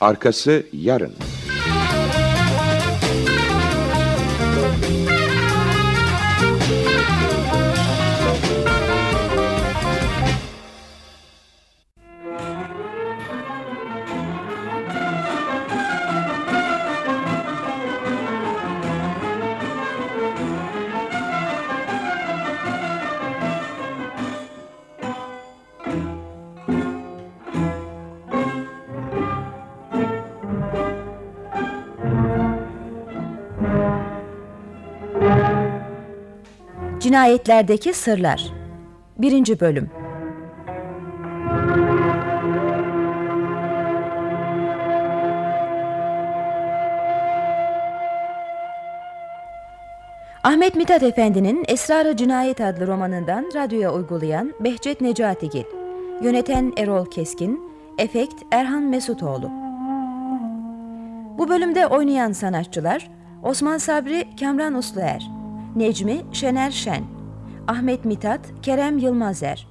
Arkası yarın. Cinayetlerdeki Sırlar. 1. Bölüm. Ahmet Mithat Efendi'nin Esrar-ı Cinayet adlı romanından radyoya uygulayan Behçet Necatigil, yöneten Erol Keskin, efekt Erhan Mesutoğlu. Bu bölümde oynayan sanatçılar Osman Sabri Kamran Usluer, Necmi Şener Şen, Ahmet Mithat Kerem Yılmazer,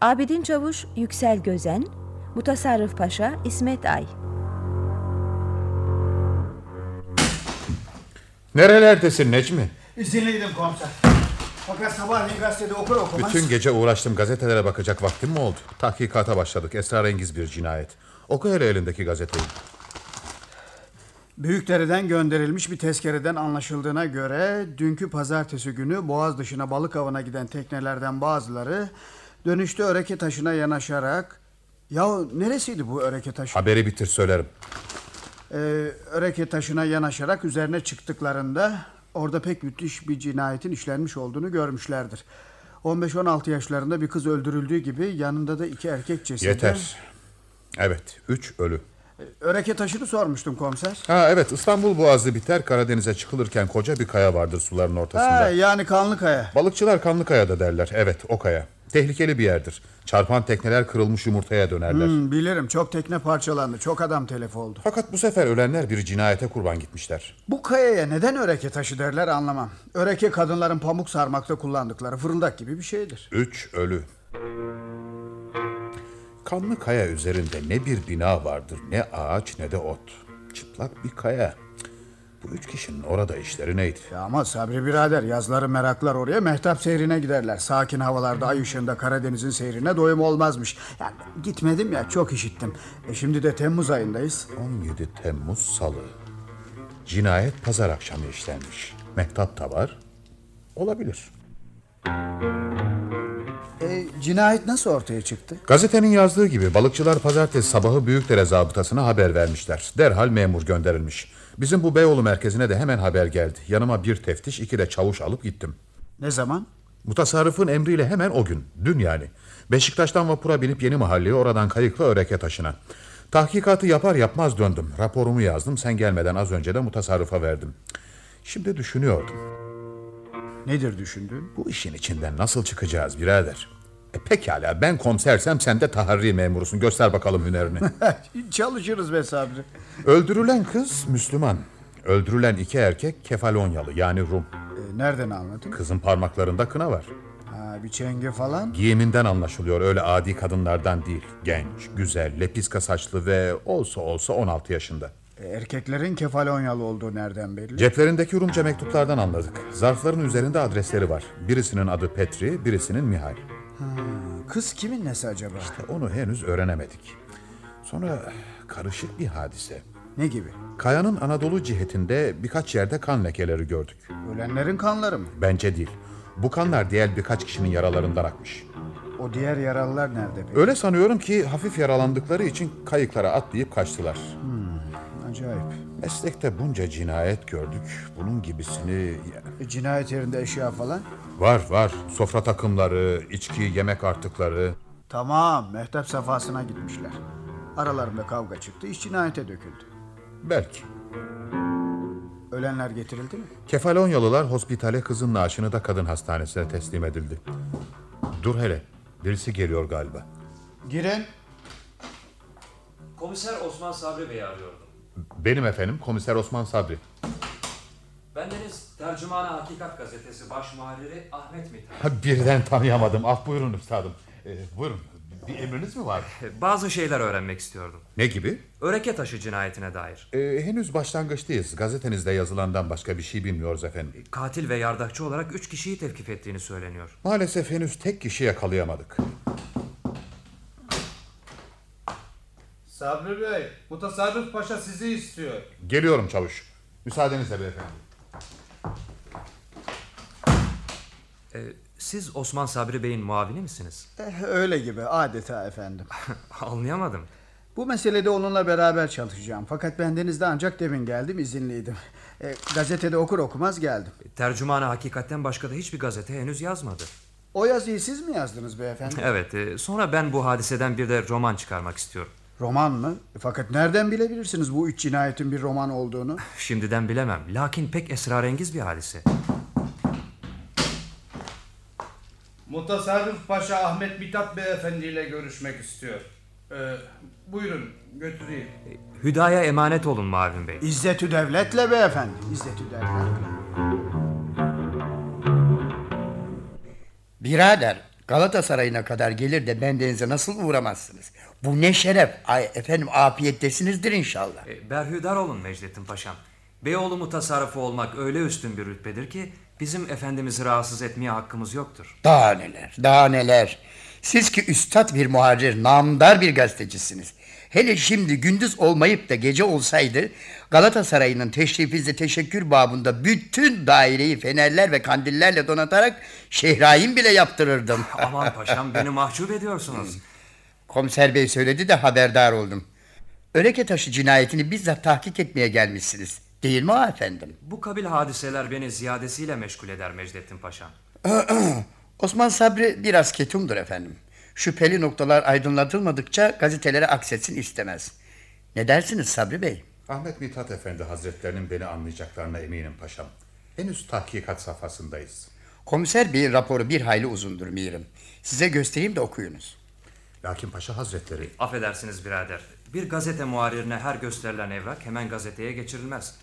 Abidin Çavuş Yüksel Gözen, Mutasarrıf Paşa İsmet Ay. Nerelerdesin Necmi? İzinliydim komiser. Fakat sabahleyin gazetede okur okumaz... Bütün gece uğraştım gazetelere bakacak vaktim mi oldu? Tahkikata başladık. Esrarengiz bir cinayet. Oku hele elindeki gazeteyi. Büyükdere'den gönderilmiş bir tezkereden anlaşıldığına göre... ...dünkü pazartesi günü Boğaz dışına balık avına giden teknelerden bazıları... ...dönüşte Öreke taşına yanaşarak... Ya neresiydi bu Öreke taşı? Haberi bitir söylerim. Ee, Öreke taşına yanaşarak üzerine çıktıklarında... ...orada pek müthiş bir cinayetin işlenmiş olduğunu görmüşlerdir. 15-16 yaşlarında bir kız öldürüldüğü gibi yanında da iki erkek cesedi. Yeter. Evet, üç ölü. Öreke taşını sormuştum komiser. Ha evet, İstanbul Boğazı biter, Karadeniz'e çıkılırken koca bir kaya vardır suların ortasında. Ha, yani Kanlıkaya. Balıkçılar Kanlıkaya'da derler. Evet, o kaya. Tehlikeli bir yerdir. Çarpan tekneler kırılmış yumurtaya dönerler. Hmm, bilirim çok tekne parçalandı. Çok adam telef oldu. Fakat bu sefer ölenler bir cinayete kurban gitmişler. Bu kayaya neden öreke taşı derler anlamam. Öreke kadınların pamuk sarmakta kullandıkları fırıldak gibi bir şeydir. Üç ölü. Kanlı kaya üzerinde ne bir bina vardır, ne ağaç ne de ot. Çıplak bir kaya. Bu üç kişinin orada işleri neydi? Ya ama Sabri birader yazları meraklar oraya mehtap seyrine giderler. Sakin havalarda ay ışığında Karadeniz'in seyrine doyum olmazmış. Yani gitmedim ya çok işittim. E şimdi de Temmuz ayındayız. 17 Temmuz Salı. Cinayet pazar akşamı işlenmiş. Mehtap da var. Olabilir. E, cinayet nasıl ortaya çıktı? Gazetenin yazdığı gibi balıkçılar pazartesi sabahı Büyükdere zabıtasına haber vermişler. Derhal memur gönderilmiş. Bizim bu Beyoğlu merkezine de hemen haber geldi. Yanıma bir teftiş, iki de çavuş alıp gittim. Ne zaman? Mutasarrıfın emriyle hemen o gün, dün yani. Beşiktaş'tan vapura binip yeni mahalleye, oradan kayıkla Öreke taşına. Tahkikatı yapar yapmaz döndüm. Raporumu yazdım, sen gelmeden az önce de mutasarrıfa verdim. Şimdi düşünüyordum. Nedir düşündüğün? Bu işin içinden nasıl çıkacağız birader? E pekala ben komisersem sen de taharri memurusun. Göster bakalım hünerini. Çalışırız be Sabri. Öldürülen kız Müslüman. Öldürülen iki erkek Kefalonyalı yani Rum. E, nereden anladın? Kızın parmaklarında kına var. Ha, bir çenge falan. Giyiminden anlaşılıyor öyle adi kadınlardan değil. Genç, güzel, lepiska saçlı ve olsa olsa 16 yaşında. E, erkeklerin kefalonyalı olduğu nereden belli? Ceplerindeki Rumca mektuplardan anladık. Zarfların üzerinde adresleri var. Birisinin adı Petri, birisinin Mihal. Kız kimin nesi acaba? Onu henüz öğrenemedik. Sonra karışık bir hadise. Ne gibi? Kayanın Anadolu cihetinde birkaç yerde kan lekeleri gördük. Ölenlerin kanları mı? Bence değil. Bu kanlar diğer birkaç kişinin yaralarından akmış. O diğer yaralılar nerede peki? Öyle sanıyorum ki hafif yaralandıkları için kayıklara atlayıp kaçtılar. Acayip. Meslekte bunca cinayet gördük. Bunun gibisini... E, cinayet yerinde eşya falan? Var var. Sofra takımları, içki, yemek artıkları. Tamam, mehtap safhasına gitmişler. Aralarında kavga çıktı, iş cinayete döküldü. Belki. Ölenler getirildi mi? Kefalonyalılar hospitale kızın naaşını da kadın hastanesine teslim edildi. Dur hele. Birisi geliyor galiba. Girin. Komiser Osman Sabri Bey'i arıyordum. Benim efendim komiser Osman Sabri. Bendeniz Tercüman-ı Hakikat Gazetesi baş muharriri Ahmet Mithat. Ha, Birden tanıyamadım. Af buyurun üstadım. Ee, buyurun. Bir emriniz mi var? Bazı şeyler öğrenmek istiyordum. Ne gibi? Öreke taşı cinayetine dair. Ee, henüz başlangıçtayız. Gazetenizde yazılandan başka bir şey bilmiyoruz efendim. Katil ve yardakçı olarak üç kişiyi tevkif ettiğini söyleniyor. Maalesef henüz tek kişi yakalayamadık. Sabri Bey, Mutasarrıf Paşa sizi istiyor. Geliyorum çavuş. Müsaadenizle beyefendi. Ee, siz Osman Sabri Bey'in muavini misiniz? Eh, öyle gibi adeta efendim. Anlayamadım. Bu meselede onunla beraber çalışacağım. Fakat bendenizde ancak demin geldim izinliydim. E, gazetede okur okumaz geldim. Tercümanı hakikatten başka da hiçbir gazete henüz yazmadı. O yazıyı siz mi yazdınız beyefendi? Evet, e, sonra ben bu hadiseden bir de roman çıkarmak istiyorum. Roman mı? E, Fakat nereden bilebilirsiniz bu üç cinayetin bir roman olduğunu? Şimdiden bilemem. Lakin pek esrarengiz bir hadise. Mutasarrıf Paşa Ahmet Mithat Beyefendi ile görüşmek istiyor. Ee, buyurun götüreyim. Hüdaya emanet olun Mavin Bey. İzzetü devletle beyefendi. İzzetü devletle. Birader Galatasaray'ına kadar gelir de bendenize nasıl uğramazsınız? Bu ne şeref. Ay efendim afiyettesinizdir inşallah. E, Berhudar olun Mecdettin Paşam. Beyoğlu mutasarrıfı olmak öyle üstün bir rütbedir ki bizim efendimizi rahatsız etmeye hakkımız yoktur. Daha neler, daha neler. Siz ki üstad bir muharrir, namdar bir gazetecisiniz. Hele şimdi gündüz olmayıp da gece olsaydı Galatasaray'ın teşrifinize teşekkür babında bütün daireyi fenerler ve kandillerle donatarak şehrayin bile yaptırırdım. Aman paşam beni mahcup ediyorsunuz. Komiser bey söyledi de haberdar oldum. Öreke taşı cinayetini bizzat tahkik etmeye gelmişsiniz. Değil mi efendim? Bu kabil hadiseler beni ziyadesiyle meşgul eder Mecdettin Paşam. Osman Sabri biraz ketumdur efendim. Şüpheli noktalar aydınlatılmadıkça gazetelere aksetsin istemez. Ne dersiniz Sabri Bey? Ahmet Mithat Efendi Hazretlerinin beni anlayacaklarına eminim paşam. Henüz tahkikat safhasındayız. Komiser Bey'in raporu bir hayli uzundur mirim. Size göstereyim de okuyunuz. Lakin Paşa Hazretleri Affedersiniz birader. Bir gazete muharirine her gösterilen evrak hemen gazeteye geçirilmez.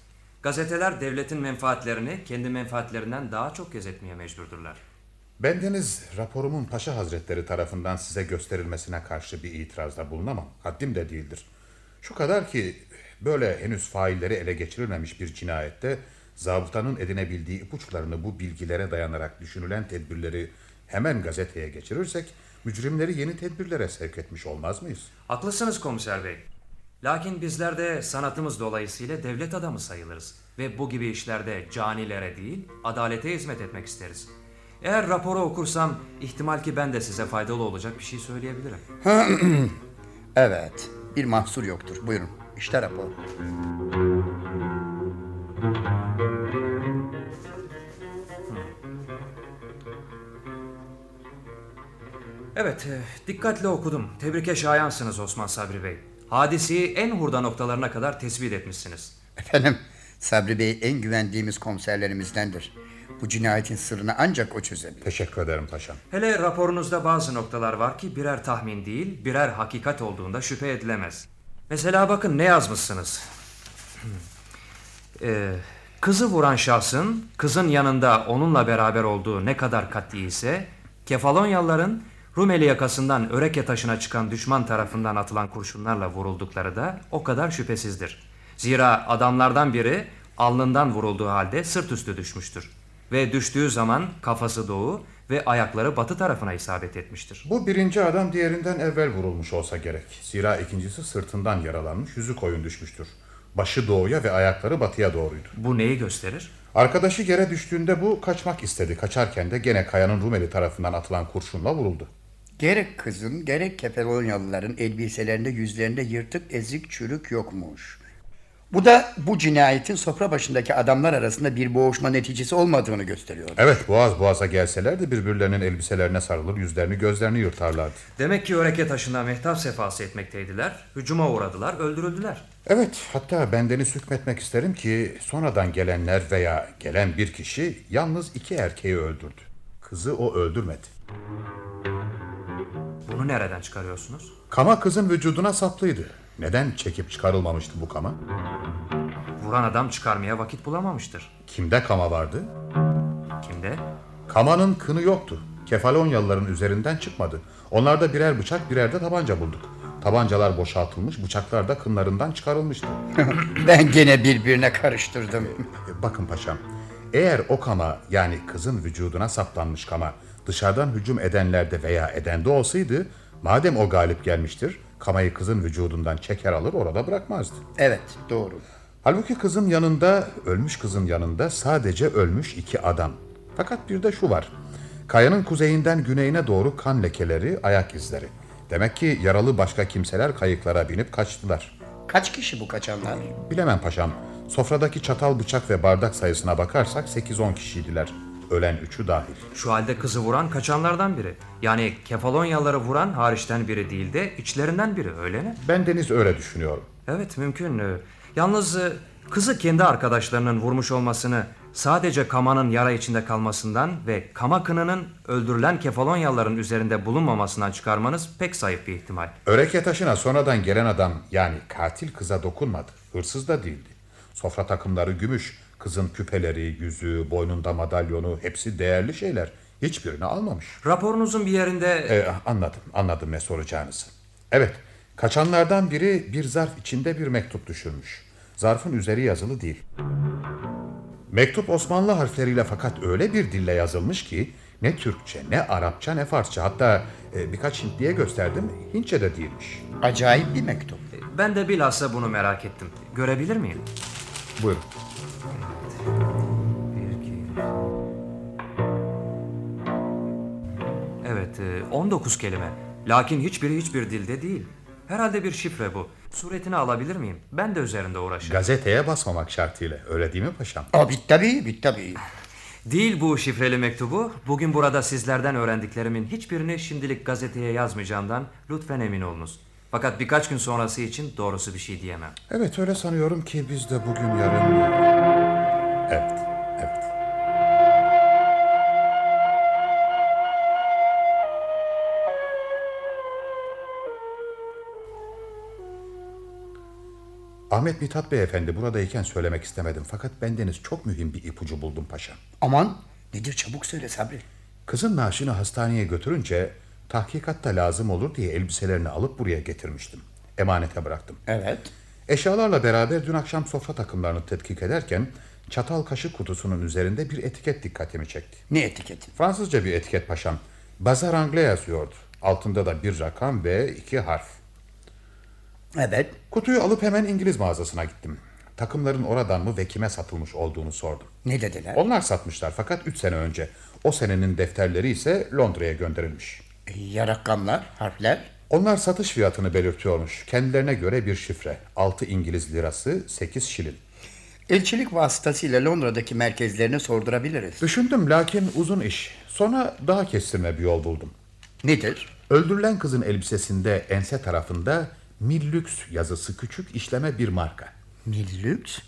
Gazeteler devletin menfaatlerini kendi menfaatlerinden daha çok gözetmeye mecburdurlar. Bendeniz raporumun Paşa Hazretleri tarafından size gösterilmesine karşı bir itirazda bulunamam. Haddim de değildir. Şu kadar ki böyle henüz failleri ele geçirilmemiş bir cinayette zabıtanın edinebildiği ipuçlarını bu bilgilere dayanarak düşünülen tedbirleri hemen gazeteye geçirirsek mücrimleri yeni tedbirlere sevk etmiş olmaz mıyız? Haklısınız komiser bey. Lakin bizler de sanatımız dolayısıyla devlet adamı sayılırız. Ve bu gibi işlerde canilere değil, adalete hizmet etmek isteriz. Eğer raporu okursam ihtimal ki ben de size faydalı olacak bir şey söyleyebilirim. Evet, bir mahsur yoktur. Buyurun, işte rapor. Evet, e, dikkatle okudum. Tebrike şayansınız Osman Sabri Bey. Hadiseyi en hurda noktalarına kadar tespit etmişsiniz. Efendim, Sabri Bey en güvendiğimiz komiserlerimizdendir. Bu cinayetin sırrını ancak o çözebilir. Teşekkür ederim paşam. Hele raporunuzda bazı noktalar var ki birer tahmin değil, birer hakikat olduğunda şüphe edilemez. Mesela bakın ne yazmışsınız. Ee, kızı vuran şahsın kızın yanında onunla beraber olduğu ne kadar kat'i ise Kefalonyalıların Rumeli yakasından Öreke taşına çıkan düşman tarafından atılan kurşunlarla vuruldukları da o kadar şüphesizdir. Zira adamlardan biri alnından vurulduğu halde sırt üstü düşmüştür. Ve düştüğü zaman kafası doğu ve ayakları batı tarafına isabet etmiştir. Bu birinci adam diğerinden evvel vurulmuş olsa gerek. Zira ikincisi sırtından yaralanmış, yüzü koyun düşmüştür. Başı doğuya ve ayakları batıya doğruydu. Bu neyi gösterir? Arkadaşı yere düştüğünde bu kaçmak istedi. Kaçarken de gene kayanın Rumeli tarafından atılan kurşunla vuruldu. Gerek kızın gerek Kefalonyalıların elbiselerinde yüzlerinde yırtık ezik çürük yokmuş. Bu da bu cinayetin sofra başındaki adamlar arasında bir boğuşma neticesi olmadığını gösteriyor. Evet boğaz boğaza gelseler de birbirlerinin elbiselerine sarılır, yüzlerini gözlerini yırtarlardı. Demek ki Öreke taşında mehtap sefası etmekteydiler. Hücuma uğradılar, öldürüldüler. Evet hatta bendeniz hükmetmek isterim ki sonradan gelenler veya gelen bir kişi yalnız iki erkeği öldürdü. Kızı o öldürmedi. Bunu nereden çıkarıyorsunuz? Kama kızın vücuduna saplıydı. Neden çekip çıkarılmamıştı bu kama? Vuran adam çıkarmaya vakit bulamamıştır. Kimde kama vardı? Kimde? Kamanın kını yoktu. Kefalonyalıların üzerinden çıkmadı. Onlarda birer bıçak birer de tabanca bulduk. Tabancalar boşaltılmış, bıçaklar da kınlarından çıkarılmıştı. Ben gene birbirine karıştırdım. E, Bakın paşam, eğer o kama yani kızın vücuduna saplanmış kama dışarıdan hücum edenlerde veya edende olsaydı, madem o galip gelmiştir, kamayı kızın vücudundan çeker alır orada bırakmazdı. Evet doğru. Halbuki kızın yanında, ölmüş kızın yanında sadece ölmüş iki adam. Fakat bir de şu var. Kayanın kuzeyinden güneyine doğru kan lekeleri, ayak izleri. Demek ki yaralı başka kimseler kayıklara binip kaçtılar. Kaç kişi bu kaçanlar? Bilemem paşam. Sofradaki çatal, bıçak ve bardak sayısına bakarsak 8-10 kişiydiler. Ölen üçü dahil. Şu halde kızı vuran kaçanlardan biri. Yani Kefalonyalıları vuran hariçten biri değil de içlerinden biri öyle mi? Ben Deniz öyle düşünüyorum. Evet mümkün. Ee, Yalnız e, kızı kendi arkadaşlarının vurmuş olmasını sadece Kama'nın yara içinde kalmasından ve Kama kınının öldürülen Kefalonyalıların üzerinde bulunmamasından çıkarmanız pek zayıf bir ihtimal. Öreke taşına sonradan gelen adam yani katil kıza dokunmadı. Hırsız da değildi. Sofra takımları gümüş, kızın küpeleri, yüzüğü, boynunda madalyonu hepsi değerli şeyler. Hiçbirini almamış. Raporunuzun bir yerinde Ee, anladım, anladım ne soracağınızı. Evet, kaçanlardan biri bir zarf içinde bir mektup düşürmüş. Zarfın üzeri yazılı değil. Mektup Osmanlı harfleriyle fakat öyle bir dille yazılmış ki ne Türkçe, ne Arapça, ne Farsça hatta e, birkaç Hintliye gösterdim, Hintçe de değilmiş. Acayip bir mektup. ben de bilhassa bunu merak ettim. Görebilir miyim? Buyurun. Evet, e, 19 kelime. Lakin hiçbiri hiçbir dilde değil. Herhalde bir şifre bu. Suretini alabilir miyim? Ben de üzerinde uğraşırım. Gazeteye basmamak şartıyla, öyle değil mi paşam? Aa, bit tabii, bit tabii. Değil bu şifreli mektubu. Bugün burada sizlerden öğrendiklerimin hiçbirini şimdilik gazeteye yazmayacağımdan lütfen emin olunuz. Fakat birkaç gün sonrası için doğrusu bir şey diyemem. Evet öyle sanıyorum ki biz de bugün yarın... Evet, evet. Ahmet Mithat Beyefendi buradayken söylemek istemedim. Fakat bendeniz çok mühim bir ipucu buldum paşam. Aman nedir çabuk söyle Sabri. Kızın naaşını hastaneye götürünce tahkikatta lazım olur diye elbiselerini alıp buraya getirmiştim. Emanete bıraktım. Evet. Eşyalarla beraber dün akşam sofra takımlarını tetkik ederken çatal kaşık kutusunun üzerinde bir etiket dikkatimi çekti. Ne etiketi? Fransızca bir etiket paşam. Bazar Anglais yazıyordu. Altında da bir rakam ve iki harf. Evet. Kutuyu alıp hemen İngiliz mağazasına gittim. Takımların oradan mı ve kime satılmış olduğunu sordum. Ne dediler? Onlar satmışlar fakat üç sene önce. O senenin defterleri ise Londra'ya gönderilmiş. E, ya rakamlar, harfler? Onlar satış fiyatını belirtiyormuş. Kendilerine göre bir şifre. 6 İngiliz lirası, 8 şilin. Elçilik vasıtasıyla Londra'daki merkezlerine sordurabiliriz. Düşündüm lakin uzun iş. Sonra daha kestirme bir yol buldum. Nedir? Öldürülen kızın elbisesinde ense tarafında Millüks yazısı küçük işleme bir marka. Millüks?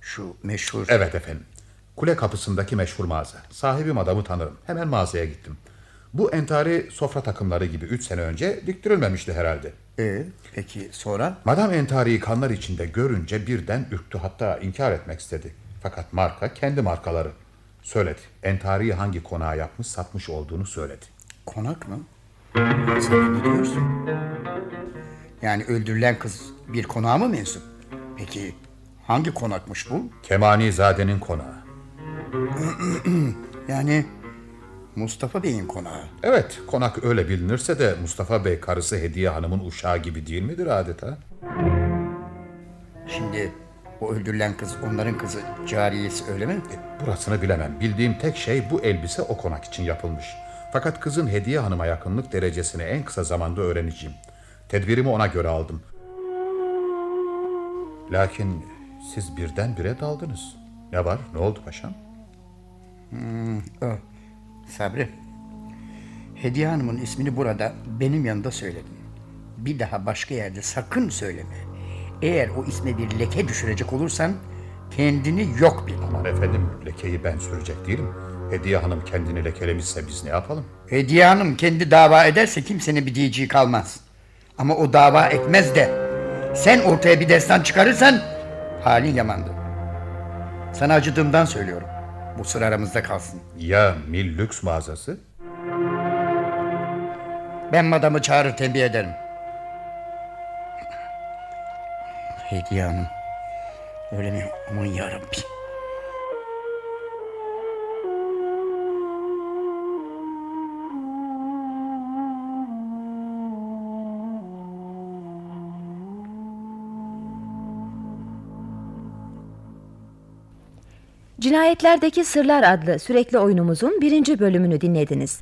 Şu meşhur... Evet efendim. Kule kapısındaki meşhur mağaza. Sahibim adamı tanırım. Hemen mağazaya gittim. Bu entari sofra takımları gibi 3 sene önce diktirilmemişti herhalde. E, peki sonra? Madam entariyi kanlar içinde görünce birden ürktü hatta inkar etmek istedi. Fakat marka kendi markaları. Söyledi. Entariyi hangi konağa yapmış satmış olduğunu söyledi. Konak mı? Sen ne diyorsun? Yani öldürülen kız bir konağa mı mensup? Peki hangi konakmış bu? Kemani Zade'nin konağı. Yani Mustafa Bey'in konağı. Evet konak öyle bilinirse de Mustafa Bey karısı Hediye Hanım'ın uşağı gibi değil midir adeta? Şimdi o öldürülen kız onların kızı cariyesi öyle mi? E, burasını bilemem. Bildiğim tek şey bu elbise o konak için yapılmış. Fakat kızın Hediye Hanım'a yakınlık derecesini en kısa zamanda öğreneceğim. Tedbirimi ona göre aldım. Lakin siz birdenbire daldınız. Ne var? Ne oldu paşam? O, Sabri. Hediye Hanım'ın ismini burada benim yanında söyledin. Bir daha başka yerde sakın söyleme. Eğer o isme bir leke düşürecek olursan kendini yok bil. Aman efendim lekeyi ben sürecek değilim. Hediye Hanım kendini lekelemişse biz ne yapalım? Hediye Hanım kendi dava ederse kimsenin bir diyeceği kalmaz. Ama o dava etmez de sen ortaya bir destan çıkarırsan halin yamandır. Sana acıdığımdan söylüyorum. Bu sır aramızda kalsın. Ya Mil Lüks mağazası? Ben madamı çağırır tembih ederim. Hediye Hanım. Öyle mi? Aman yarabbim. Cinayetlerdeki Sırlar adlı sürekli oyunumuzun birinci bölümünü dinlediniz.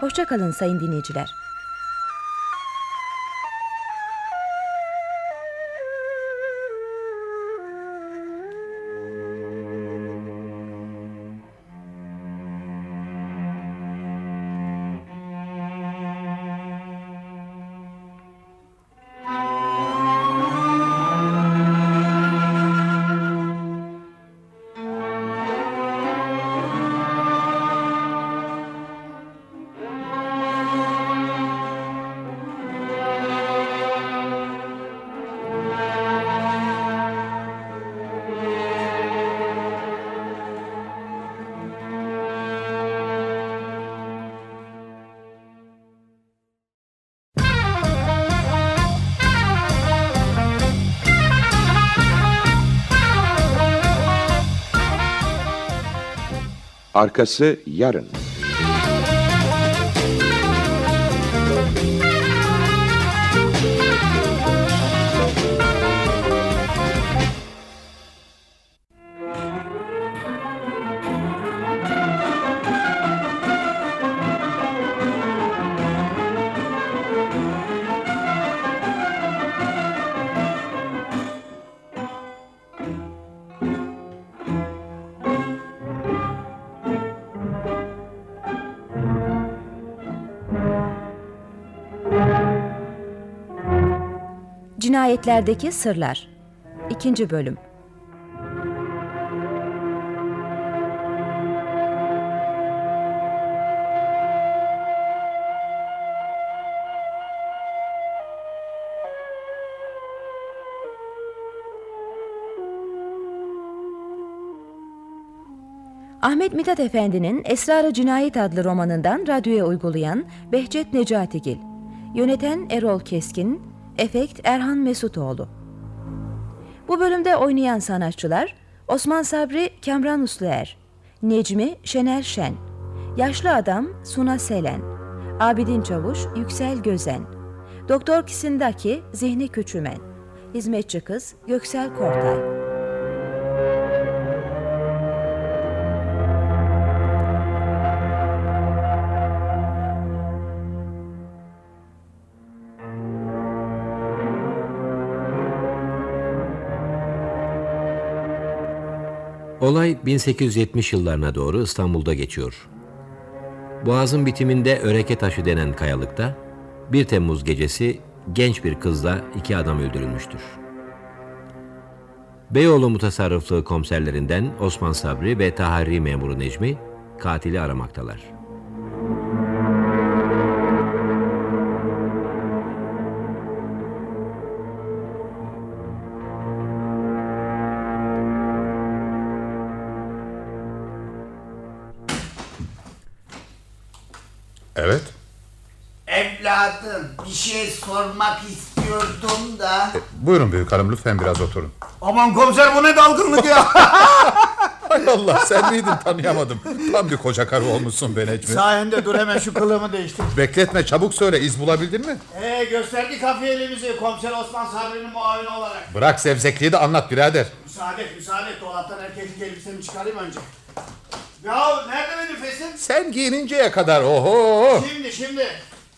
Hoşçakalın sayın dinleyiciler. Arkası yarın. Cinayetlerdeki Sırlar 2. Bölüm Ahmet Mithat Efendi'nin Esrar-ı Cinayet adlı romanından radyoya uygulayan Behçet Necatigil, yöneten Erol Keskin, efekt Erhan Mesutoğlu. Bu bölümde oynayan sanatçılar Osman Sabri Kamran Usluer, Necmi Şener Şen, Yaşlı Adam Suna Selen, Abidin Çavuş Yüksel Gözen, Doktor Kisindaki Zihni Küçümen, Hizmetçi Kız Göksel Kortay. Olay 1870 yıllarına doğru İstanbul'da geçiyor. Boğazın bitiminde Öreke Taşı denen kayalıkta 1 Temmuz gecesi genç bir kızla iki adam öldürülmüştür. Beyoğlu Mutasarrıflığı komiserlerinden Osman Sabri ve Tahari memuru Necmi katili aramaktalar. Sormak istiyordum da. Buyurun büyük hanım lütfen biraz oturun. Aman komiser bu ne dalgınlık ya. Hay Allah sen miydin tanıyamadım. Tam bir koca karı olmuşsun be Necmi. Sayende dur hemen şu kılığımı değiştir. Bekletme çabuk söyle iz bulabildin mi? Ee, gösterdi kafiyelimizi komiser Osman Sabri'nin muavini olarak. Bırak sevzekliği de anlat birader. Müsaade et müsaade et dolaptan erkeklik elbisemi çıkarayım önce. Ya nerede benim fesim? Sen giyininceye kadar oho. Şimdi şimdi.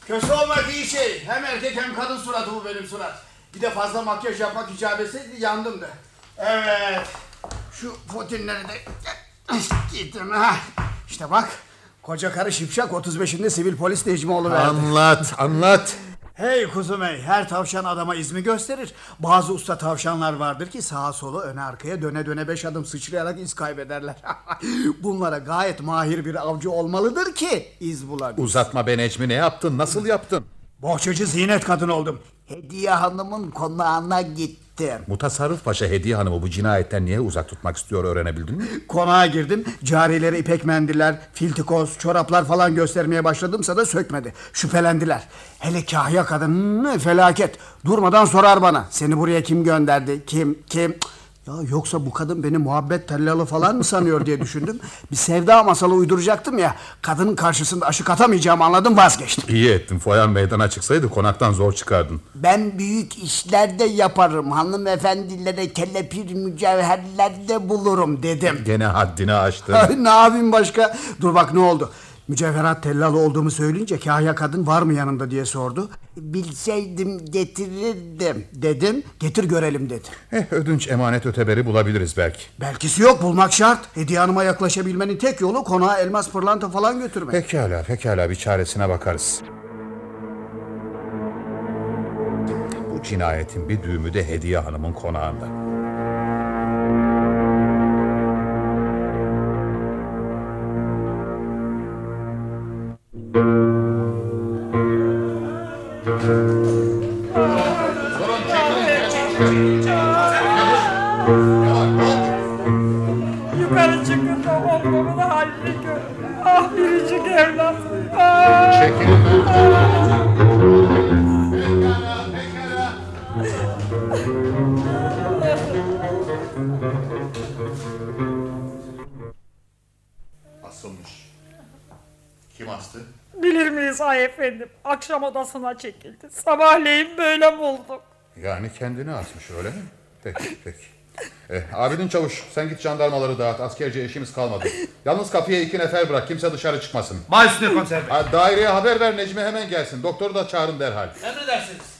Köse olmak iyi şey. Hem erkek hem kadın suratı bu benim surat. Bir de fazla makyaj yapmak icap etseydi yandım da. Evet. Şu fotinleri de gittim ha. İşte bak. Koca karı şipşak 35'inde sivil polis Necmi oluverdi. Anlat anlat. Hey kuzum hey, her tavşan adama izmi gösterir. Bazı usta tavşanlar vardır ki sağa sola öne arkaya döne döne beş adım sıçrayarak iz kaybederler. Bunlara gayet mahir bir avcı olmalıdır ki iz bulabilsin. Uzatma be Necmi ne yaptın? Nasıl yaptın? Bohçacı zinet kadın oldum. Hediye Hanım'ın konağına gittim. Mutasarrıf Paşa Hediye Hanım'ı bu cinayetten niye uzak tutmak istiyor öğrenebildin mi? Konağa girdim. Carilere ipek mendiller, filtikoz, çoraplar falan göstermeye başladımsa da sökmedi. Şüphelendiler. Hele kahya kadın hı, felaket. Durmadan sorar bana. Seni buraya kim gönderdi? Kim? Kim? Ya yoksa bu kadın beni muhabbet tellalı falan mı sanıyor diye düşündüm. Bir sevda masalı uyduracaktım ya. Kadının karşısında aşık atamayacağımı anladım vazgeçtim. İyi ettin. Foyan meydana çıksaydı konaktan zor çıkardın. Ben büyük işlerde yaparım. Hanımefendilere kelepir mücevherlerde bulurum dedim. Gene haddini aştın. Ne yapayım başka? Dur bak ne oldu? Mücevherat tellalı olduğumu söyleyince kahya kadın var mı yanında diye sordu. Bilseydim getirirdim. Dedim getir görelim dedi. Eh, ödünç emanet öteberi bulabiliriz belki. Belkisi yok bulmak şart. Hediye hanıma yaklaşabilmenin tek yolu konağa elmas pırlanta falan götürmek. Pekala pekala bir çaresine bakarız. Bu cinayetin bir düğümü de Hediye Hanım'ın konağında. Yukarı çıkın da oğlumun. Ah biricik evlat. Ah. Asılmış. Ay efendim? Akşam odasına çekildi. Sabahleyin böyle bulduk. Yani kendini asmış öyle mi? Peki peki. Eh, Abidin Çavuş sen git jandarmaları dağıt. Askerce işimiz kalmadı. Yalnız kapıya iki nefer bırak. Kimse dışarı çıkmasın. Baş üstüne komiser bey. Ha, daireye haber ver Necmi hemen gelsin. Doktoru da çağırın derhal. Emredersiniz.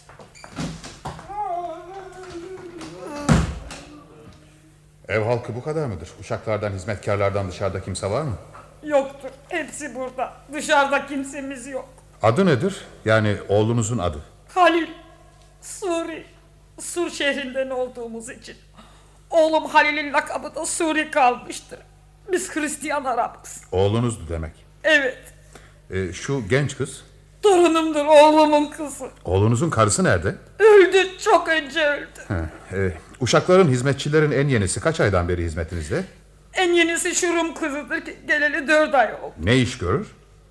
Ev halkı bu kadar mıdır? Uşaklardan, hizmetkarlardan dışarıda kimse var mı? Yoktur. Hepsi burada. Dışarıda kimsemiz yok. Adı nedir? Yani oğlunuzun adı. Halil. Suri. Sur şehrinden olduğumuz için. Oğlum Halil'in lakabı da Suri kalmıştır. Biz Hristiyan Arapız. Oğlunuzdu demek. Evet. Eh, şu genç kız, Torunumdur oğlumun kızı. oğlunuzun karısı nerede? Öldü. Çok önce öldü. Eh, uşakların, hizmetçilerin en yenisi kaç aydan beri hizmetinizde? En yenisi Şurum kızıdır ki geleli dört ay oldu. Ne iş görür?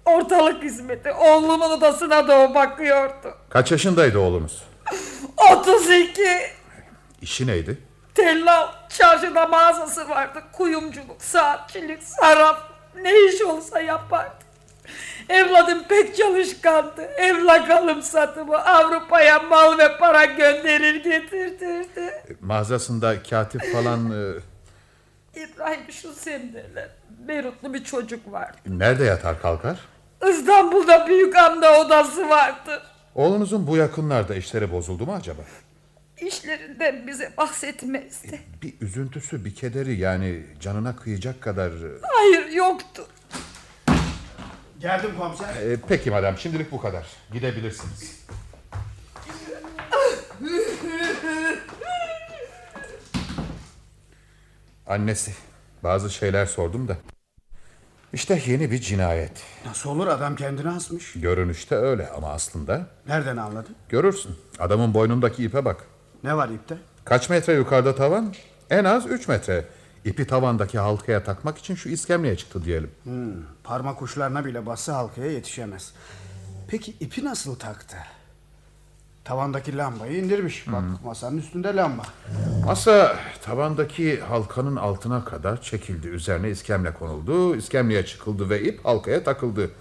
Ortalık hizmeti. Oğlumun odasına da o bakıyordu. Kaç yaşındaydı oğlunuz? 32. İşi neydi? Tellal. Çarşıda mağazası vardı. Kuyumculuk, saatçilik, sarraf. Ne iş olsa yapardı. Evladım pek çalışkandı. Evlak alım satımı Avrupa'ya mal ve para gönderir getirtirdi. Eh, Mağazasında katip falan... İbrahim şu semderler. Beyrutlu bir çocuk vardı. nerede yatar kalkar? İstanbul'da büyük anda odası vardı. Oğlunuzun bu yakınlarda işleri bozuldu mu acaba? İşlerinden bize bahsetmezdi. Bir üzüntüsü, bir kederi yani canına kıyacak kadar... Hayır yoktu. Geldim komiser. Eh, peki madem şimdilik bu kadar. Gidebilirsiniz. Annesi. Bazı şeyler sordum da. İşte yeni bir cinayet. Nasıl olur adam kendini asmış. Görünüşte öyle ama aslında Nereden anladın? görürsün. Adamın boynundaki ipe bak. Ne var ipte? Kaç metre yukarıda tavan? En az 3 metre. İpi tavandaki halkaya takmak için şu iskemleye çıktı diyelim. Hmm, parmak uçlarına bile bassa halkaya yetişemez. Peki ipi nasıl taktı? Tavandaki lambayı indirmiş. Bak masanın üstünde lamba. Masa tavandaki halkanın altına kadar çekildi. Üzerine iskemle konuldu. İskemleye çıkıldı ve ip halkaya takıldı.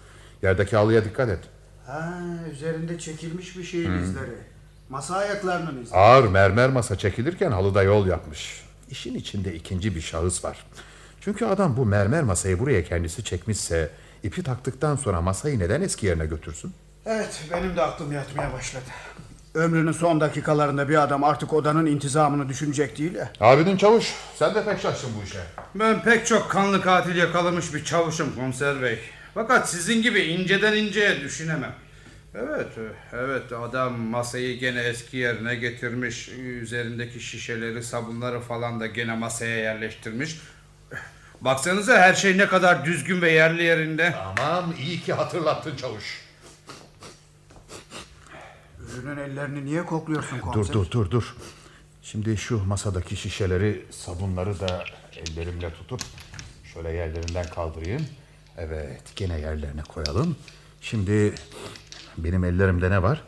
Yerdeki halıya dikkat et. Ha, üzerinde çekilmiş bir şeyin izleri. Masa ayaklarının izleri. Ağır mermer masa çekilirken halıda yol yapmış. İşin içinde ikinci bir şahıs var. Çünkü adam bu mermer masayı buraya kendisi çekmişse... ...ipi taktıktan sonra masayı neden eski yerine götürsün? Evet, benim de aklım yatmaya başladı. Ömrünün son dakikalarında bir adam artık odanın intizamını düşünecek değil ya. Abidin Çavuş, sen de pek şaştın bu işe. Ben pek çok kanlı katil yakalamış bir çavuşum komiser bey. Fakat sizin gibi inceden inceye düşünemem. Evet, evet adam masayı gene eski yerine getirmiş. Üzerindeki şişeleri, sabunları falan da gene masaya yerleştirmiş. Baksanıza her şey ne kadar düzgün ve yerli yerinde. Tamam iyi ki hatırlattın çavuş. Ürünün ellerini niye kokluyorsun Dur komiser? dur dur dur. Şimdi şu masadaki şişeleri, sabunları da ellerimle tutup şöyle yerlerinden kaldırayım. Evet, gene yerlerine koyalım. Şimdi benim ellerimde ne var?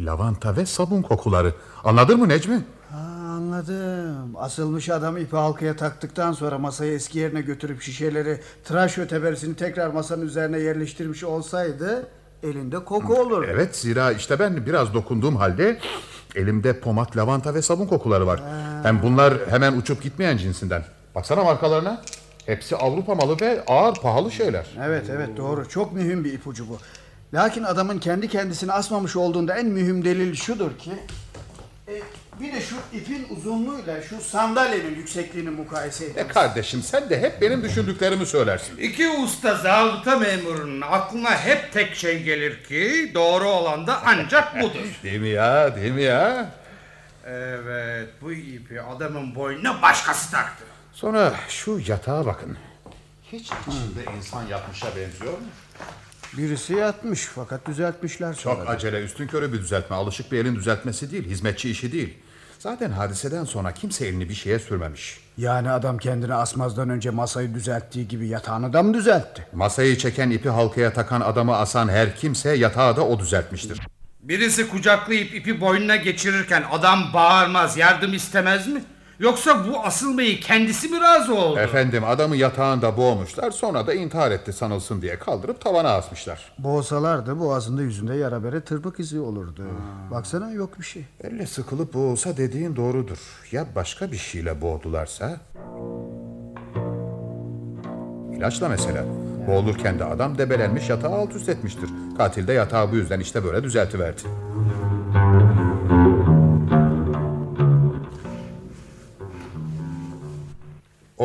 Lavanta ve sabun kokuları. Anladın mı Necmi? Ha, anladım. Asılmış adamı ipi halkaya taktıktan sonra masayı eski yerine götürüp şişeleri, tıraş öteberisini tekrar masanın üzerine yerleştirmiş olsaydı elinde koku olurdu. Evet, zira işte ben biraz dokunduğum halde elimde pomat, lavanta ve sabun kokuları var. Hem bunlar hemen uçup gitmeyen cinsinden. Baksana markalarına. Hepsi Avrupa malı ve ağır pahalı şeyler. Evet evet doğru. Çok mühim bir ipucu bu. Lakin adamın kendi kendisini asmamış olduğunda en mühim delil şudur ki... e, bir de şu ipin uzunluğuyla şu sandalyenin yüksekliğini mukayese E edin. kardeşim sen de hep benim düşündüklerimi söylersin. İki usta zabıta memurunun aklına hep tek şey gelir ki doğru olan da ancak budur. Değil mi ya, değil mi ya? Evet bu ipi adamın boynuna başkası taktı. Sonra şu yatağa bakın. Hiç içinde insan yatmışa benziyor mu? Birisi yatmış fakat düzeltmişler sonra. Çok acele üstün körü bir düzeltme. Alışık bir elin düzeltmesi değil. Hizmetçi işi değil. Zaten hadiseden sonra kimse elini bir şeye sürmemiş. Yani adam kendini asmazdan önce masayı düzelttiği gibi yatağını da mı düzeltti? Masayı çeken ipi halkaya takan adamı asan her kimse yatağı da o düzeltmiştir. Birisi kucaklayıp ipi boynuna geçirirken adam bağırmaz yardım istemez mi? Yoksa bu asılmayı kendisi mi razı oldu? Efendim adamı yatağında boğmuşlar sonra da intihar etti sanılsın diye kaldırıp tavana asmışlar. Boğsalardı boğazında yüzünde yara bere tırpık izi olurdu. Baksana yok bir şey. Elle sıkılıp boğulsa dediğin doğrudur. Ya başka bir şeyle boğdularsa? İlaçla mesela. Boğulurken de adam debelenmiş yatağı alt üst etmiştir. Katil de yatağı bu yüzden işte böyle düzeltiverdi.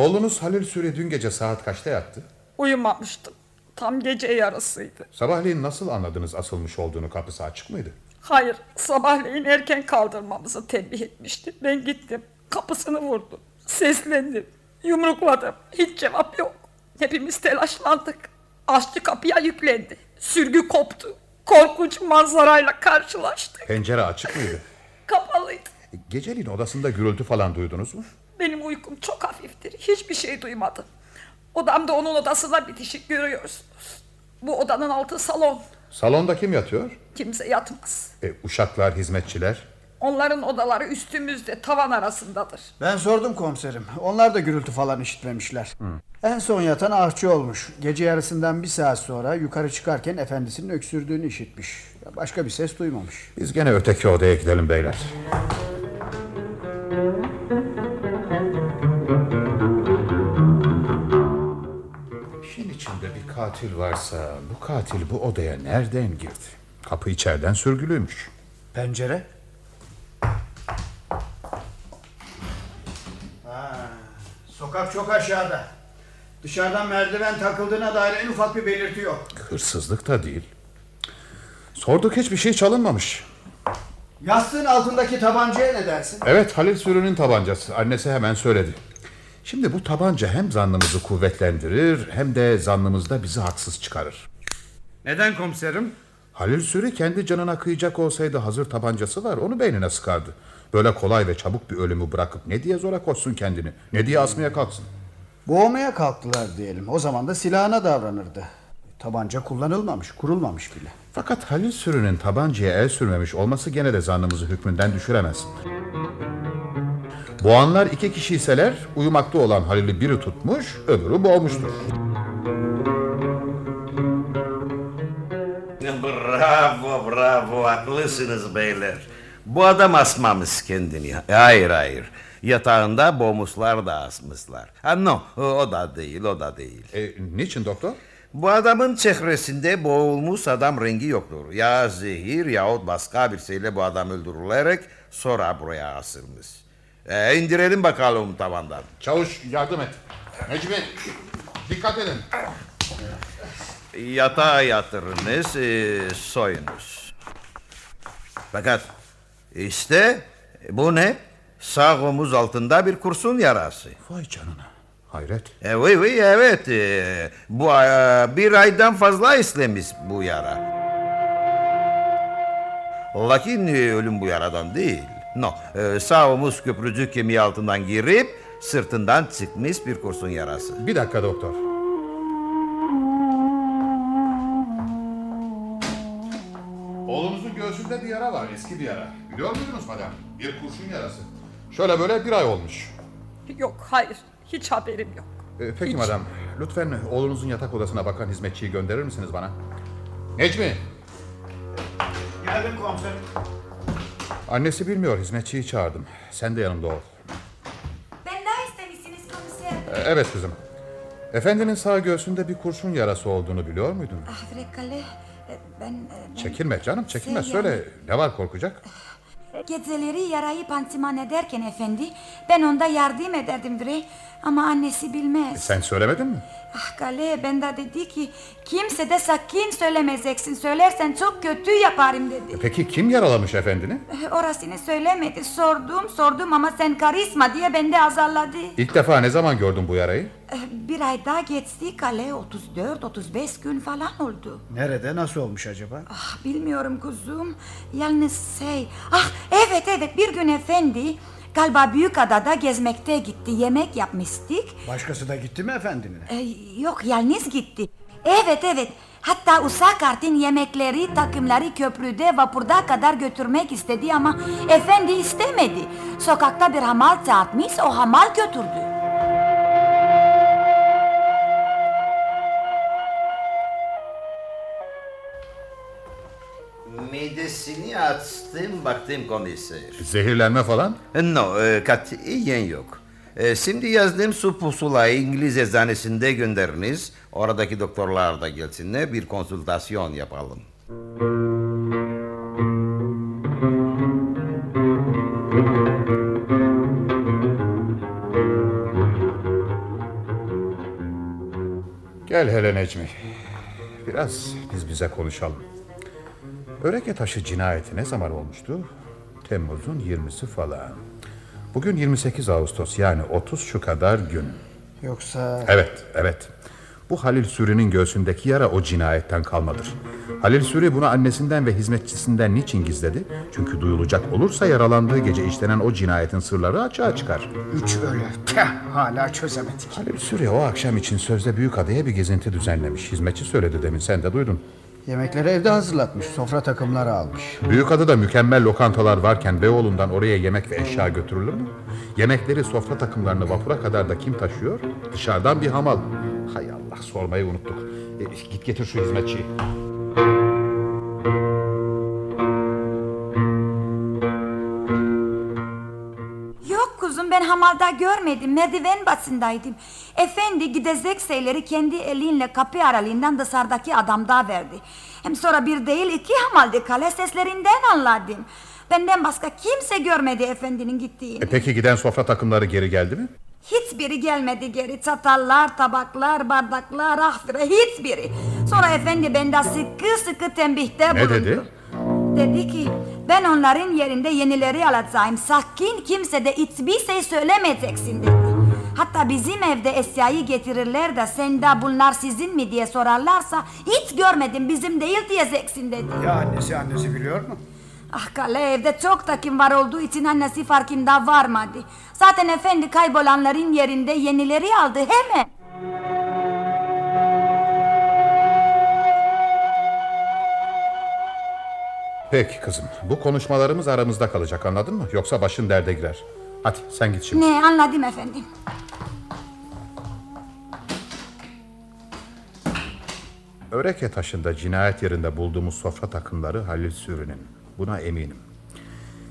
Oğlunuz Halil Süre dün gece saat kaçta yattı? Uyumamıştım. Tam gece yarısıydı. Sabahleyin nasıl anladınız asılmış olduğunu kapısı açık mıydı? Hayır, sabahleyin erken kaldırmamızı tembih etmişti. Ben gittim, kapısını vurdum, seslendim, yumrukladım. Hiç cevap yok. Hepimiz telaşlandık. Aşçı kapıya yüklendi. Sürgü koptu. Korkunç manzarayla karşılaştık. Pencere açık mıydı? Kapalıydı. E, Geceliğin odasında gürültü falan duydunuz mu? Benim uykum çok hafiftir. Hiçbir şey duymadım. Odamda onun odasına bitişik görüyorsunuz. Bu odanın altı salon. Salonda kim yatıyor? Kimse yatmaz. E, uşaklar, hizmetçiler. Onların odaları üstümüzde, tavan arasındadır. Ben sordum komiserim. Onlar da gürültü falan işitmemişler. En son yatan ahçı olmuş. Gece yarısından bir saat sonra yukarı çıkarken efendisinin öksürdüğünü işitmiş. Başka bir ses duymamış. Biz gene öteki odaya gidelim beyler. Katil varsa bu katil bu odaya nereden girdi? Kapı içeriden sürgülüymüş. Pencere? Ha, sokak çok aşağıda. Dışarıdan merdiven takıldığına dair en ufak bir belirti yok. Hırsızlık da değil. Sorduk hiçbir şey çalınmamış. Yastığın altındaki tabancaya ne dersin? Evet Halil Sürü'nün tabancası. Annesi hemen söyledi. Şimdi bu tabanca hem zannımızı kuvvetlendirir hem de zannımızda bizi haksız çıkarır. Neden komiserim? Halil Sürü kendi canına kıyacak olsaydı hazır tabancası var onu beynine sıkardı. Böyle kolay ve çabuk bir ölümü bırakıp ne diye zora koşsun kendini ne diye asmaya kalksın. Boğmaya kalktılar diyelim. O zaman da silahına davranırdı. Tabanca kullanılmamış, kurulmamış bile. Fakat Halil Sürü'nün tabancaya el sürmemiş olması gene de zannımızı hükmünden düşüremez. Boğanlar iki kişiyseler uyumakta olan Halil'i biri tutmuş öbürü boğmuştur. Bravo bravo haklısınız beyler. Bu adam asmamış kendini. Hayır hayır. Yatağında boğmuşlar da asmışlar. Ha no o da değil o da değil. E, niçin doktor? Bu adamın çehresinde boğulmuş adam rengi yoktur. Ya zehir yahut başka bir şeyle bu adam öldürülerek sonra buraya asılmış. E, indirelim bakalım tavandan. Çavuş yardım et. Necmi dikkat edin. Yatağa yatırınız, e, soyunuz. Fakat işte bu ne? Sağ omuz altında bir kurşun yarası. Vay canına. Hayret. E, oui, evet. e, bu e, bir aydan fazla işlemiş bu yara. Lakin e, ölüm bu yaradan değil. No, e, sağ omuz köprücük kemiği altından girip sırtından çıkmış bir kurşun yarası. Bir dakika doktor. Oğlunuzun göğsünde bir yara var, eski bir yara. Biliyor muydunuz madem? Bir kurşun yarası. Şöyle böyle bir ay olmuş. Yok hayır hiç haberim yok. Ee, peki Hiç. madem, lütfen oğlunuzun yatak odasına bakan hizmetçiyi gönderir misiniz bana? Necmi, Geldim komiserim. Annesi bilmiyor, hizmetçiyi çağırdım. Sen de yanımda ol. Ben daha istemişsiniz komiser. Ee, evet kızım. Efendinin sağ göğsünde bir kurşun yarası olduğunu biliyor muydun? Ah Frekale, ben... e, ben Çekinme canım, çekinme. Şey Söyle, ne var korkacak? Geceleri yarayı pansiman ederken efendi, ben onda yardım ederdim bre. Ama annesi bilmez. Sen söylemedin mi? Ah Kale, ben de dedi ki, kimse de sakın söylemeyeceksin. Söylersen çok kötü yaparım dedi. Peki kim yaralamış efendini? Eh, Orasını söylemedi. Sordum, sordum ama sen karizma diye beni azarladı. İlk defa ne zaman gördün bu yarayı? Eh, Bir ay daha geçti Kale, 34-35 gün falan oldu. Nerede nasıl olmuş acaba? Ah, bilmiyorum kuzum. Yalnız şey... Ah evet evet bir gün efendi galiba büyük adada gezmekte gitti. Yemek yapmıştık. Başkası da gitti mi efendinin? Ee, yok yalnız gitti. Evet evet. Hatta Usakart'ın yemekleri, takımları köprüde vapurda kadar götürmek istedi ama efendi istemedi. Sokakta bir hamal çarpmış, o hamal götürdü. Midesini açtım baktım komiser. Zehirlenme falan? No, e, katiyen yok. E, şimdi yazdığım su pusulayı İngiliz eczanesinde gönderiniz. Oradaki doktorlar da gelsinler bir konsültasyon yapalım. Gel hele Necmi. Biraz biz bize konuşalım. Öreke taşı cinayeti ne zaman olmuştu? Temmuz'un 20'si falan. Bugün 28 Ağustos yani 30 şu kadar gün. Yoksa... Evet, evet. Bu Halil Suri'nin göğsündeki yara o cinayetten kalmadır. Halil Suri bunu annesinden ve hizmetçisinden niçin gizledi? Çünkü duyulacak olursa yaralandığı gece işlenen o cinayetin sırları açığa çıkar. Üç ölü. Teh, hala çözemedik. Halil Suri o akşam için sözde büyük adaya bir gezinti düzenlemiş. Hizmetçi söyledi demin sen de duydun. Yemekleri evde hazırlatmış. Sofra takımları almış. Büyük adada mükemmel lokantalar varken Beyoğlu'ndan oraya yemek ve eşya götürülür mü? Yemekleri, sofra takımlarını vapura kadar da kim taşıyor? Dışarıdan bir hamal. Hay Allah sormayı unuttuk. E, git getir şu hizmetçiyi. Ben hamalda görmedim. Merdiven basındaydım. Efendi gidecek şeyleri kendi elinle kapı aralığından dışarıdaki adamda verdi. Hem sonra bir değil iki hamaldı kale seslerinden anladım. Benden başka kimse görmedi efendinin gittiğini. E, peki giden sofra takımları geri geldi mi? Hiçbiri gelmedi geri. Çatallar, tabaklar, bardaklar, ahfire hiçbiri. Sonra efendi benden sıkı sıkı tembihte Ne bulundu. dedi? Dedi ki ben onların yerinde yenileri alacağım. Sakın kimse de hiçbir şey söylemeyeceksin dedi. Hatta bizim evde eşyayı getirirler de sen de bunlar sizin mi diye sorarlarsa hiç görmedim bizim değil diyeceksin dedi. Ya annesi annesi biliyor mu? Ah kale evde çok takım var olduğu için annesi farkında varmadı. Zaten efendi kaybolanların yerinde yenileri aldı hemen. Peki kızım. Bu konuşmalarımız aramızda kalacak anladın mı? Yoksa başın derde girer. Hadi sen git şimdi. Ne anladım efendim. Öreke taşında cinayet yerinde bulduğumuz sofra takımları Halil Sürü'nün. Buna eminim.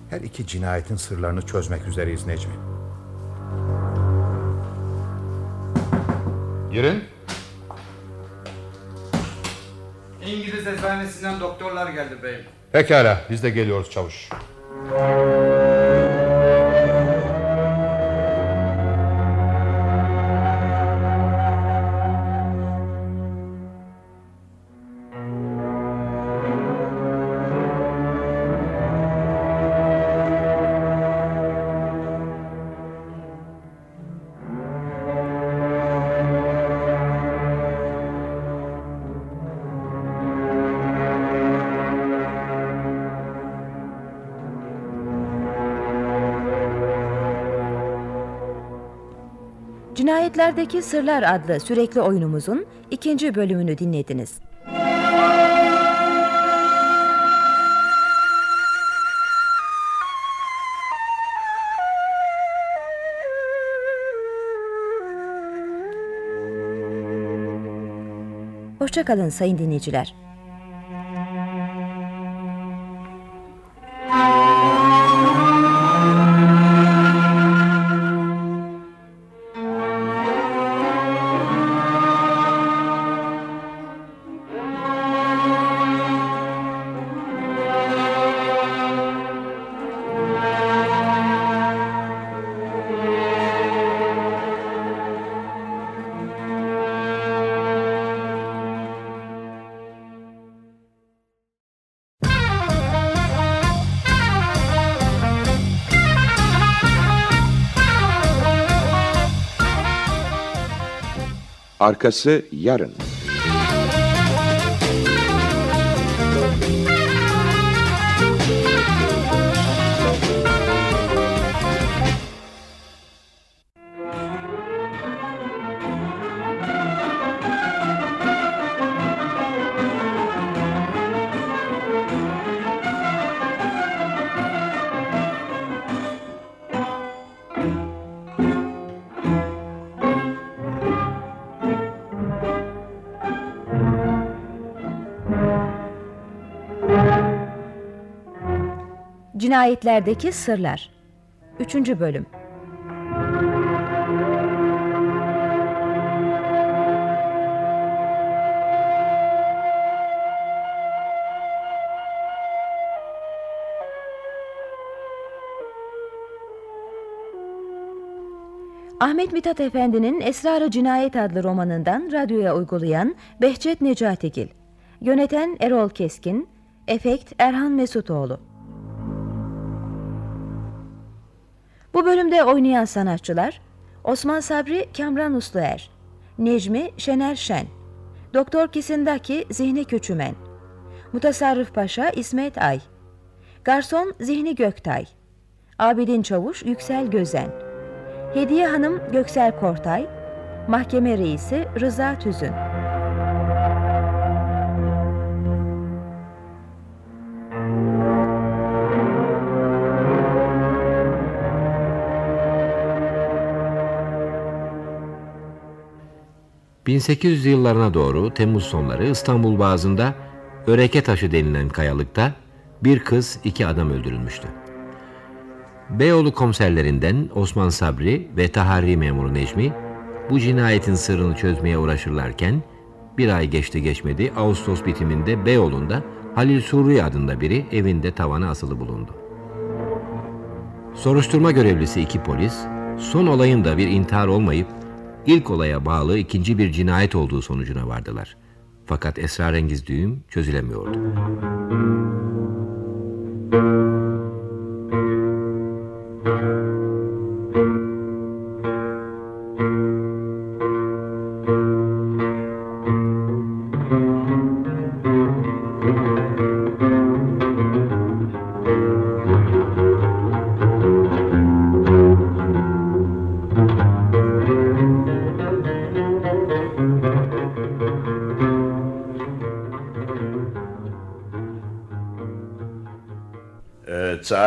Her iki cinayetin sırlarını çözmek üzereyiz Necmi. Girin. İngiliz eczanesinden doktorlar geldi beyim. Pekala biz de geliyoruz çavuş. Cinayetlerdeki Sırlar adlı sürekli oyunumuzun ikinci bölümünü dinlediniz. Hoşçakalın sayın dinleyiciler. Arkası yarın. Cinayetlerdeki Sırlar. 3. Bölüm. Ahmet Mithat Efendi'nin Esrar-ı Cinayet adlı romanından radyoya uygulayan Behçet Necatigil Yöneten Erol Keskin. Efekt Erhan Mesutoğlu Bu bölümde oynayan sanatçılar Osman Sabri Kamran Usluer, Necmi Şener Şen, Doktor Kisindaki Zihni Küçümen, Mutasarrıf Paşa İsmet Ay, Garson Zihni Göktay, Abidin Çavuş Yüksel Gözen, Hediye Hanım Göksel Kortay, Mahkeme Reisi Rıza Tüzün. ...1800 yıllarına doğru Temmuz sonları İstanbul Boğazı'nda Öreke Taşı denilen kayalıkta bir kız iki adam öldürülmüştü. Beyoğlu komiserlerinden Osman Sabri ve Tahari memuru Necmi bu cinayetin sırrını çözmeye uğraşırlarken bir ay geçti geçmedi Ağustos bitiminde Beyoğlu'nda Halil Surri adında biri evinde tavana asılı bulundu. Soruşturma görevlisi iki polis son olayın da bir intihar olmayıp ilk olaya bağlı ikinci bir cinayet olduğu sonucuna vardılar. Fakat esrarengiz düğüm çözülemiyordu.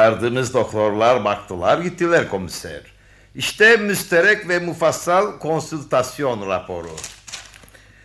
Çağırdığımız doktorlar baktılar gittiler komiser. İşte müsterek ve mufassal konsültasyon raporu.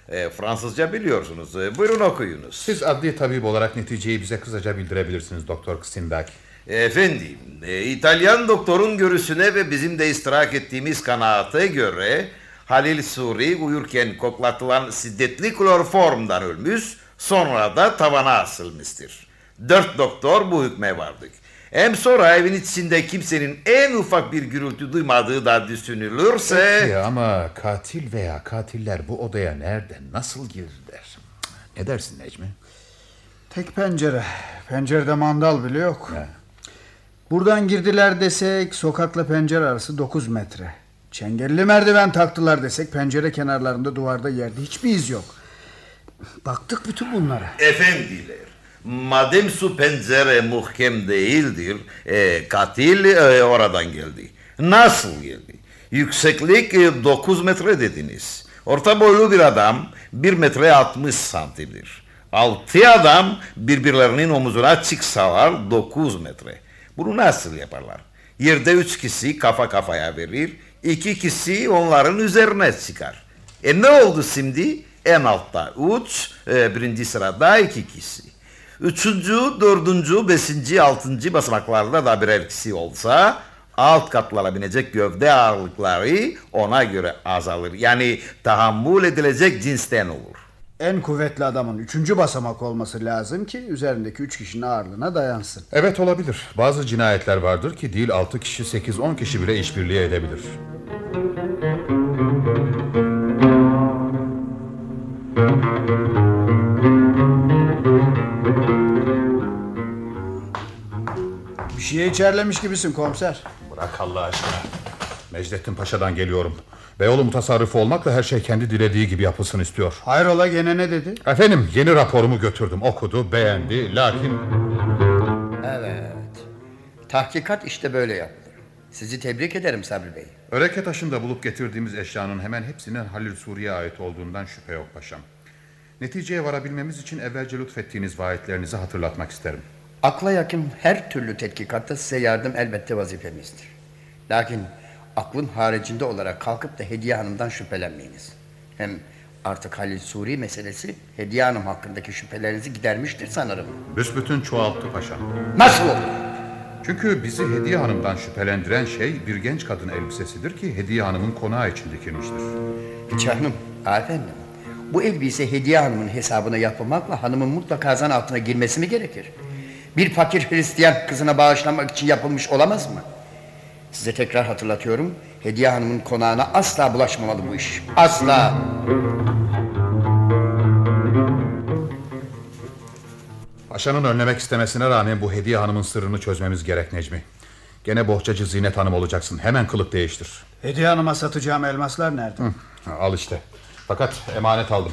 Ee, Fransızca biliyorsunuz. Ee, buyurun okuyunuz. Siz adli tabip olarak neticeyi bize kısaca bildirebilirsiniz Doktor Kısindaki. Efendim, e, İtalyan doktorun görüşüne ve bizim de istirahat ettiğimiz kanaate göre Halil Suri uyurken koklatılan şiddetli kloroformdan ölmüş, sonra da tavana asılmıştır. Dört doktor bu hükme vardık. Hem sonra evin içinde kimsenin en ufak bir gürültü duymadığı da düşünülürse... Peki ama katil veya katiller bu odaya nereden, nasıl girdiler? Ne dersin Necmi? Tek pencere. Pencerede mandal bile yok. Buradan girdiler desek sokakla pencere arası 9 metre. Çengelli merdiven taktılar desek pencere kenarlarında duvarda yerde hiçbir iz yok. Baktık bütün bunlara. Efendiler, madem su pencere muhkem değildir, e, katil e, oradan geldi. Nasıl geldi? Yükseklik 9 metre dediniz. Orta boylu bir adam 1 metre 60 santimdir. Altı adam birbirlerinin omuzuna çıksalar 9 metre. Bunu nasıl yaparlar? Yerde üç kişi kafa kafaya verir, iki kişi onların üzerine çıkar. E ne oldu şimdi? En altta üç, e, birinci sırada iki kişi. Üçüncü, dördüncü, beşinci, altıncı basamaklarda da birer kişi olsa alt katlara binecek gövde ağırlıkları ona göre azalır. Yani tahammül edilecek cinsten olur. En kuvvetli adamın üçüncü basamak olması lazım ki üzerindeki üç kişinin ağırlığına dayansın. Evet olabilir. Bazı cinayetler vardır ki değil 6 kişi 8-10 kişi bile işbirliği edebilir. Bir şeye içerlemiş gibisin komiser. Bırak Allah aşkına. Necdettin Paşa'dan geliyorum. Beyoğlu mutasarrıfı olmakla her şey kendi dilediği gibi yapılsın istiyor. Hayrola gene ne dedi? Efendim yeni raporumu götürdüm. Okudu, beğendi. Lakin Evet. Tahkikat işte böyle yapılır. Sizi tebrik ederim Sabri Bey. Öreke taşında bulup getirdiğimiz eşyanın hemen hepsinin Halil Suri'ye ait olduğundan şüphe yok paşam. Neticeye varabilmemiz için evvelce lütfettiğiniz vaatlerinizi hatırlatmak isterim. Akla yakın her türlü tetkiklatta size yardım elbette vazifemizdir. Lakin aklın haricinde olarak kalkıp da Hediye Hanım'dan şüphelenmeyiniz. Hem artık Halil Suri meselesi Hediye Hanım hakkındaki şüphelerinizi gidermiştir sanırım. Büsbütün çoğalttı paşam. Nasıl olur? Çünkü bizi Hediye Hanım'dan şüphelendiren şey bir genç kadın elbisesidir ki Hediye Hanım'ın konağı için dikilmiştir. Canım, efendim. Bu elbise Hediye Hanım'ın hesabına yapılmakla hanımın mutlaka zan altına girmesi mi gerekir? Bir fakir Hristiyan kızına bağışlamak için yapılmış olamaz mı? Size tekrar hatırlatıyorum. Hediye Hanım'ın konağına asla bulaşmamalı bu iş. Asla. Paşanın önlemek istemesine rağmen bu Hediye Hanım'ın sırrını çözmemiz gerek Necmi. Gene bohçacı Zinet Hanım olacaksın. Hemen kılık değiştir. Hediye Hanım'a satacağım elmaslar nerede? Hı, al işte. Fakat emanet aldım.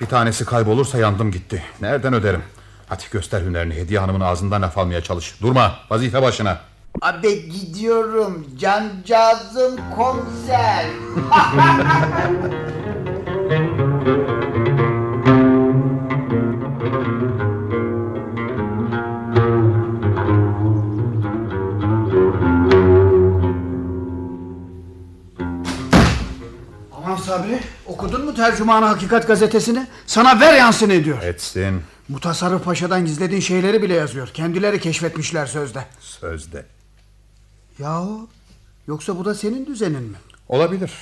Bir tanesi kaybolursa yandım gitti. Nereden öderim? Hadi göster hünerini. Hediye Hanım'ın ağzından laf almaya çalış. Durma. Vazife başına. Abi gidiyorum cancağızım komiser. Aman Sabri okudun mu tercümanı hakikat gazetesini? Sana ver yansın ediyor. Etsin. Mutasarrıf Paşa'dan gizlediğin şeyleri bile yazıyor. Kendileri keşfetmişler sözde. Sözde. Yahu yoksa bu da senin düzenin mi? Olabilir.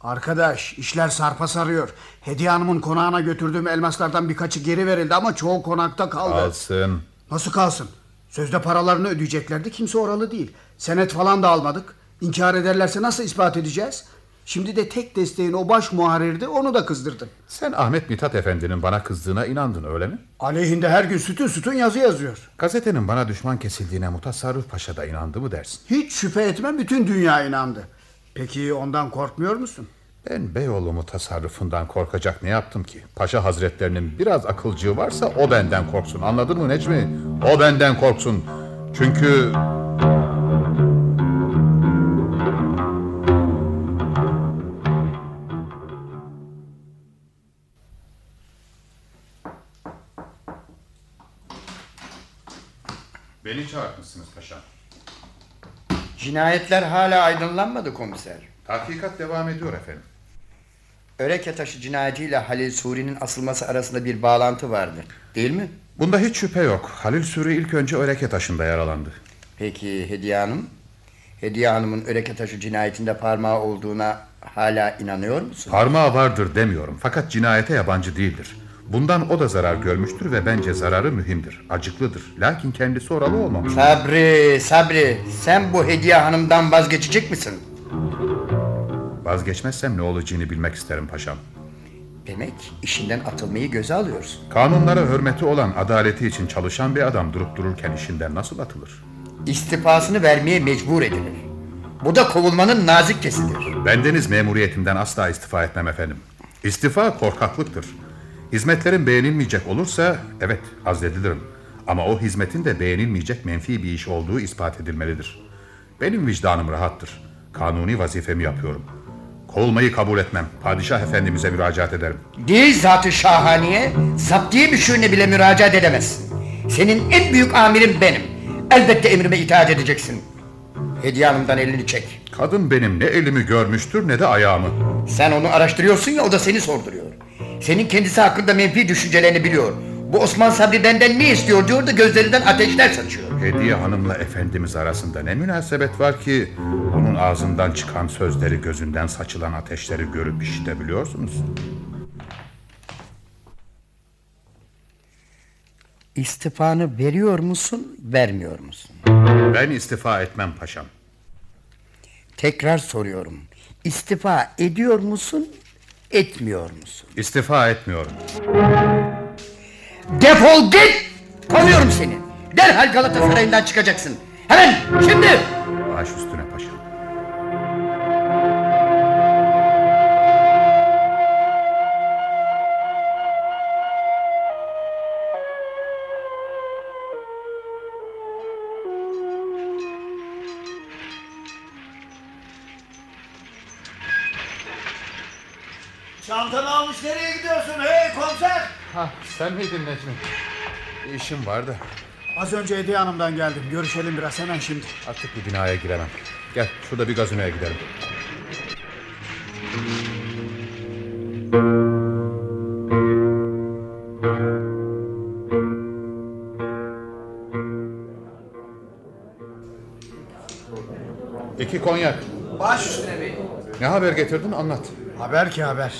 Arkadaş işler sarpa sarıyor. Hediye Hanım'ın konağına götürdüğüm elmaslardan birkaçı geri verildi ama çoğu konakta kaldı. Alsın. Nasıl kalsın? Sözde paralarını ödeyeceklerdi kimse oralı değil. Senet falan da almadık. İnkar ederlerse nasıl ispat edeceğiz? Şimdi de tek desteğin o baş muharirdi onu da kızdırdın. Sen Ahmet Mithat Efendi'nin bana kızdığına inandın öyle mi? Aleyhinde her gün sütun sütun yazı yazıyor. Gazetenin bana düşman kesildiğine Mutasarrıf Paşa da inandı mı dersin? Hiç şüphe etmem bütün dünya inandı. Peki ondan korkmuyor musun? Ben Beyoğlu mutasarrıfından korkacak ne yaptım ki? Paşa hazretlerinin biraz akılcığı varsa o benden korksun. Anladın mı Necmi? O benden korksun. Çünkü... Beni çağırtmışsınız paşam. Cinayetler hala aydınlanmadı komiser. Tahkikat devam ediyor efendim. Öreke taşı cinayetiyle Halil Suri'nin asılması arasında bir bağlantı vardı. Değil mi? Bunda hiç şüphe yok. Halil Suri ilk önce Öreke taşında yaralandı. Peki Hediye Hanım? Hediye Hanım'ın Öreke taşı cinayetinde parmağı olduğuna hala inanıyor musun? Parmağı vardır demiyorum. Fakat cinayete yabancı değildir. Bundan o da zarar görmüştür ve bence zararı mühimdir. Acıklıdır. Lakin kendisi oralı olmamış. Sabri, Sabri, sen bu Hediye Hanım'dan vazgeçecek misin? Vazgeçmezsem ne olacağını bilmek isterim paşam. Demek işinden atılmayı göze alıyorsun. Kanunlara hürmeti olan, adaleti için çalışan bir adam durup dururken işinden nasıl atılır? İstifasını vermeye mecbur edilir. Bu da kovulmanın nazikkesidir. Bendeniz memuriyetimden asla istifa etmem efendim. İstifa korkaklıktır. Hizmetlerin beğenilmeyecek olursa evet azledilirim. Ama o hizmetin de beğenilmeyecek menfi bir iş olduğu ispat edilmelidir. Benim vicdanım rahattır. Kanuni vazifemi yapıyorum. Kovulmayı kabul etmem. Padişah efendimize müracaat ederim. Değil zatı şahaniye, zaptiye müşürüne bile müracaat edemezsin. Senin en büyük amirin benim. Elbette emrime itaat edeceksin. Hediye Hanım'dan elini çek. Kadın benim ne elimi görmüştür ne de ayağımı. Sen onu araştırıyorsun ya o da seni sorduruyor. Senin kendisi hakkında menfi düşüncelerini biliyor. Bu Osman Sabri benden ne istiyor diyor da gözlerinden ateşler saçıyor. Hediye hanımla efendimiz arasında ne münasebet var ki onun ağzından çıkan sözleri gözünden saçılan ateşleri görüp işitebiliyorsunuz. İstifanı veriyor musun, vermiyor musun? Ben istifa etmem paşam. Tekrar soruyorum. İstifa ediyor musun, etmiyor musun? İstifa etmiyorum. Defol git! Kovuyorum seni. Derhal Galatasaray'ından çıkacaksın. Hemen, şimdi! Baş üstüne paşam. Çantanı almış nereye gidiyorsun hey komiser? Ha, sen miydin Necmi? İşim vardı. Az önce Hediye Hanım'dan geldim. Görüşelim biraz hemen şimdi. Artık bu binaya giremem. Gel şurada bir gazinoya gidelim. İki konyak. Baş üstüne bey. Ne haber getirdin anlat. Haber ki haber.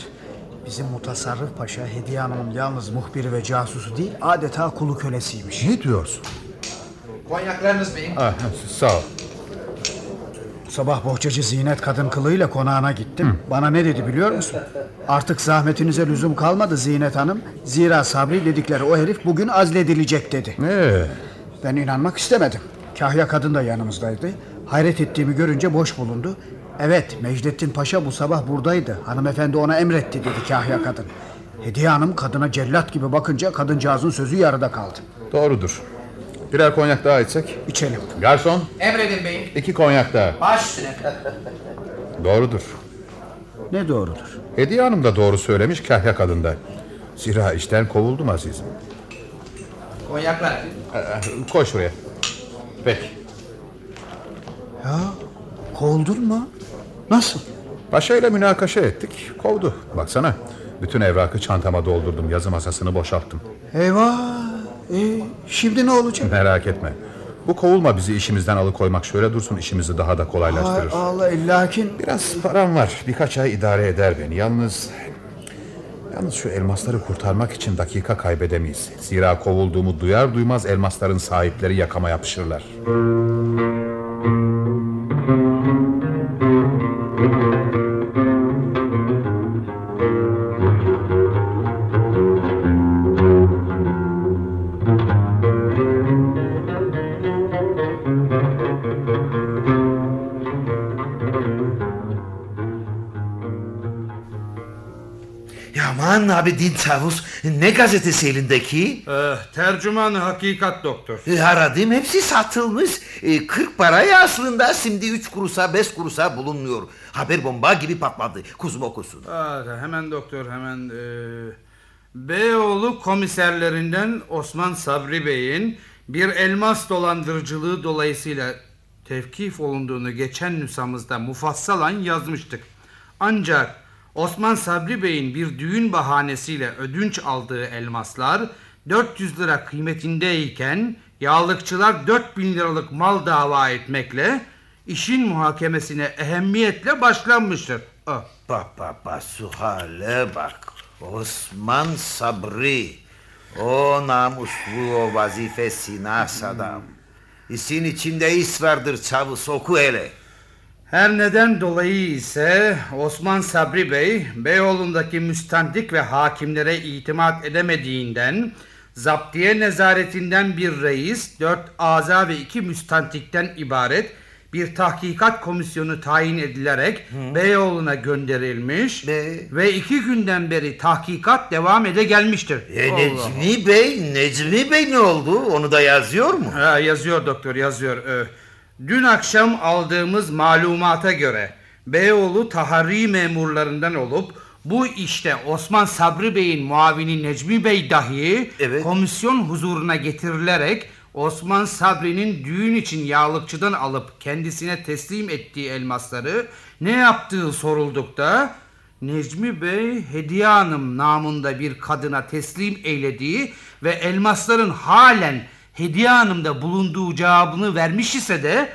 Bizim mutasarrıf paşa Hediye Hanım'ın yalnız muhbiri ve casusu değil adeta kulu kölesiymiş. Ne diyorsun? Konyaklarınız beyim. Ah, sağ ol. Sabah bohçacı Zinet kadın kılığıyla konağına gittim. Bana ne dedi biliyor musun? Artık zahmetinize lüzum kalmadı Zinet Hanım. Zira Sabri dedikleri o herif bugün azledilecek dedi. Ee, Ben inanmak istemedim. Kahya kadın da yanımızdaydı. Hayret ettiğimi görünce boş bulundu. Evet Mecdettin Paşa bu sabah buradaydı. Hanımefendi ona emretti dedi Kahya kadın. Hediye Hanım kadına cellat gibi bakınca kadıncağızın sözü yarıda kaldı. doğrudur. Birer konyak daha içsek. İçelim. Garson, Emredin beyim. iki konyak daha. Baş üstüne. Doğrudur. Ne doğrudur? Hediye Hanım da doğru söylemiş kahya kadında. Zira işten kovuldum azizim. Konyaklar. Ee, koy şuraya. Peki. Ya kovuldun mu? Nasıl? Paşa ile münakaşa ettik. Kovdu. Baksana. Bütün evrakı çantama doldurdum. Yazı masasını boşalttım. Eyvah. E, şimdi ne olacak? Merak etme. Bu kovulma bizi işimizden alıkoymak şöyle dursun işimizi daha da kolaylaştırır. Ay Allah lakin Biraz param var. Birkaç ay idare eder beni. Yalnız... Yalnız şu elmasları kurtarmak için dakika kaybedemeyiz. Zira kovulduğumu duyar duymaz elmasların sahipleri yakama yapışırlar. Aman abi din tavus ne gazetesi elindeki? Eh, tercüman hakikat doktor. E, Aradım hepsi satılmış. E, 40 paraya aslında şimdi 3 kuruşa 5 kuruşa bulunmuyor. Haber bomba gibi patladı. Kuzum okusun. Ah, hemen doktor hemen. eh, Beyoğlu komiserlerinden Osman Sabri Bey'in bir elmas dolandırıcılığı dolayısıyla tevkif olunduğunu geçen nüsamızda mufassalan yazmıştık. Ancak Osman Sabri Bey'in bir düğün bahanesiyle ödünç aldığı elmaslar 400 lira kıymetindeyken yağlıkçılar 4000 liralık mal dava etmekle işin muhakemesine ehemmiyetle başlanmıştır. Ah. Bak bak bak şu hale bak. Osman Sabri. O namuslu o vazifesine as adam. İşin içinde iş vardır çavuş oku hele. Her neden dolayı ise Osman Sabri Bey Beyoğlu'ndaki müstendik ve hakimlere itimat edemediğinden zaptiye nezaretinden bir reis, dört aza ve iki müstentikten ibaret bir tahkikat komisyonu tayin edilerek Beyoğlu'na gönderilmiş ve iki günden beri tahkikat devam ede gelmiştir. E. Necmi Bey, Necmi Bey ne oldu? Onu da yazıyor mu? Ha, yazıyor doktor yazıyor. Ee, Dün akşam aldığımız malumata göre Beyoğlu taharri memurlarından olup bu işte Osman Sabri Bey'in muavini Necmi Bey dahi komisyon huzuruna getirilerek Osman Sabri'nin düğün için yağlıkçıdan alıp kendisine teslim ettiği elmasları ne yaptığı soruldukta Necmi Bey Hediye Hanım namında bir kadına teslim eylediği ve elmasların halen Hediye Hanım'da bulunduğu cevabını vermiş ise de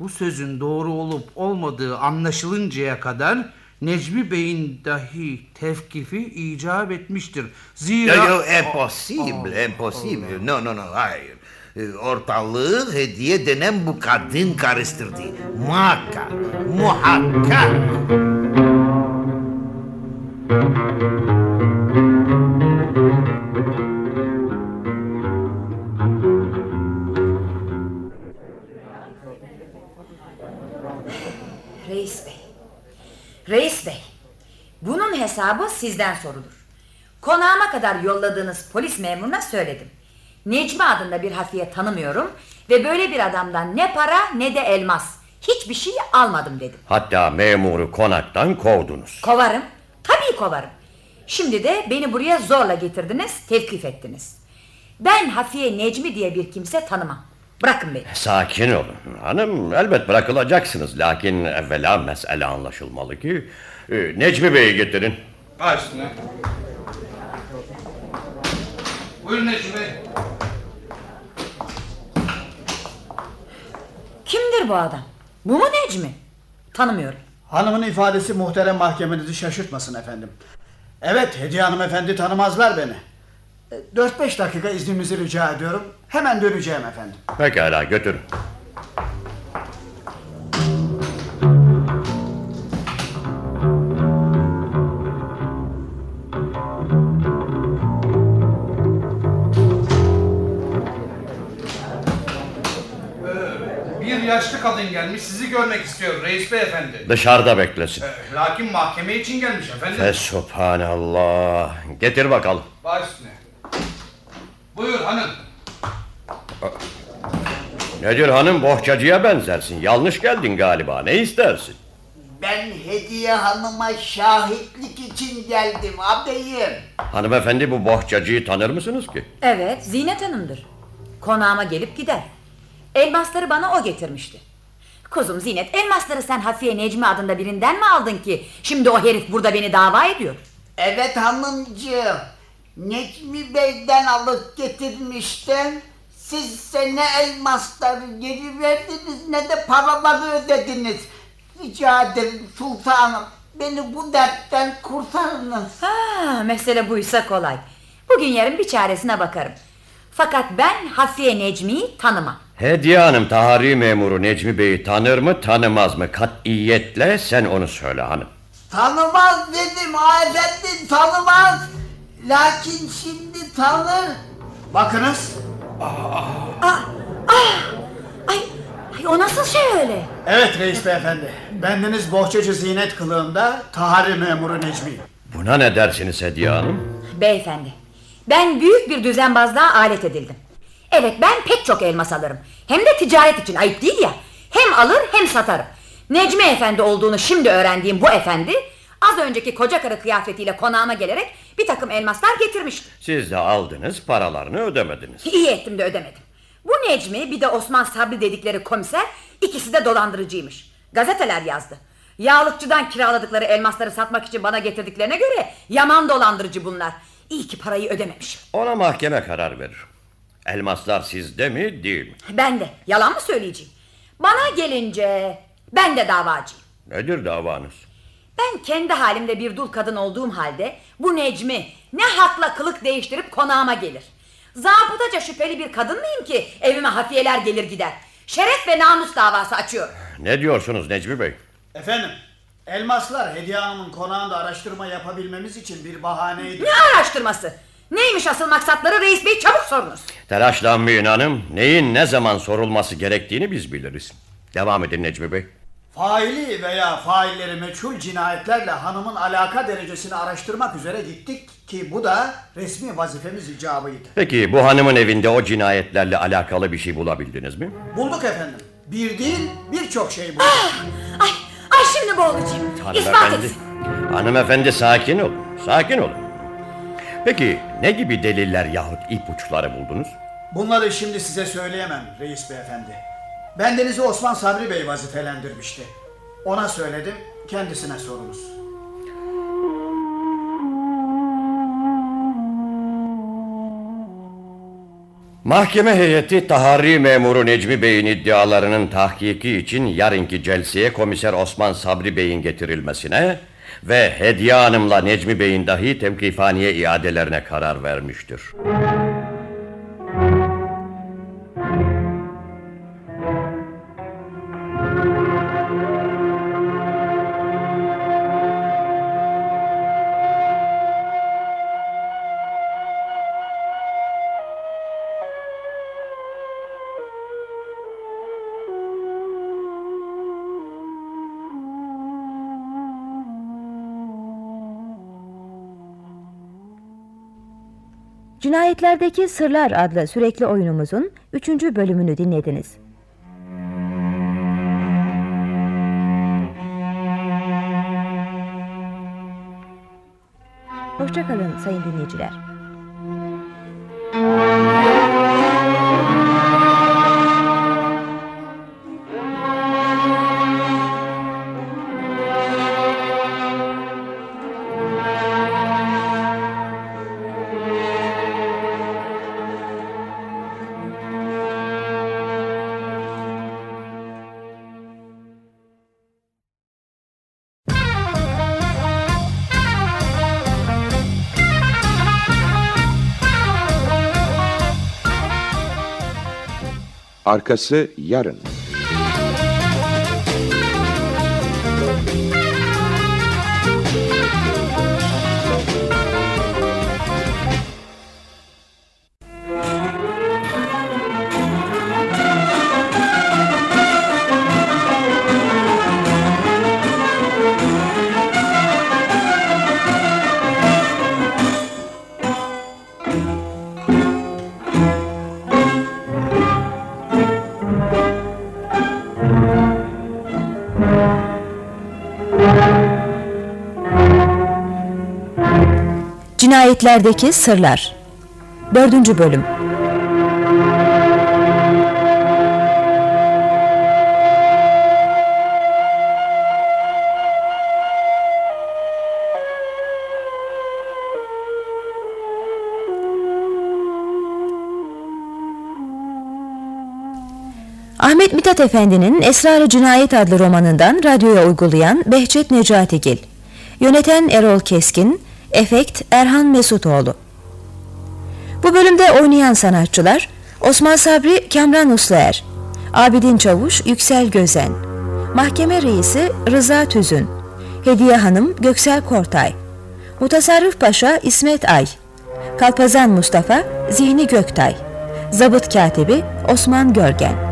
bu sözün doğru olup olmadığı anlaşılıncaya kadar Necmi Bey'in dahi tevkifi icap etmiştir. Zira... Yo, yo, impossible, impossible. No, no, no, hayır. E, Ortalığı hediye denen bu kadın karıştırdı. Muhakkak, muhakkak. Reis Reis bey. Bunun hesabı sizden sorulur. Konağıma kadar yolladığınız polis memuruna söyledim. Necmi adında bir hafiye tanımıyorum ve böyle bir adamdan ne para ne de elmas. Hiçbir şey almadım dedim. Hatta memuru konaktan kovdunuz. Kovarım. Tabii kovarım. Şimdi de beni buraya zorla getirdiniz, tevkif ettiniz. Ben Hafiye Necmi diye bir kimse tanımam. Bırakın beni. Sakin olun hanım elbet bırakılacaksınız lakin evvela mesele anlaşılmalı ki e, Necmi Bey'i getirin. Başına. Buyurun Necmi Bey. Kimdir bu adam? Bu mu Necmi? Tanımıyorum. Hanımın ifadesi muhterem mahkemenizi şaşırtmasın efendim. Evet Hediye hanımefendi tanımazlar beni. E, 4-5 dakika izninizi rica ediyorum. Hemen döneceğim efendim. Pekala götürün. Bir yaşlı kadın gelmiş sizi görmek istiyor reis beyefendi. Dışarıda beklesin. Ee, Lakin mahkeme için gelmiş efendim. Fesubhanallah. Getir bakalım. Baş üstüne. Buyur hanım. Nedir hanım bohçacıya benzersin. Yanlış geldin galiba. Ne istersin? Ben Hediye Hanım'a şahitlik için geldim ağabeyim. Hanımefendi bu bohçacıyı tanır mısınız ki? Evet, Zinet Hanım'dır. Konağıma gelip gider. Elmasları bana o getirmişti. Kuzum Zinet, elmasları sen Hafiye Necmi adında birinden mi aldın ki? Şimdi o herif burada beni dava ediyor. Evet hanımcığım. Necmi Bey'den alıp getirmiştim. Siz ise ne elmasları geri verdiniz ne de paraları ödediniz. Rica ederim sultanım. Beni bu dertten kurtarınız. Ha, mesele buysa kolay. Bugün yarın bir çaresine bakarım. Fakat ben Hafiye Necmi'yi tanımam. Hediye Hanım tahari memuru Necmi Bey'i tanır mı tanımaz mı? Katiyetle sen onu söyle hanım. Tanımaz dedim ha efendi tanımaz. Lakin şimdi tanır. Bakınız. Ay o nasıl şey öyle? Evet reis beyefendi. Bendeniz bohçacı zinet kılığında tahari memuru Necmi. Buna ne dersiniz Hediye Hanım? Beyefendi, ben büyük bir düzenbazlığa alet edildim. Evet ben pek çok elmas alırım. Hem de ticaret için ayıp değil ya. Hem alır hem satarım. Necmi efendi olduğunu şimdi öğrendiğim bu efendi... ...az önceki koca karı kıyafetiyle konağıma gelerek bir takım elmaslar getirmişti. Siz de aldınız paralarını ödemediniz. İyi ettim de ödemedim. Bu Necmi bir de Osman Sabri dedikleri komiser ikisi de dolandırıcıymış. Gazeteler yazdı. Yağlıkçıdan kiraladıkları elmasları satmak için bana getirdiklerine göre yaman dolandırıcı bunlar. İyi ki parayı ödememişim. Ona mahkeme karar verir. Elmaslar sizde mi değil mi? Ben de yalan mı söyleyeceğim? Bana gelince ben de davacıyım. Nedir davanız? Ben kendi halimde bir dul kadın olduğum halde bu Necmi ne hakla kılık değiştirip konağıma gelir. Zabıtaca şüpheli bir kadın mıyım ki evime hafiyeler gelir gider. Şeref ve namus davası açıyor. Ne diyorsunuz Necmi Bey? Efendim elmaslar Hediye Hanım'ın konağında araştırma yapabilmemiz için bir bahaneydi. Ne araştırması? Neymiş asıl maksatları reis bey çabuk sorunuz. Telaşlanmayın hanım. Neyin ne zaman sorulması gerektiğini biz biliriz. Devam edin Necmi Bey. Faili veya failleri meçhul cinayetlerle hanımın alaka derecesini araştırmak üzere gittik ki bu da resmi vazifemiz icabıydı. Peki bu hanımın evinde o cinayetlerle alakalı bir şey bulabildiniz mi? Bulduk efendim. Bir değil birçok şey bu. Ay, ay şimdi boğulacağım. İspat Hanımefendi, et. hanımefendi sakin olun, sakin olun. Peki ne gibi deliller yahut ipuçları buldunuz? Bunları şimdi size söyleyemem reis beyefendi. Bendenizi Osman Sabri Bey vazifelendirmişti. Ona söyledim, kendisine sorunuz. Mahkeme heyeti taharri memuru Necmi Bey'in iddialarının tahkiki için yarınki celseye komiser Osman Sabri Bey'in getirilmesine ve Hediye Hanım'la Necmi Bey'in dahi temkifaniye iadelerine karar vermiştir. Cinayetlerdeki Sırlar adlı sürekli oyunumuzun 3. bölümünü dinlediniz. Hoşçakalın sayın dinleyiciler. Arkası yarın. Cinayetlerdeki Sırlar 4. bölüm Ahmet Mithat Efendi'nin Esrar-ı Cinayet adlı romanından radyoya uygulayan Behçet Necatigil Yöneten Erol Keskin Efekt Erhan Mesutoğlu. Bu bölümde oynayan sanatçılar Osman Sabri Kamran Usluer Abidin Çavuş Yüksel Gözen Mahkeme Reisi Rıza Tüzün Hediye Hanım Göksel Kortay Mutasarrıf Paşa İsmet Ay Kalpazan Mustafa Zihni Göktay Zabıt Katibi Osman Görgen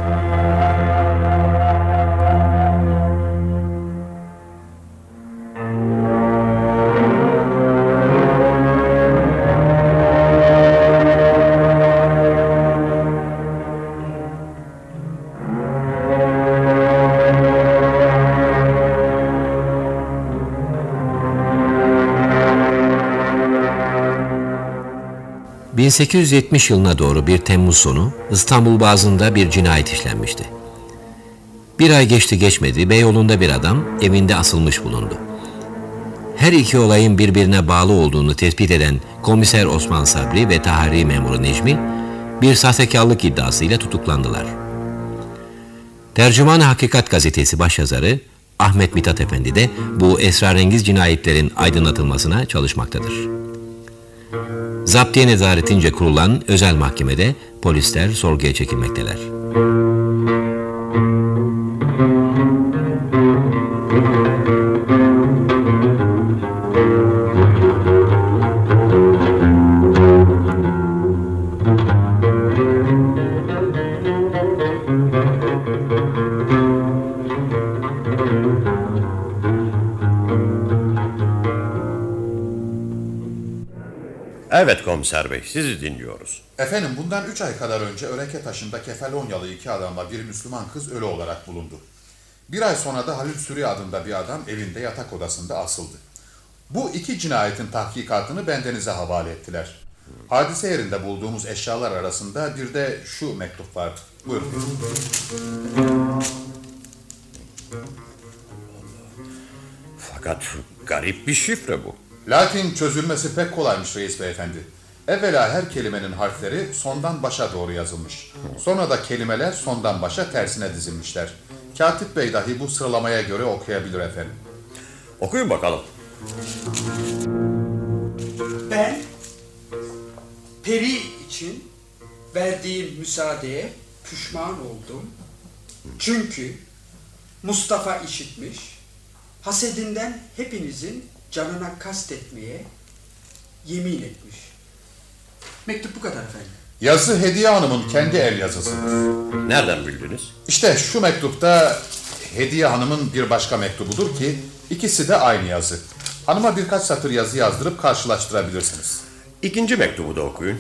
...1870 yılına doğru bir Temmuz sonu İstanbul Boğazı'nda bir cinayet işlenmişti. Bir ay geçti geçmedi Beyoğlu'nda bir adam evinde asılmış bulundu. Her iki olayın birbirine bağlı olduğunu tespit eden komiser Osman Sabri ve tahari memuru Necmi bir sahtekarlık iddiasıyla tutuklandılar. Tercüman Hakikat gazetesi başyazarı Ahmet Mithat Efendi de bu esrarengiz cinayetlerin aydınlatılmasına çalışmaktadır. Zaptiye nezaretince kurulan özel mahkemede polisler sorguya çekilmekteler. Komiser bey sizi dinliyoruz. Efendim bundan üç ay kadar önce Öreke taşında Kefalonyalı iki adamla bir Müslüman kız ölü olarak bulundu. Bir ay sonra da Halil Sürü adında bir adam evinde yatak odasında asıldı. Bu iki cinayetin tahkikatını bendenize havale ettiler. Hadise yerinde bulduğumuz eşyalar arasında bir de şu mektup vardı. Buyurun. Fakat garip bir şifre bu. Lakin çözülmesi pek kolaymış reis beyefendi. Evvela her kelimenin harfleri sondan başa doğru yazılmış. Sonra da kelimeler sondan başa tersine dizilmişler. Katip bey dahi bu sıralamaya göre okuyabilir efendim. Okuyun bakalım. Ben Peri için verdiğim müsaadeye pişman oldum. Çünkü Mustafa işitmiş, hasedinden hepinizin canına kastetmeye yemin etmiş. Mektup bu kadar efendim. Yazı Hediye Hanım'ın kendi el yazısı. Nereden bildiniz? İşte şu mektupta Hediye Hanım'ın bir başka mektubudur ki ikisi de aynı yazı. Hanıma birkaç satır yazı yazdırıp karşılaştırabilirsiniz. İkinci mektubu da okuyun.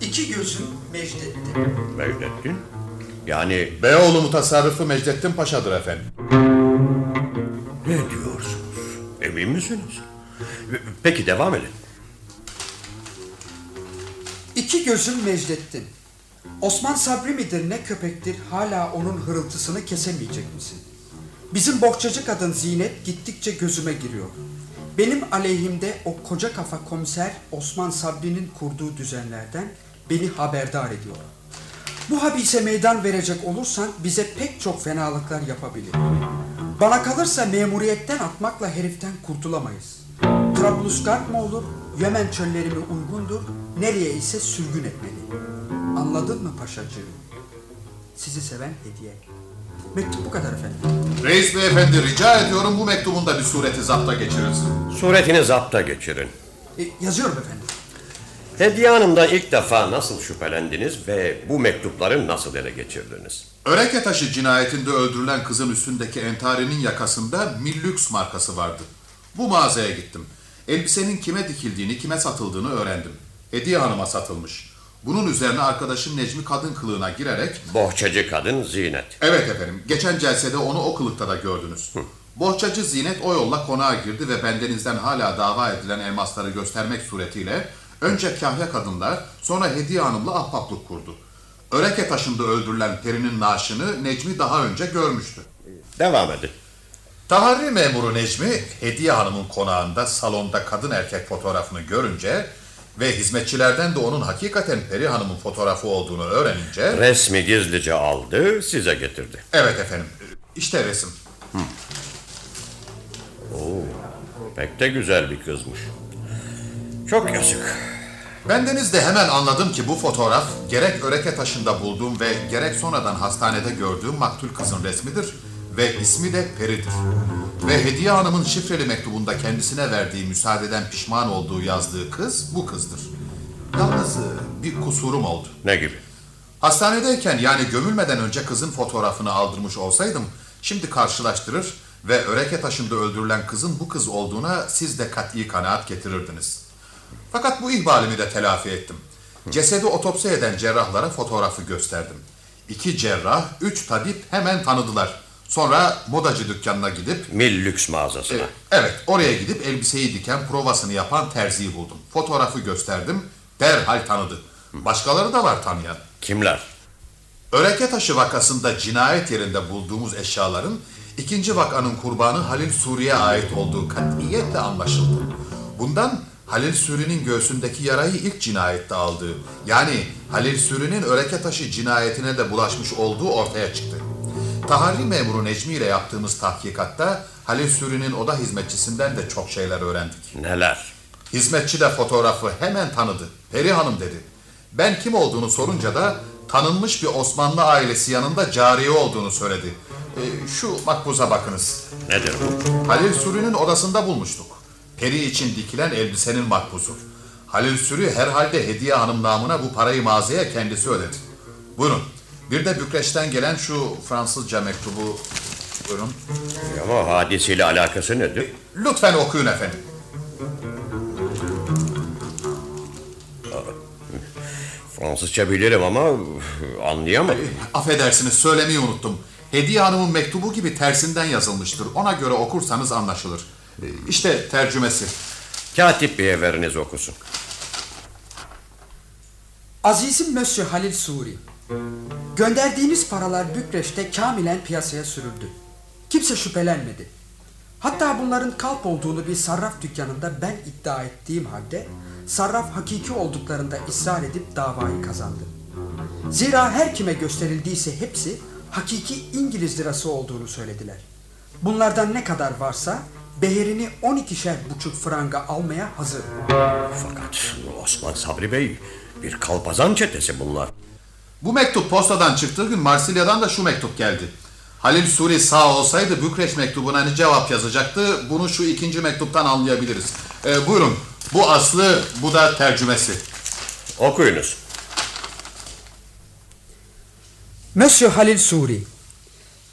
İki gözüm Mecdettin. Mecdettin. Yani Beyoğlu mutasarrıfı Mecdettin Paşa'dır efendim. ne diyorsunuz? Emin misiniz? Peki devam edin. İki gözüm Mecdettin. Osman Sabri midir ne köpektir hala onun hırıltısını kesemeyecek misin? Bizim bohçacı kadın Zinet gittikçe gözüme giriyor. Benim aleyhimde o koca kafa komiser Osman Sabri'nin kurduğu düzenlerden beni haberdar ediyor. Bu habise meydan verecek olursan bize pek çok fenalıklar yapabilir. Bana kalırsa memuriyetten atmakla heriften kurtulamayız. Trablusgarp mı olur, Yemen çölleri mi uygundur, nereye ise sürgün etmeli. Anladın mı paşacığım? Sizi seven hediye. Mektup bu kadar efendim. Reis beyefendi rica ediyorum bu mektubun da bir sureti zapta geçirilsin. Suretini zapta geçirin. E, yazıyorum efendim. Hediye Hanım'dan ilk defa nasıl şüphelendiniz ve bu mektupları nasıl ele geçirdiniz? Öreke taşı cinayetinde öldürülen kızın üstündeki entarinin yakasında Millux markası vardı. Bu mağazaya gittim. Elbisenin kime dikildiğini, kime satıldığını öğrendim. Hediye Hanım'a satılmış. Bunun üzerine arkadaşım Necmi kadın kılığına girerek... Bohçacı kadın Zinet. Evet efendim, geçen celsede onu o kılıkta da gördünüz. Bohçacı Zinet o yolla konağa girdi ve bendenizden hala dava edilen elmasları göstermek suretiyle önce kahya kadınlar, sonra Hediye Hanım'la ahbaplık kurdu. Öreke taşında öldürülen Peri'nin naaşını Necmi daha önce görmüştü. Devam edin. Taharri memuru Necmi, Hediye Hanım'ın konağında salonda kadın erkek fotoğrafını görünce ve hizmetçilerden de onun hakikaten Peri Hanım'ın fotoğrafı olduğunu öğrenince... Resmi gizlice aldı, size getirdi. Evet efendim, işte resim. Oo, pek de güzel bir kızmış. Çok yazık. Bendeniz de hemen anladım ki bu fotoğraf gerek öreke taşında bulduğum ve gerek sonradan hastanede gördüğüm maktul kızın resmidir ve ismi de Peri'dir. Ve Hediye Hanım'ın şifreli mektubunda kendisine verdiği müsaadeden pişman olduğu yazdığı kız bu kızdır. Yalnız e, bir kusurum oldu. Ne gibi? Hastanedeyken yani gömülmeden önce kızın fotoğrafını aldırmış olsaydım şimdi karşılaştırır ve öreke taşında öldürülen kızın bu kız olduğuna siz de kat'i kanaat getirirdiniz. Fakat bu ihbalimi de telafi ettim. Cesedi otopsi eden cerrahlara fotoğrafı gösterdim. İki cerrah, üç tabip hemen tanıdılar. Sonra modacı dükkanına gidip... Mil lüks mağazasına. E, Evet, oraya gidip elbiseyi diken provasını yapan terziyi buldum. Fotoğrafı gösterdim, derhal tanıdı. Başkaları da var tanıyan. Kimler? Öreke taşı vakasında cinayet yerinde bulduğumuz eşyaların ikinci vakanın kurbanı Halil Suri'ye ait olduğu katiyetle anlaşıldı. Bundan Halil Suri'nin göğsündeki yarayı ilk cinayette aldığı, yani Halil Suri'nin öreke taşı cinayetine de bulaşmış olduğu ortaya çıktı. Taharri memuru Necmi ile yaptığımız tahkikatta Halil Suri'nin oda hizmetçisinden de çok şeyler öğrendik. Neler? Hizmetçi de fotoğrafı hemen tanıdı. Peri Hanım dedi. Ben kim olduğunu sorunca da tanınmış bir Osmanlı ailesi yanında cariye olduğunu söyledi. E, şu makbuza bakınız. Nedir bu? Halil Sürü'nün odasında bulmuştuk. Peri için dikilen elbisenin makbuzu. Halil Sürü herhalde Hediye Hanım namına bu parayı mağazaya kendisi ödedi. Buyurun. Bir de Bükreş'ten gelen şu Fransızca mektubu Buyurun. Ama hadisiyle alakası nedir? Lütfen okuyun efendim. Fransızca bilirim ama anlayamadım. Affedersiniz söylemeyi unuttum. Hediye Hanım'ın mektubu gibi tersinden yazılmıştır. Ona göre okursanız anlaşılır. İşte tercümesi. Katip Bey'e veriniz okusun. Azizim Monsieur Halil Suri. Gönderdiğiniz paralar Bükreş'te kamilen piyasaya sürüldü. Kimse şüphelenmedi. Hatta bunların kalp olduğunu bir sarraf dükkanında ben iddia ettiğim halde sarraf hakiki olduklarında ısrar edip davayı kazandı. Zira her kime gösterildiyse hepsi hakiki İngiliz lirası olduğunu söylediler. Bunlardan ne kadar varsa beherini 12'şer buçuk franga almaya hazır. Fakat Osman Sabri Bey bir kalpazan çetesi bunlar. Bu mektup postadan çıktığı gün Marsilya'dan da şu mektup geldi. Halil Suri sağ olsaydı Bükreş mektubuna ne cevap yazacaktı? Bunu şu ikinci mektuptan anlayabiliriz. Ee, buyurun. Bu aslı, bu da tercümesi. Okuyunuz. Monsieur Halil Suri,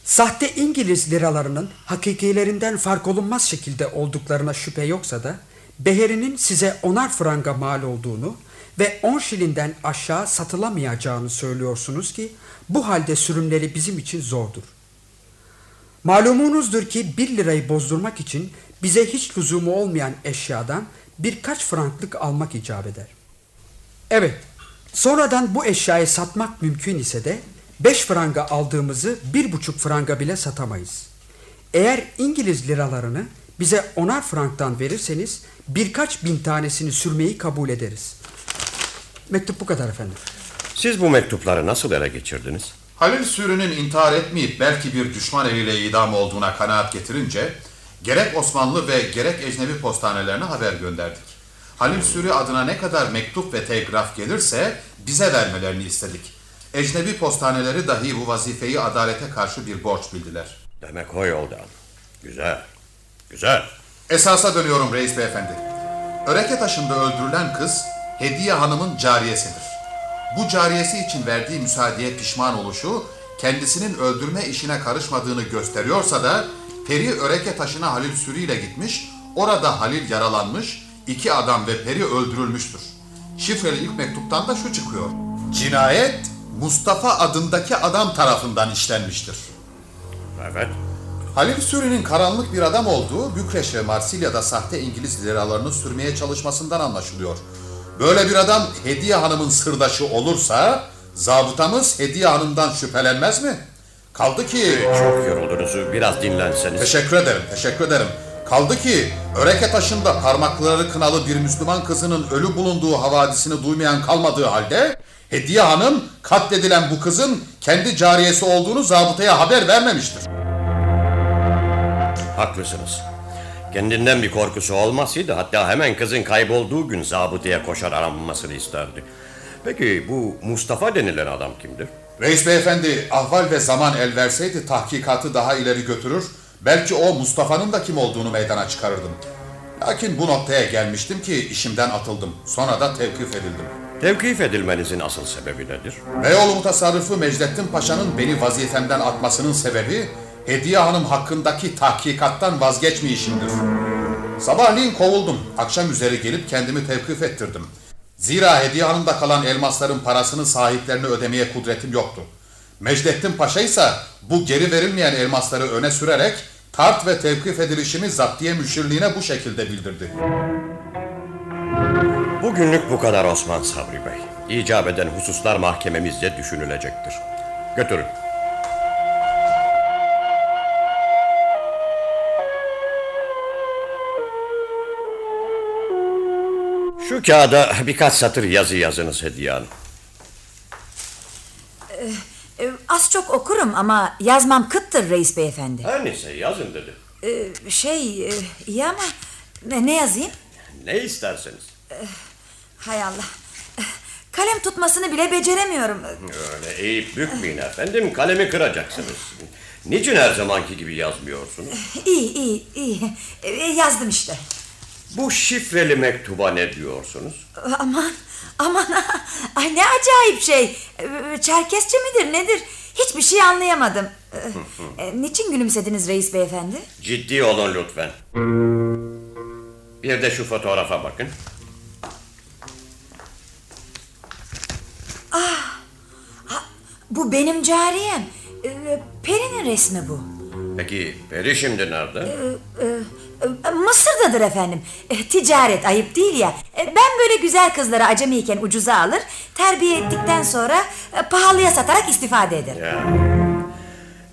sahte İngiliz liralarının hakikilerinden fark olunmaz şekilde olduklarına şüphe yoksa da beherinin size onar franga mal olduğunu ve 10 şilinden aşağı satılamayacağını söylüyorsunuz ki bu halde sürümleri bizim için zordur. Malumunuzdur ki 1 lirayı bozdurmak için bize hiç lüzumu olmayan eşyadan birkaç franklık almak icap eder. Evet, sonradan bu eşyayı satmak mümkün ise de 5 franga aldığımızı bir buçuk franga bile satamayız. Eğer İngiliz liralarını bize onar franktan verirseniz birkaç bin tanesini sürmeyi kabul ederiz. Mektup bu kadar efendim. Siz bu mektupları nasıl ele geçirdiniz? Halil Suri'nin intihar etmeyip belki bir düşman eliyle idam olduğuna kanaat getirince gerek Osmanlı ve gerek ecnebi postanelerine haber gönderdik. Halil Suri adına ne kadar mektup ve telgraf gelirse bize vermelerini istedik. Ecnebi postaneleri dahi bu vazifeyi adalete karşı bir borç bildiler. Demek o yoldan. Güzel. Güzel. Esasa dönüyorum reis beyefendi. Öreke taşında öldürülen kız Hediye Hanım'ın cariyesidir. Bu cariyesi için verdiği müsaadeye pişman oluşu kendisinin öldürme işine karışmadığını gösteriyorsa da Peri Öreke taşına Halil Sürü ile gitmiş, orada Halil yaralanmış, iki adam ve Peri öldürülmüştür. Şifreli ilk mektuptan da şu çıkıyor. Cinayet Mustafa adındaki adam tarafından işlenmiştir. Evet. Halil Suri'nin karanlık bir adam olduğu Bükreş ve Marsilya'da sahte İngiliz liralarını sürmeye çalışmasından anlaşılıyor. Böyle bir adam Hediye Hanım'ın sırdaşı olursa zabıtamız Hediye Hanım'dan şüphelenmez mi? Kaldı ki... Çok yoruldunuz. Biraz dinlenseniz. Teşekkür ederim, teşekkür ederim. Kaldı ki Öreke taşında parmakları kınalı bir Müslüman kızının ölü bulunduğu havadisini duymayan kalmadığı halde Hediye Hanım katledilen bu kızın kendi cariyesi olduğunu zabıtaya haber vermemiştir. Haklısınız. Kendinden bir korkusu olmasaydı hatta hemen kızın kaybolduğu gün zabıtaya koşar aranmasını isterdi. Peki bu Mustafa denilen adam kimdir? Reis beyefendi ahval ve zaman el verseydi tahkikatı daha ileri götürür, belki o Mustafa'nın da kim olduğunu meydana çıkarırdım. Lakin bu noktaya gelmiştim ki işimden atıldım. Sonra da tevkif edildim. Tevkif edilmenizin asıl sebebi nedir? Beyoğlu mutasarrıfı Mecdettin Paşa'nın beni vazifemden atmasının sebebi Hediye Hanım hakkındaki tahkikattan vazgeçmeyişimdir. Sabahleyin kovuldum. Akşam üzeri gelip kendimi tevkif ettirdim. Zira Hediye Hanım'da kalan elmasların parasını sahiplerine ödemeye kudretim yoktu. Mecdettin Paşa ise bu geri verilmeyen elmasları öne sürerek tart ve tevkif edilişimi zaptiye müşirliğine bu şekilde bildirdi. Bugünlük bu kadar Osman Sabri Bey. İcap eden hususlar mahkememizce düşünülecektir. Götürün. Şu kağıda birkaç satır yazı yazınız Hediye Hanım. Ee, az çok okurum ama yazmam kıttır reis beyefendi. Her neyse yazın dedi. Ee, şey e, iyi ama ne, ne yazayım? Ne isterseniz. Hay Allah. Kalem tutmasını bile beceremiyorum. Öyle eğip bükmeyin efendim. Kalemi kıracaksınız. Niçin her zamanki gibi yazmıyorsunuz? İyi iyi iyi. Ee, yazdım işte. Bu şifreli mektuba ne diyorsunuz? Aman aman ay ne acayip şey. Çerkesçe midir nedir? Hiçbir şey anlayamadım. E, niçin gülümsediniz reis beyefendi? Ciddi olun lütfen. Bir de şu fotoğrafa bakın. Ah, ha, bu benim cariyem. Ee, Peri'nin resmi bu. Peki Peri şimdi nerede? Ee, e, Mısır'dadır efendim. E, Ticaret ayıp değil ya. E, Ben böyle güzel kızları acemiyken ucuza alır, terbiye ettikten sonra e, pahalıya satarak istifade ederim. Ya.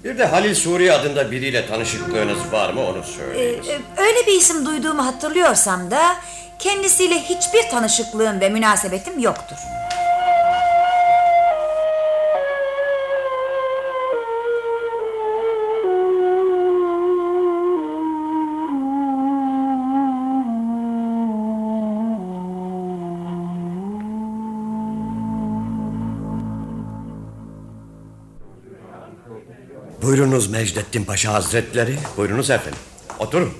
Bir de Halil Suri adında biriyle tanışıklığınız var mı onu E, söyleyin. e, Öyle bir isim duyduğumu hatırlıyorsam da kendisiyle hiçbir tanışıklığım ve münasebetim yoktur. Buyurunuz Mecdettin Paşa Hazretleri. Buyurunuz efendim. Oturun.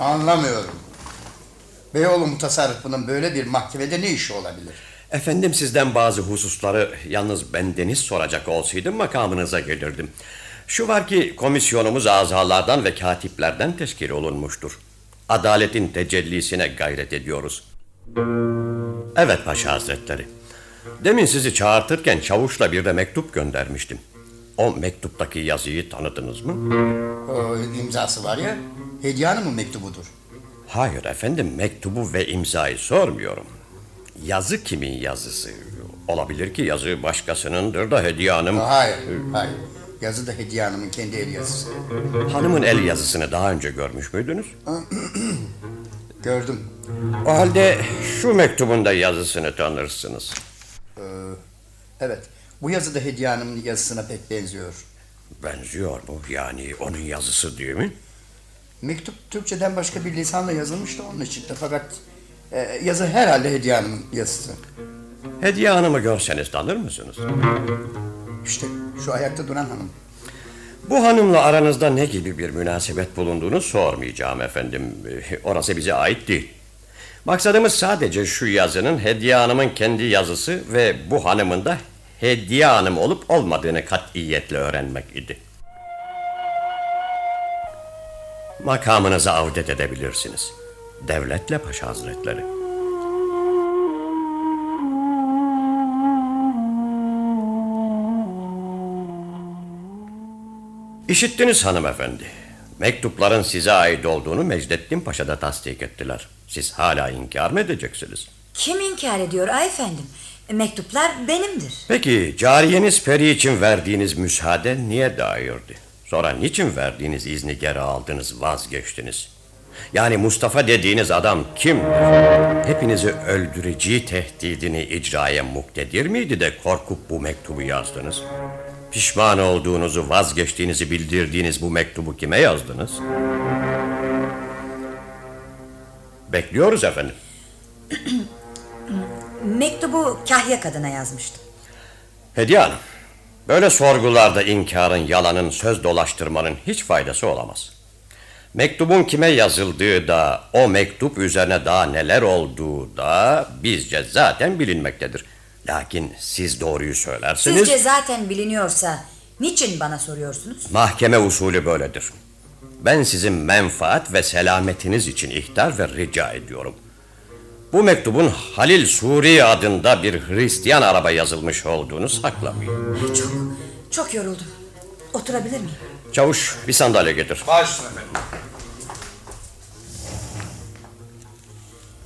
Anlamıyorum. Beyoğlu mutasarrıfının böyle bir mahkemede ne işi olabilir? Efendim sizden bazı hususları yalnız bendeniz soracak olsaydım makamınıza gelirdim. Şu var ki komisyonumuz azalardan ve katiplerden teşkil olunmuştur. Adaletin tecellisine gayret ediyoruz. Evet Paşa Hazretleri. Demin sizi çağırtırken çavuşla bir de mektup göndermiştim. O mektuptaki yazıyı tanıdınız mı? O imzası var ya, Hediye Hanım'ın mektubudur. Hayır efendim mektubu ve imzayı sormuyorum. Yazı kimin yazısı? Olabilir ki yazı başkasınındır da Hediye Hanım... Hayır, hayır. Yazı da Hediye Hanım'ın kendi el yazısı. Hanımın el yazısını daha önce görmüş müydünüz? Gördüm. O halde şu mektubun da yazısını tanırsınız. Ee, evet, bu yazı da Hediye Hanım'ın yazısına pek benziyor. Benziyor mu? Yani onun yazısı değil mi? Mektup Türkçeden başka bir lisanla yazılmış da onun için de fakat e, yazı herhalde Hediye Hanım'ın yazısı. Hediye Hanım'ı görseniz tanır mısınız? İşte şu ayakta duran hanım. Bu hanımla aranızda ne gibi bir münasebet bulunduğunu sormayacağım efendim. Ee, Orası bize ait değil. Maksadımız sadece şu yazının Hediye Hanım'ın kendi yazısı ve bu hanımın da Hediye Hanım olup olmadığını katiyetle öğrenmek idi. Makamınıza avdet edebilirsiniz. Devletle Paşa Hazretleri. İşittiniz hanımefendi. Mektupların size ait olduğunu Mecdettin Paşa'da tasdik ettiler. Siz hala inkar mı edeceksiniz? Kim inkar ediyor ay efendim? Mektuplar benimdir. Peki cariyeniz Peri için verdiğiniz müsaade niye dairdi? Sonra niçin verdiğiniz izni geri aldınız vazgeçtiniz? Yani Mustafa dediğiniz adam kimdir? Hepinizi öldüreceği tehdidini icraya muktedir miydi de korkup bu mektubu yazdınız? Pişman olduğunuzu vazgeçtiğinizi bildirdiğiniz bu mektubu kime yazdınız? Bekliyoruz efendim. Mektubu Kahya kadına yazmıştım. Hediye Hanım, böyle sorgularda inkarın, yalanın, söz dolaştırmanın hiç faydası olamaz. Mektubun kime yazıldığı da, o mektup üzerine daha neler olduğu da bizce zaten bilinmektedir. Lakin siz doğruyu söylersiniz. Sizce zaten biliniyorsa niçin bana soruyorsunuz? Mahkeme usulü böyledir. Ben sizin menfaat ve selametiniz için ihtar ve rica ediyorum. Bu mektubun Halil Suri adında bir Hristiyan araba yazılmış olduğunu saklamayın. Çok, çok yoruldum. Oturabilir miyim? Çavuş bir sandalye getir. Baş üstüne efendim.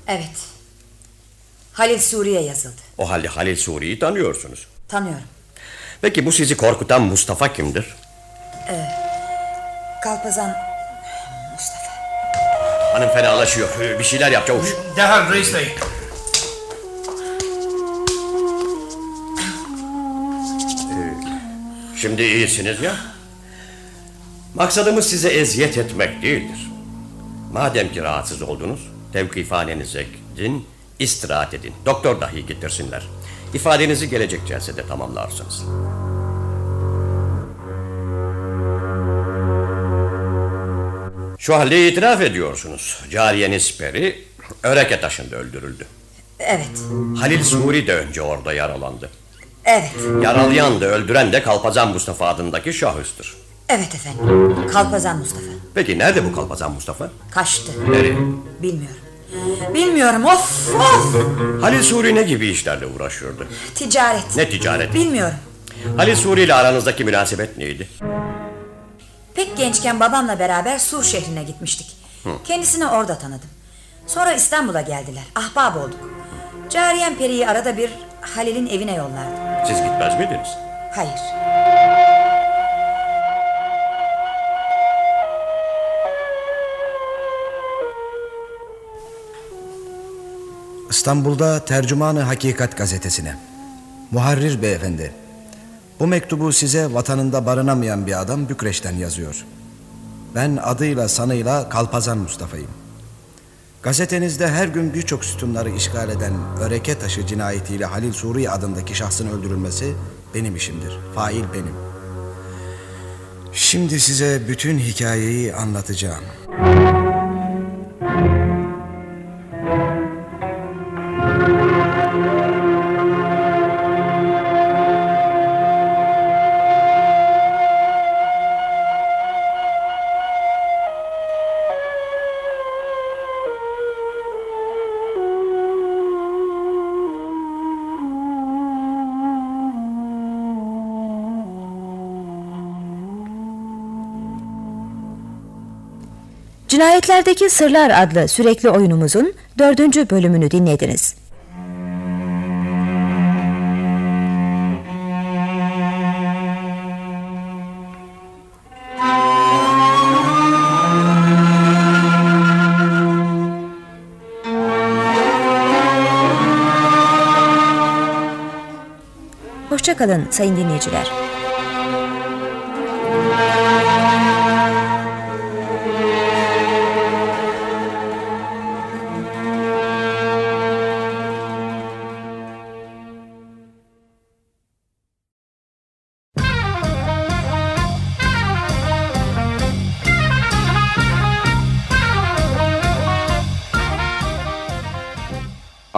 Evet. Halil Suriye yazıldı. O halde Halil Suri'yi tanıyorsunuz. Tanıyorum. Peki bu sizi korkutan Mustafa kimdir? Ee, Kalpazan Hanım fenalaşıyor. Ee, Bir şeyler yap çavuş. Derhal reis bey. Şimdi iyisiniz ya. Maksadımız size eziyet etmek değildir. Madem ki rahatsız oldunuz, tevkifhanenize gidin, istirahat edin. Doktor dahi getirsinler. İfadenizi gelecek celsede tamamlarsınız. Şu halde itiraf ediyorsunuz. Cariyeniz Peri, Öreke taşında öldürüldü. Evet. Halil Suri de önce orada yaralandı. Evet, Yaralayan da öldüren de Kalpazan Mustafa adındaki şahıstır. evet efendim. Kalpazan Mustafa. Peki nerede bu Kalpazan Mustafa? Kaçtı. Nereye? Bilmiyorum. Bilmiyorum of of. Halil Suri ne gibi işlerle uğraşıyordu? Ticaret. Ne ticaret? Bilmiyorum. Halil Suri ile aranızdaki münasebet neydi? Pek gençken babamla beraber Sur şehrine gitmiştik. Hı. Kendisini orada tanıdım. Sonra İstanbul'a geldiler. Ahbap olduk. Cariyem Peri'yi arada bir Halil'in evine yollardı. Siz gitmez miydiniz? Hayır. İstanbul'da Tercümanı Hakikat gazetesine. Muharrir beyefendi. Bu mektubu size vatanında barınamayan bir adam Bükreş'ten yazıyor. Ben adıyla sanıyla Kalpazan Mustafa'yım. Gazetenizde her gün birçok sütunları işgal eden öreke taşı cinayetiyle Halil Suri adındaki şahsın öldürülmesi benim işimdir. Fail benim. Şimdi size bütün hikayeyi anlatacağım. Cinayetlerdeki Sırlar adlı sürekli oyunumuzun dördüncü bölümünü dinlediniz. Hoşçakalın sayın dinleyiciler.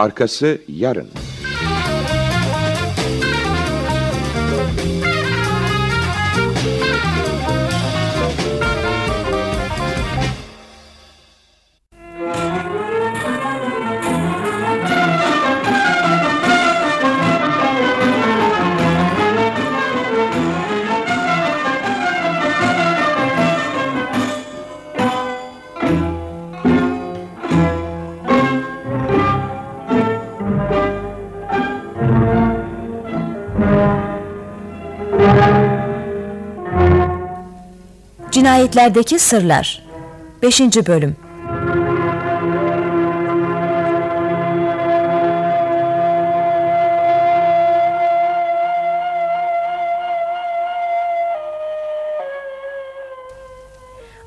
Arkası yarın. Cinayetlerdeki Sırlar 5. Bölüm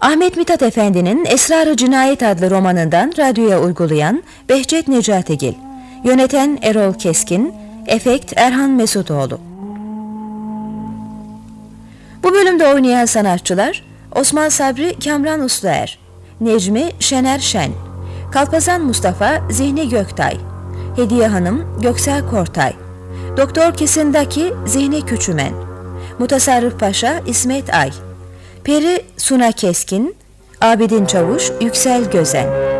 Ahmet Mithat Efendi'nin Esrar-ı Cinayet adlı romanından radyoya uygulayan Behçet Necatigil, yöneten Erol Keskin, efekt Erhan Mesutoğlu. Bu bölümde oynayan sanatçılar Osman Sabri Kamran Usluer, Necmi Şener Şen, Kalpazan Mustafa Zihni Göktay, Hediye Hanım Göksel Kortay, Doktor Kesindaki Zihni Küçümen, Mutasarrıf Paşa İsmet Ay, Peri Suna Keskin, Abidin Çavuş Yüksel Gözen.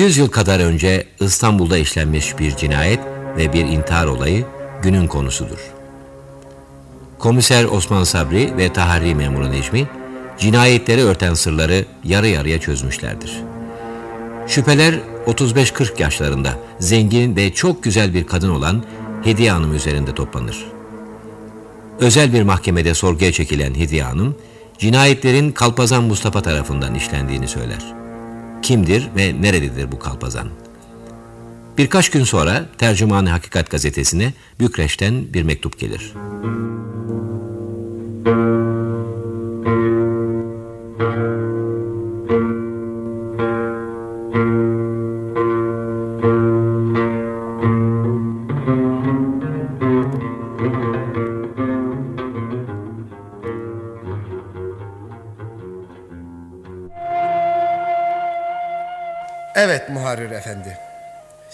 Yüz yıl kadar önce İstanbul'da işlenmiş bir cinayet ve bir intihar olayı günün konusudur. Komiser Osman Sabri ve Tahari memuru Necmi, cinayetleri örten sırları yarı yarıya çözmüşlerdir. Şüpheler 35-40 yaşlarında zengin ve çok güzel bir kadın olan Hediye Hanım üzerinde toplanır. Özel bir mahkemede sorguya çekilen Hediye Hanım, cinayetlerin Kalpazan Mustafa tarafından işlendiğini söyler. Kimdir ve nerededir bu kalpazan? Birkaç gün sonra Tercümanı Hakikat gazetesine Bükreş'ten bir mektup gelir.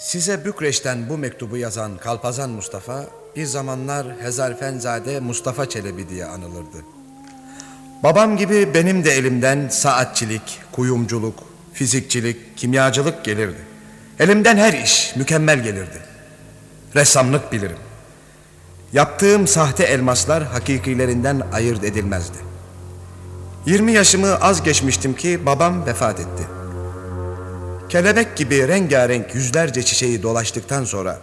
Size Bükreş'ten bu mektubu yazan Kalpazan Mustafa bir zamanlar Hezarfenzade Mustafa Çelebi diye anılırdı. Babam gibi benim de elimden saatçilik, kuyumculuk, fizikçilik, kimyacılık gelirdi. Elimden her iş mükemmel gelirdi. Ressamlık bilirim. Yaptığım sahte elmaslar hakikilerinden ayırt edilmezdi. 20 yaşımı az geçmiştim ki babam vefat etti. Kelebek gibi rengarenk yüzlerce çiçeği dolaştıktan sonra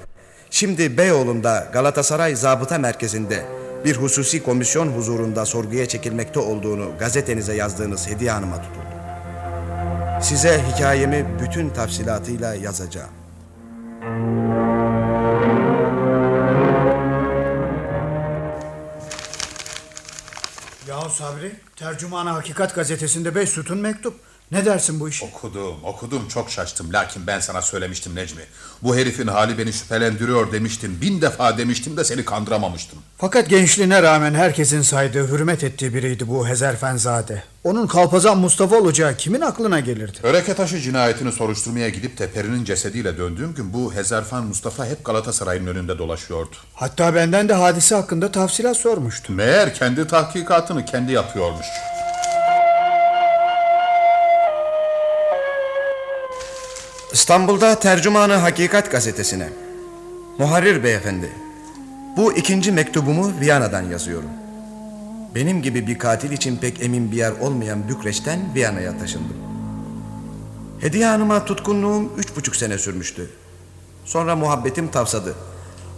şimdi Beyoğlu'nda Galatasaray Zabıta Merkezi'nde bir hususi komisyon huzurunda sorguya çekilmekte olduğunu gazetenize yazdığınız Hediye Hanım'a tutuldu. Size hikayemi bütün tafsilatıyla yazacağım. Yahu Sabri, Tercümanı Hakikat gazetesinde beş sütun mektup. Ne dersin bu işe? Okudum, okudum çok şaştım. Lakin ben sana söylemiştim Necmi. Bu herifin hali beni şüphelendiriyor demiştin. Bin defa demiştim de seni kandıramamıştım. Fakat gençliğine rağmen herkesin saydığı, hürmet ettiği biriydi bu Hezerfenzade. Onun kalpazan Mustafa olacağı kimin aklına gelirdi? Öreke taşı cinayetini soruşturmaya gidip de Peri'nin cesediyle döndüğüm gün bu Hezerfen Mustafa hep Galatasaray'ın önünde dolaşıyordu. Hatta benden de hadise hakkında tafsilat sormuştu. Meğer kendi tahkikatını kendi yapıyormuş. İstanbul'da Tercümanı Hakikat gazetesine. Muharrir beyefendi. Bu ikinci mektubumu Viyana'dan yazıyorum. Benim gibi bir katil için pek emin bir yer olmayan Bükreş'ten Viyana'ya taşındım. Hediye Hanım'a tutkunluğum üç buçuk sene sürmüştü. Sonra muhabbetim tavsadı.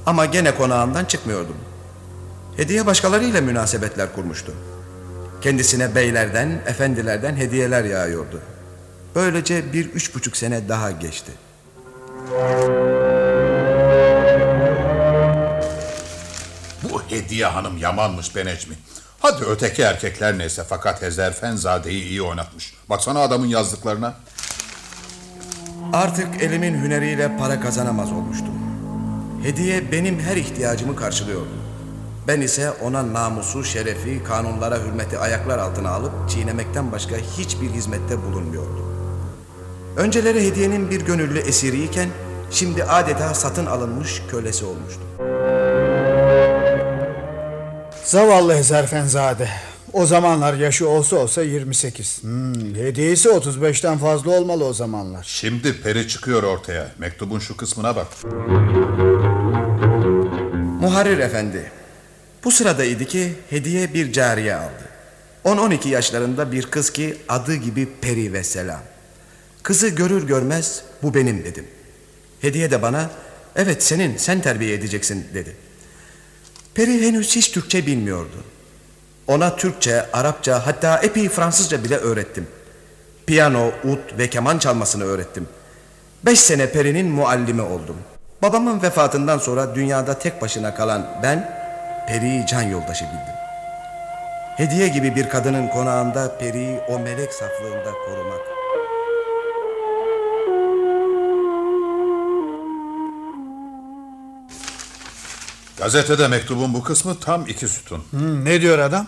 Ama gene konağından çıkmıyordum. Hediye başkalarıyla münasebetler kurmuştu. Kendisine beylerden, efendilerden hediyeler yağıyordu. Böylece bir üç buçuk sene daha geçti. Bu hediye hanım yamanmış be Necmi. Hadi öteki erkekler neyse fakat Hezerfenzade'yi iyi oynatmış. Baksana adamın yazdıklarına. Artık elimin hüneriyle para kazanamaz olmuştum. Hediye benim her ihtiyacımı karşılıyordu. Ben ise ona namusu, şerefi, kanunlara hürmeti ayaklar altına alıp çiğnemekten başka hiçbir hizmette bulunmuyordum. Önceleri hediyenin bir gönüllü esiriyken şimdi adeta satın alınmış kölesi olmuştum. Zavallı Hezerfenzade. O zamanlar yaşı olsa olsa 28. Hmm, hediyesi 35'ten fazla olmalı o zamanlar. Şimdi peri çıkıyor ortaya. Mektubun şu kısmına bak. Muharrir efendi. Bu sırada idi ki hediye bir cariye aldı. 10-12 yaşlarında bir kız ki adı gibi Peri ve Selam. Kızı görür görmez bu benim dedim. Hediye de bana evet senin sen terbiye edeceksin dedi. Peri henüz hiç Türkçe bilmiyordu. Ona Türkçe, Arapça hatta epey Fransızca bile öğrettim. Piyano, ut ve keman çalmasını öğrettim. Beş sene Peri'nin muallimi oldum. Babamın vefatından sonra dünyada tek başına kalan ben Peri'yi can yoldaşı bildim. Hediye gibi bir kadının konağında Peri'yi o melek saflığında korumak. Gazetede mektubun bu kısmı tam iki sütun. Hmm, ne diyor adam?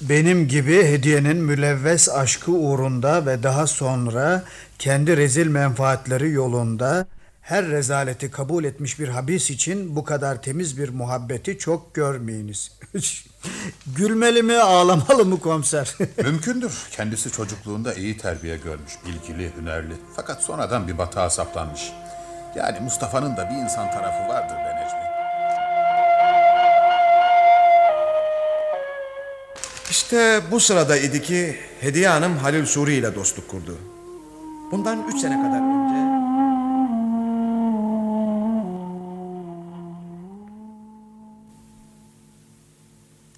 Benim gibi hediyenin mülevves aşkı uğrunda ve daha sonra kendi rezil menfaatleri yolunda her rezaleti kabul etmiş bir habis için bu kadar temiz bir muhabbeti çok görmeyiniz. Gülmeli mi ağlamalı mı komiser? Mümkündür. Kendisi çocukluğunda iyi terbiye görmüş, bilgili, hünerli. Fakat sonradan bir batağa saplanmış. Yani Mustafa'nın da bir insan tarafı vardır be Necmi. İşte bu sırada idi ki Hediye Hanım Halil Suri ile dostluk kurdu. Bundan üç sene kadar önce...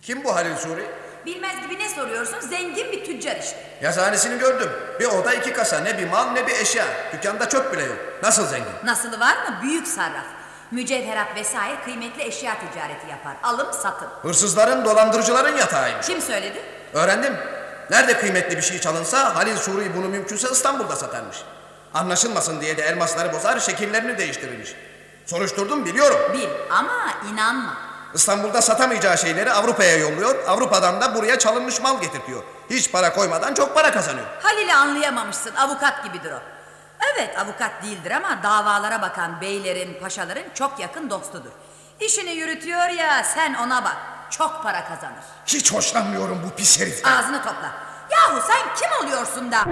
Kim bu Halil Suri? Bilmez gibi ne soruyorsun? Zengin bir tüccar işte. Yazıhanesini gördüm. Bir oda iki kasa ne bir mal ne bir eşya. Dükkanda çöp bile yok. Nasıl zengin? Nasılı var mı? Büyük sarraf. Mücevherat vesaire kıymetli eşya ticareti yapar. Alım satım. Hırsızların dolandırıcıların yatağıymış. Kim söyledi? Öğrendim. Nerede kıymetli bir şey çalınsa Halil Suri bunu mümkünse İstanbul'da satarmış. Anlaşılmasın diye de elmasları bozar şekillerini değiştirirmiş. Soruşturdum biliyorum. Bil ama inanma. İstanbul'da satamayacağı şeyleri Avrupa'ya yolluyor. Avrupa'dan da buraya çalınmış mal getirtiyor. Hiç para koymadan çok para kazanıyor. Halil'i anlayamamışsın. Avukat gibidir o. Evet avukat değildir ama davalara bakan beylerin, paşaların çok yakın dostudur. İşini yürütüyor ya sen ona bak. Çok para kazanır. Hiç hoşlanmıyorum bu pis heriften. Ağzını topla. Yahu sen kim oluyorsun da?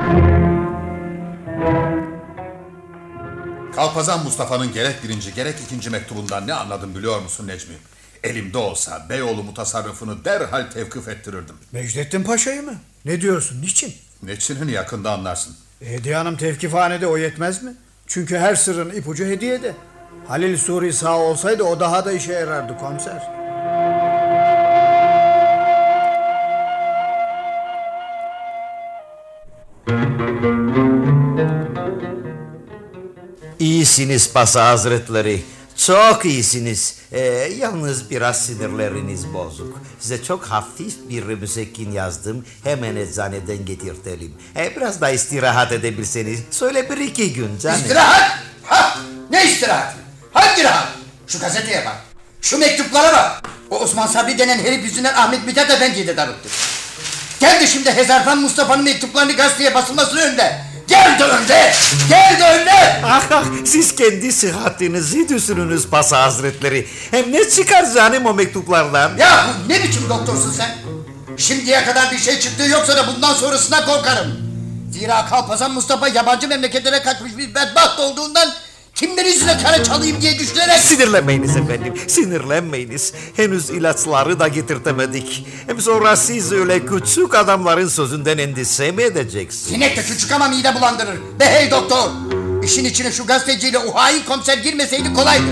Kalpazan Mustafa'nın gerek birinci gerek ikinci mektubundan ne anladım biliyor musun Necmi? Elimde olsa Beyoğlu mutasarrıfını derhal tevkif ettirirdim. Mecdettin Paşa'yı mı? Ne diyorsun? Niçin? Neçinin yakında anlarsın. Hediye Hanım tevkifhanede o yetmez mi? Çünkü her sırrın ipucu hediyede. Halil Suri sağ olsaydı o daha da işe yarardı komiser. İyisiniz Pasa Hazretleri. Çok iyisiniz. Ee, yalnız biraz sinirleriniz bozuk. Size çok hafif bir müsekkin yazdım. Hemen eczaneden getirtelim. Ee, biraz da istirahat edebilseniz. Söyle bir iki gün canım. İstirahat? Ha? Ne istirahat? Hangi rahat? Şu gazeteye bak. Şu mektuplara bak. O Osman Sabri denen herif yüzünden Ahmet Mithat Efendi'yi de darılttı. Gel de şimdi Hezarfen Mustafa'nın mektuplarını gazeteye basılmasını önde. Gel de önde! Gel de önde! Ah ah siz kendi sıhhatinizi düşününüz Pasa Hazretleri. Hem ne çıkar canım o mektuplardan? Ya ne biçim doktorsun sen? Şimdiye kadar bir şey çıktığı yoksa da bundan sonrasına korkarım. Zira Kalpazan Mustafa yabancı memleketlere kaçmış bir bedbaht olduğundan kimlerin yüzüne kara çalayım diye düşünerek... Sinirlenmeyiniz efendim, sinirlenmeyiniz. Henüz ilaçları da getirtemedik. Hem sonra siz öyle küçük adamların sözünden endişe mi edeceksiniz? Sinek de küçük ama mide bulandırır. Be hey doktor! İşin içine şu gazeteciyle o hain komiser girmeseydi kolaydı.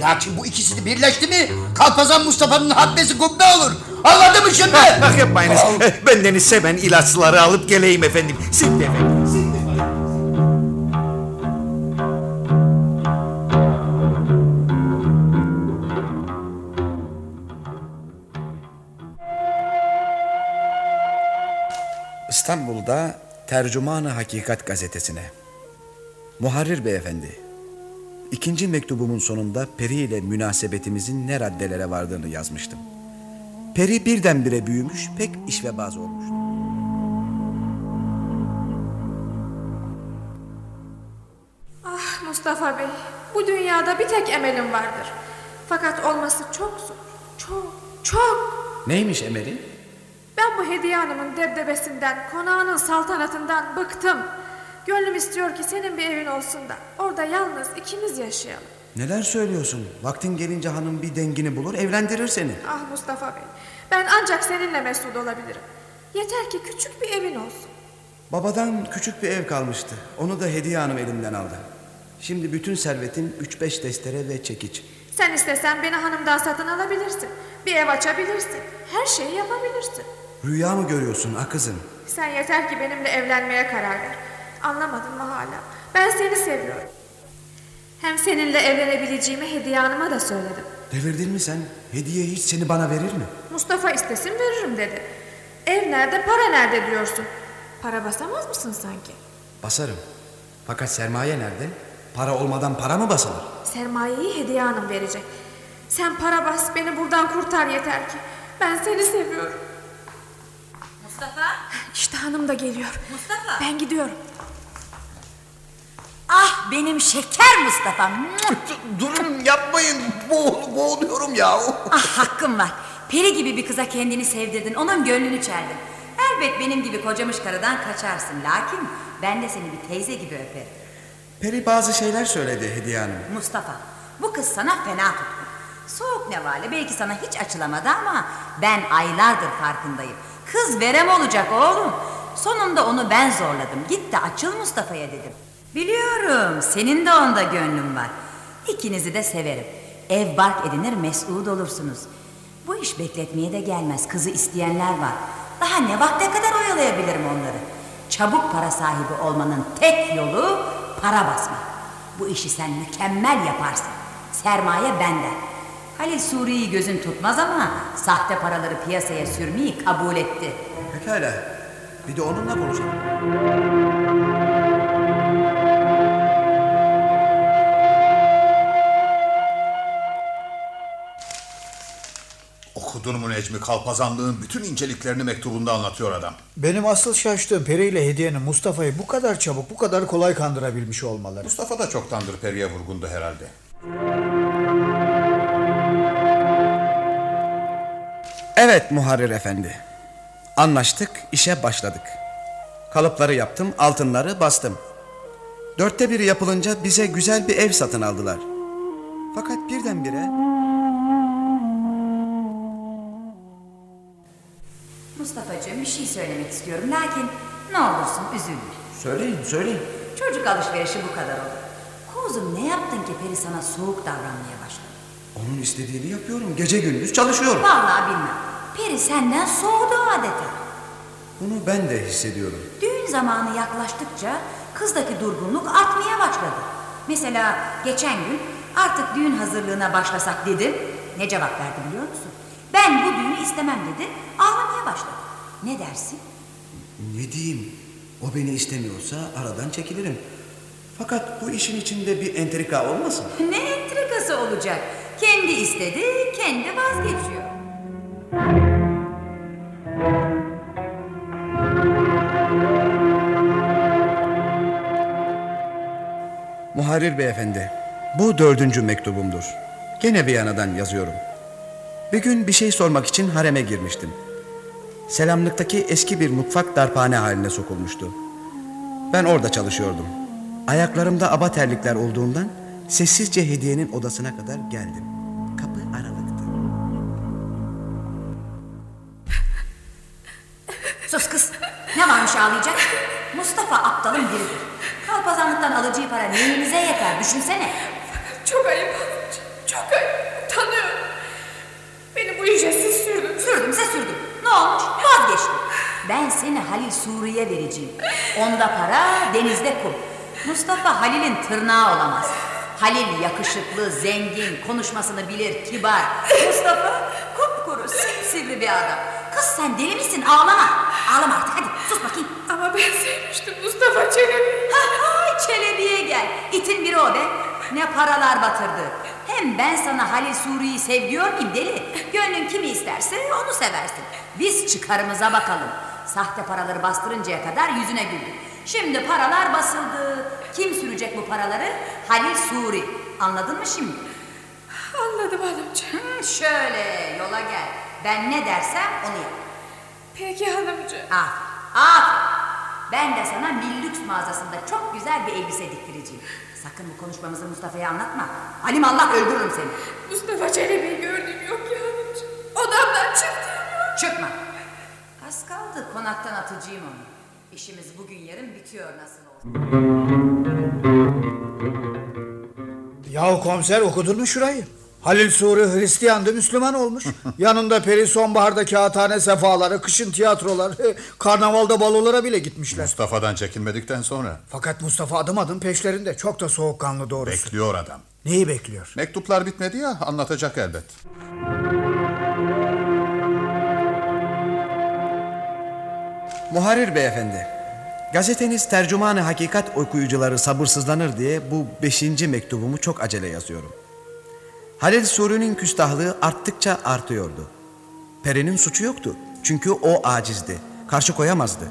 Lakin bu ikisi birleşti mi Kalpazan Mustafa'nın habbesi kubbe olur. Anladın mı şimdi? Bak yapmayınız. Benden ise ben ilaçları alıp geleyim efendim. Şimdi efendim. İstanbul'da Tercümanı Hakikat gazetesine. Muharrir beyefendi. İkinci mektubumun sonunda Peri ile münasebetimizin ne raddelere vardığını yazmıştım. Peri birdenbire büyümüş, pek işvebaz olmuştu. Ah Mustafa Bey, bu dünyada bir tek emelim vardır. Fakat olması çok zor. Çok, çok. Neymiş emeli? Ben bu Hediye Hanım'ın debdebesinden, konağının saltanatından bıktım. Gönlüm istiyor ki senin bir evin olsun da orada yalnız ikimiz yaşayalım. Neler söylüyorsun? Vaktin gelince hanım bir dengini bulur, evlendirir seni. Ah Mustafa Bey, ben ancak seninle mesut olabilirim. Yeter ki küçük bir evin olsun. Babadan küçük bir ev kalmıştı. Onu da Hediye Hanım elimden aldı. Şimdi bütün servetim 3-5 destere ve çekiç. Sen istesen beni hanımdan satın alabilirsin. Bir ev açabilirsin. Her şeyi yapabilirsin. Rüya mı görüyorsun ha kızım? Sen yeter ki benimle evlenmeye karar ver. Anlamadın mı hala? Ben seni seviyorum. Hem seninle evlenebileceğimi Hediye Hanım'a da söyledim. Devirdin mi sen? Hediye hiç seni bana verir mi? Mustafa istesin veririm dedi. Ev nerede, para nerede diyorsun. Para basamaz mısın sanki? Basarım. Fakat sermaye nerede? Para olmadan para mı basılır? Sermayeyi Hediye Hanım verecek. Sen para bas, beni buradan kurtar yeter ki. Ben seni seviyorum. Mustafa? İşte hanım da geliyor. Mustafa? Ben gidiyorum. Ah benim şeker Mustafa. Durun yapmayın. Boğul, boğuluyorum ya. Ah hakkım var. Peri gibi bir kıza kendini sevdirdin. Onun gönlünü çeldin. Elbet benim gibi kocamış karıdan kaçarsın. Lakin ben de seni bir teyze gibi öperim. Peri bazı şeyler söyledi Hediye Hanım. Mustafa bu kız sana fena tutkun. Soğuk nevale belki sana hiç açılamadı ama ben aylardır farkındayım. Kız verem olacak oğlum. Sonunda onu ben zorladım. Git de açıl Mustafa'ya dedim. Biliyorum senin de onda gönlün var. İkinizi de severim. Ev bark edinir mesut olursunuz. Bu iş bekletmeye de gelmez. Kızı isteyenler var. Daha ne vakte kadar oyalayabilirim onları? Çabuk para sahibi olmanın tek yolu para basmak. Bu işi sen mükemmel yaparsın. Sermaye benden. Halil Suri'yi gözün tutmaz ama sahte paraları piyasaya sürmeyi kabul etti. Pekala. Bir de onunla konuşalım. Okudun mu Necmi? Kalpazanlığın bütün inceliklerini mektubunda anlatıyor adam. Benim asıl şaştığım Peri ile Hediye'nin Mustafa'yı bu kadar çabuk, bu kadar kolay kandırabilmiş olmaları. Mustafa da çoktandır Peri'ye vurgundu herhalde. Evet Muharrir Efendi. Anlaştık, işe başladık. Kalıpları yaptım, altınları bastım. Dörtte biri yapılınca bize güzel bir ev satın aldılar. Fakat birdenbire... Mustafa'cığım bir şey söylemek istiyorum lakin ne olursun üzülme. Söyleyin, söyleyin. Çocuk alışverişi bu kadar olur. Kuzum ne yaptın ki Peri sana soğuk davranmaya başladı? Onun istediğini yapıyorum. Gece gündüz çalışıyorum. Vallahi bilmem. Peri senden soğudu adeta. Bunu ben de hissediyorum. Düğün zamanı yaklaştıkça kızdaki durgunluk artmaya başladı. Mesela geçen gün artık düğün hazırlığına başlasak dedim. Ne cevap verdi biliyor musun? Ben bu düğünü istemem dedi. Ağlamaya başladı. Ne dersin? Ne diyeyim? O beni istemiyorsa aradan çekilirim. Fakat bu işin içinde bir entrika olmasın? Ne entrikası olacak? Kendi istedi, kendi vazgeçiyor. Muharrir beyefendi, bu dördüncü mektubumdur. Gene Viyana'dan yazıyorum. Bir gün bir şey sormak için hareme girmiştim. Selamlıktaki eski bir mutfak darphane haline sokulmuştu. Ben orada çalışıyordum. Ayaklarımda aba terlikler olduğundan sessizce hediyenin odasına kadar geldim. Kapı aralıktı. Sus kız. Ne varmış ağlayacak? Mustafa aptalın biridir. Kalpazanlıktan alacağı para neyinize yeter düşünsene. Çok ayıp hanımcığım. Çok ayıp. Utanıyorum. Beni bu işe siz sürdünüz. Sürdümse sürdüm. Ne olmuş? Vazgeçtim. Ben seni Halil Suriye vereceğim. Onda para, denizde kum. Mustafa Halil'in tırnağı olamaz. Halil yakışıklı, zengin, konuşmasını bilir, kibar. Mustafa kupkuru, sivri bir adam. Kız sen deli misin? Ağlama. Ağlama artık hadi sus bakayım. Ama ben sevmiştim Mustafa Çelebi. Çelebi'ye gel. İtin biri o be. Ne paralar batırdı. Hem ben sana Halil Suri'yi sev diyor muyum deli? Gönlün kimi isterse onu seversin. Biz çıkarımıza bakalım. Sahte paraları bastırıncaya kadar yüzüne güldük. Şimdi paralar basıldı. Kim sürecek bu paraları? Halil Suri. Anladın mı şimdi? Anladım hanımcığım. Şöyle yola gel. Ben ne dersem onu yap. Peki hanımcığım. Aferin. Aferin. Ben de sana Millüks mağazasında çok güzel bir elbise diktireceğim. Sakın bu konuşmamızı Mustafa'ya anlatma. Halim Allah öldürürüm seni. Mustafa Çelebi'yi gördüğüm yok ya hanımcığım. Odamdan çıktığım yok. Çıkma. Az kaldı konaktan atacağım onu. İşimiz bugün yarın bitiyor nasıl olsa. Yahu komiser okudun mu şurayı? Halil Suri Hristiyandı Müslüman olmuş. Yanında Peri sonbaharda kağıthane sefaları, kışın tiyatrolar, karnavalda balolara bile gitmişler. Mustafa'dan çekinmedikten sonra. Fakat Mustafa adım adım peşlerinde. Çok da soğukkanlı doğrusu. Bekliyor adam. Neyi bekliyor? Mektuplar bitmedi ya anlatacak elbet. Muharrir beyefendi, gazeteniz tercümanı hakikat okuyucuları sabırsızlanır diye bu beşinci mektubumu çok acele yazıyorum. Halil Suri'nin küstahlığı arttıkça artıyordu. Peri'nin suçu yoktu. Çünkü o acizdi. Karşı koyamazdı.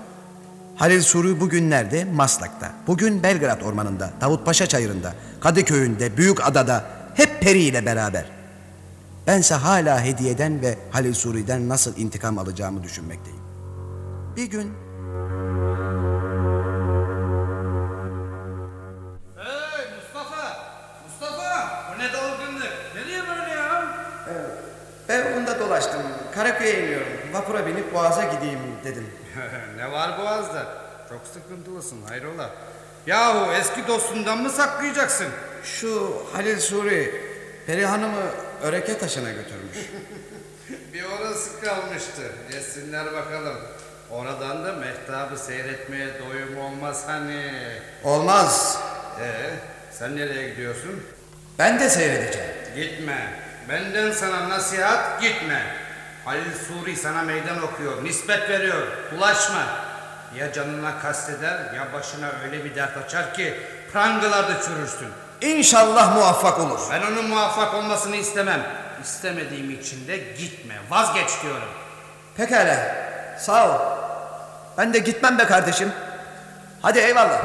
Halil Suri bugünlerde Maslak'ta, bugün Belgrad Ormanı'nda, Davutpaşa Çayırı'nda, Kadıköy'ünde, Büyük Adada hep Peri ile beraber. Bense hala hediyeden ve Halil Suri'den nasıl intikam alacağımı düşünmekteyim. Bir gün Ben onda dolaştım. Karaköy'e iniyorum. Vapura binip Boğaz'a gideyim dedim. ne var boğazda? Çok sıkıntılısın hayrola? Yahu eski dostundan mı saklayacaksın? Şu Halil Suri, Peri Hanım'ı öreke taşına götürmüş. Bir orası kalmıştı. Yesinler bakalım. Oradan da mehtabı seyretmeye doyum olmaz hani. Olmaz. Ee, sen nereye gidiyorsun? Ben de seyredeceğim. Gitme. Benden sana nasihat gitme. Halil Suri sana meydan okuyor, nispet veriyor. Bulaşma. Ya canına kasteder ya başına öyle bir dert açar ki prangalarda çürürsün. İnşallah muvaffak olur. Ben onun muvaffak olmasını istemem. istemediğim için de gitme. Vazgeç diyorum. Pekala. Sağ ol. Ben de gitmem be kardeşim. Hadi eyvallah.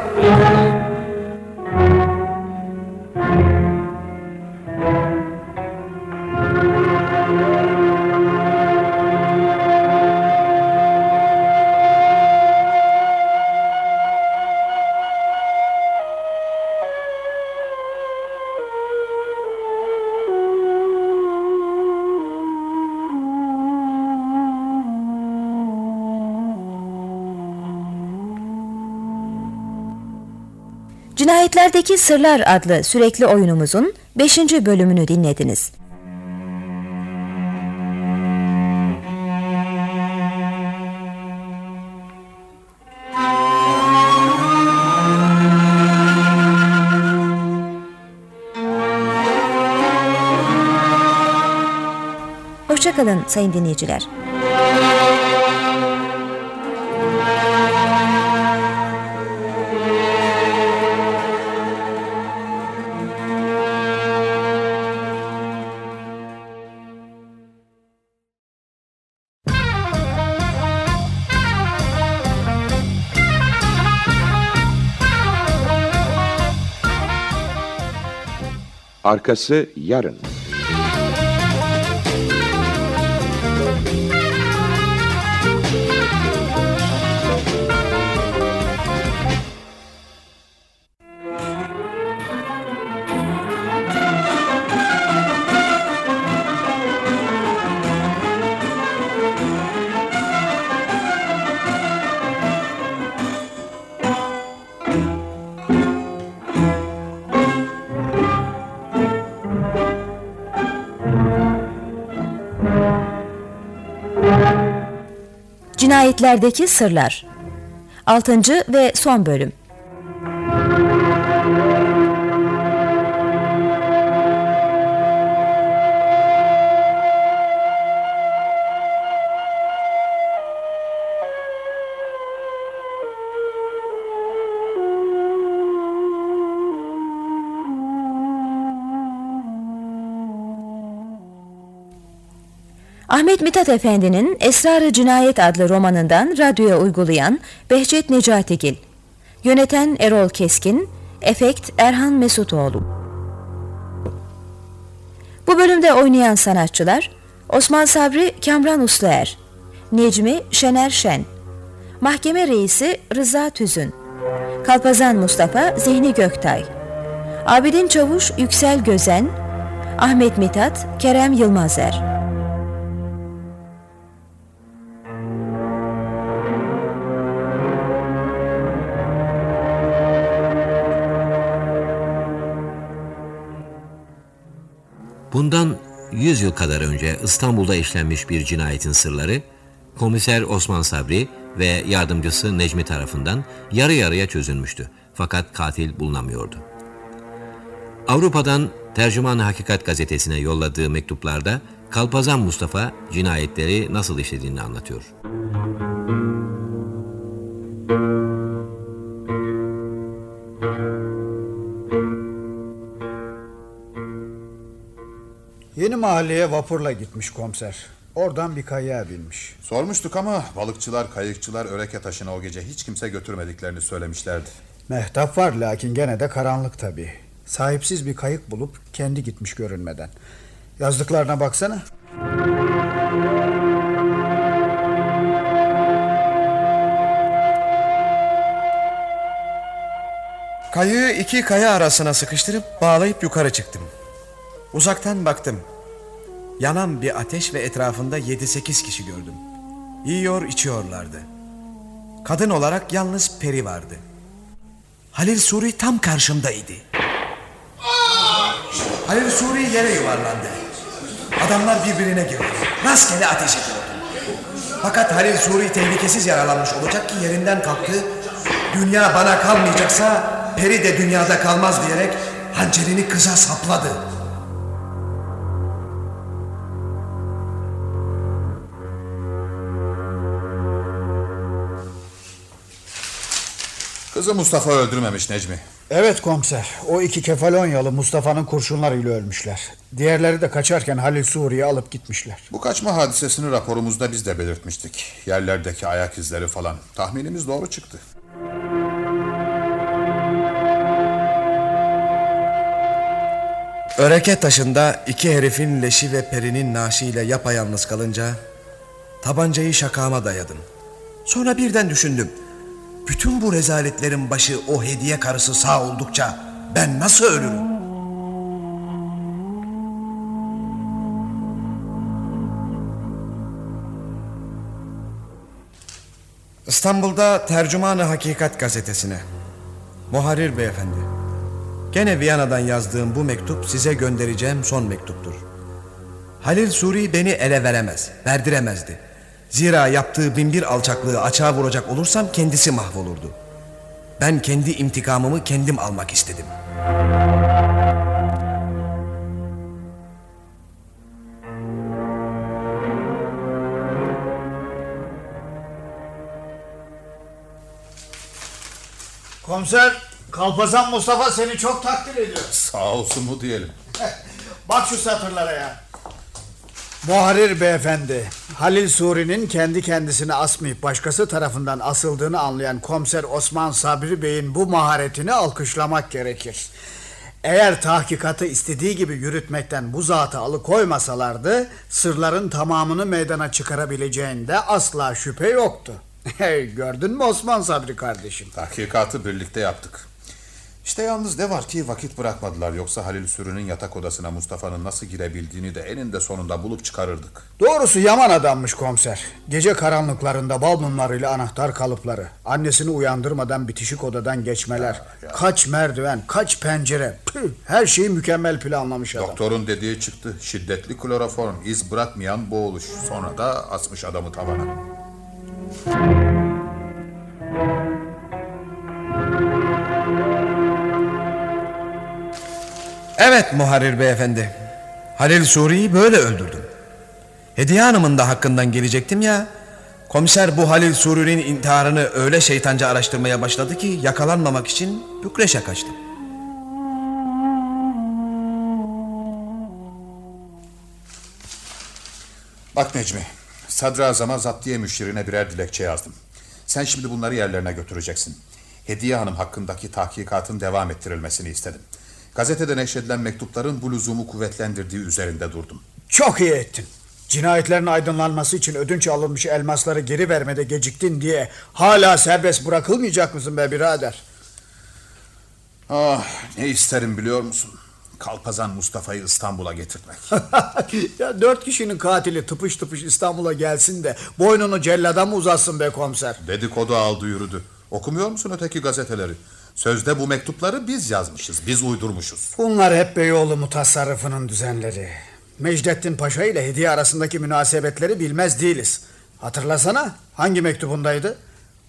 Cinayetlerdeki Sırlar adlı sürekli oyunumuzun 5. bölümünü dinlediniz. Hoşçakalın sayın dinleyiciler. Arkası yarın. Cinayetlerdeki Sırlar 6. ve son bölüm Ahmet Mithat Efendi'nin Esrar-ı Cinayet adlı romanından radyoya uygulayan Behçet Necatigil, yöneten Erol Keskin, efekt Erhan Mesutoğlu. Bu bölümde oynayan sanatçılar Osman Sabri Kamran Usluer, Necmi Şener Şen, Mahkeme Reisi Rıza Tüzün, Kalpazan Mustafa Zihni Göktay, Abidin Çavuş Yüksel Gözen, Ahmet Mithat Kerem Yılmazer. Bundan 100 yıl kadar önce İstanbul'da işlenmiş bir cinayetin sırları, komiser Osman Sabri ve yardımcısı Necmi tarafından yarı yarıya çözülmüştü. Fakat katil bulunamıyordu. Avrupa'dan Tercüman Hakikat gazetesine yolladığı mektuplarda Kalpazan Mustafa cinayetleri nasıl işlediğini anlatıyor. Yeni mahalleye vapurla gitmiş komiser. Oradan bir kayığa binmiş. Sormuştuk ama balıkçılar, kayıkçılar Öreke taşına o gece hiç kimse götürmediklerini söylemişlerdi. Mehtap var lakin gene de karanlık tabii. Sahipsiz bir kayık bulup kendi gitmiş görünmeden. Yazdıklarına baksana. Kayığı iki kaya arasına sıkıştırıp bağlayıp yukarı çıktım. Uzaktan baktım. Yanan bir ateş ve etrafında yedi sekiz kişi gördüm. Yiyor içiyorlardı. Kadın olarak yalnız Peri vardı. Halil Suri tam karşımdaydı. Halil Suri yere yuvarlandı. Adamlar birbirine girdi. Rastgele ateş ediyordu. Fakat Halil Suri tehlikesiz yaralanmış olacak ki yerinden kalktı. Dünya bana kalmayacaksa Peri de dünyada kalmaz diyerek hançerini kıza sapladı. Kızı Mustafa öldürmemiş Necmi. Evet komiser. O iki Kefalonyalı Mustafa'nın kurşunlarıyla ölmüşler. Diğerleri de kaçarken Halil Suriye alıp gitmişler. Bu kaçma hadisesini raporumuzda biz de belirtmiştik. Yerlerdeki ayak izleri falan. Tahminimiz doğru çıktı. Öreke taşında iki herifin leşi ve perinin naaşıyla yapayalnız kalınca tabancayı şakağıma dayadım. Sonra birden düşündüm. Bütün bu rezaletlerin başı o hediye karısı sağ oldukça ben nasıl ölürüm? İstanbul'da Tercümanı Hakikat gazetesine. Muharrir beyefendi. Gene Viyana'dan yazdığım bu mektup size göndereceğim son mektuptur. Halil Suri beni ele veremez, verdiremezdi. Zira yaptığı binbir alçaklığı açığa vuracak olursam kendisi mahvolurdu. Ben kendi intikamımı kendim almak istedim. Komiser Kalpazan Mustafa seni çok takdir ediyor. Sağ olsun mu diyelim. Bak şu satırlara ya. Muharrir beyefendi, Halil Suri'nin kendi kendisini asmayıp başkası tarafından asıldığını anlayan komiser Osman Sabri Bey'in bu maharetini alkışlamak gerekir. Eğer tahkikatı istediği gibi yürütmekten bu zatı alıkoymasalardı, sırların tamamını meydana çıkarabileceğinde asla şüphe yoktu. Gördün mü Osman Sabri kardeşim? Tahkikatı birlikte yaptık. İşte yalnız ne var ki vakit bırakmadılar yoksa Halil Sürü'nün yatak odasına Mustafa'nın nasıl girebildiğini de eninde sonunda bulup çıkarırdık. Doğrusu yaman adammış komiser. Gece karanlıklarında bal mumlarıyla anahtar kalıpları, annesini uyandırmadan bitişik odadan geçmeler, kaç merdiven, kaç pencere, püh, her şeyi mükemmel planlamış adam. Doktorun dediği çıktı. Şiddetli kloroform, iz bırakmayan boğuluş. Sonra da asmış adamı tavana. Evet muharrir beyefendi. Halil Suri'yi böyle öldürdüm. Hediye Hanım'ın da hakkından gelecektim ya. Komiser bu Halil Suri'nin intiharını öyle şeytanca araştırmaya başladı ki yakalanmamak için Bükreş'e kaçtım. Bak Necmi, sadrazama zaptiye müşirine birer dilekçe yazdım. Sen şimdi bunları yerlerine götüreceksin. Hediye Hanım hakkındaki tahkikatın devam ettirilmesini istedim. Gazetede neşredilen mektupların bu lüzumu kuvvetlendirdiği üzerinde durdum. Çok iyi ettin. Cinayetlerin aydınlanması için ödünç alınmış elmasları geri vermede geciktin diye hala serbest bırakılmayacak mısın be birader? Ah ne isterim biliyor musun? Kalpazan Mustafa'yı İstanbul'a getirtmek. ya dört kişinin katili tıpış tıpış İstanbul'a gelsin de boynunu cellada mı uzatsın be komiser? Dedikodu aldı yürüdü. Okumuyor musun öteki gazeteleri? Sözde bu mektupları biz yazmışız, biz uydurmuşuz. Bunlar hep Beyoğlu mutasarrıfının düzenleri. Mecdettin Paşa ile hediye arasındaki münasebetleri bilmez değiliz. Hatırlasana hangi mektubundaydı?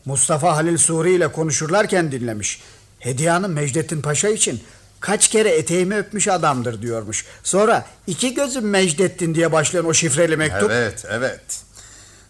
Mustafa Halil Suri ile konuşurlarken dinlemiş. Hediye Hanım Mecdettin Paşa için kaç kere eteğimi öpmüş adamdır diyormuş. Sonra iki gözüm Mecdettin diye başlayan o şifreli mektup. Evet, evet.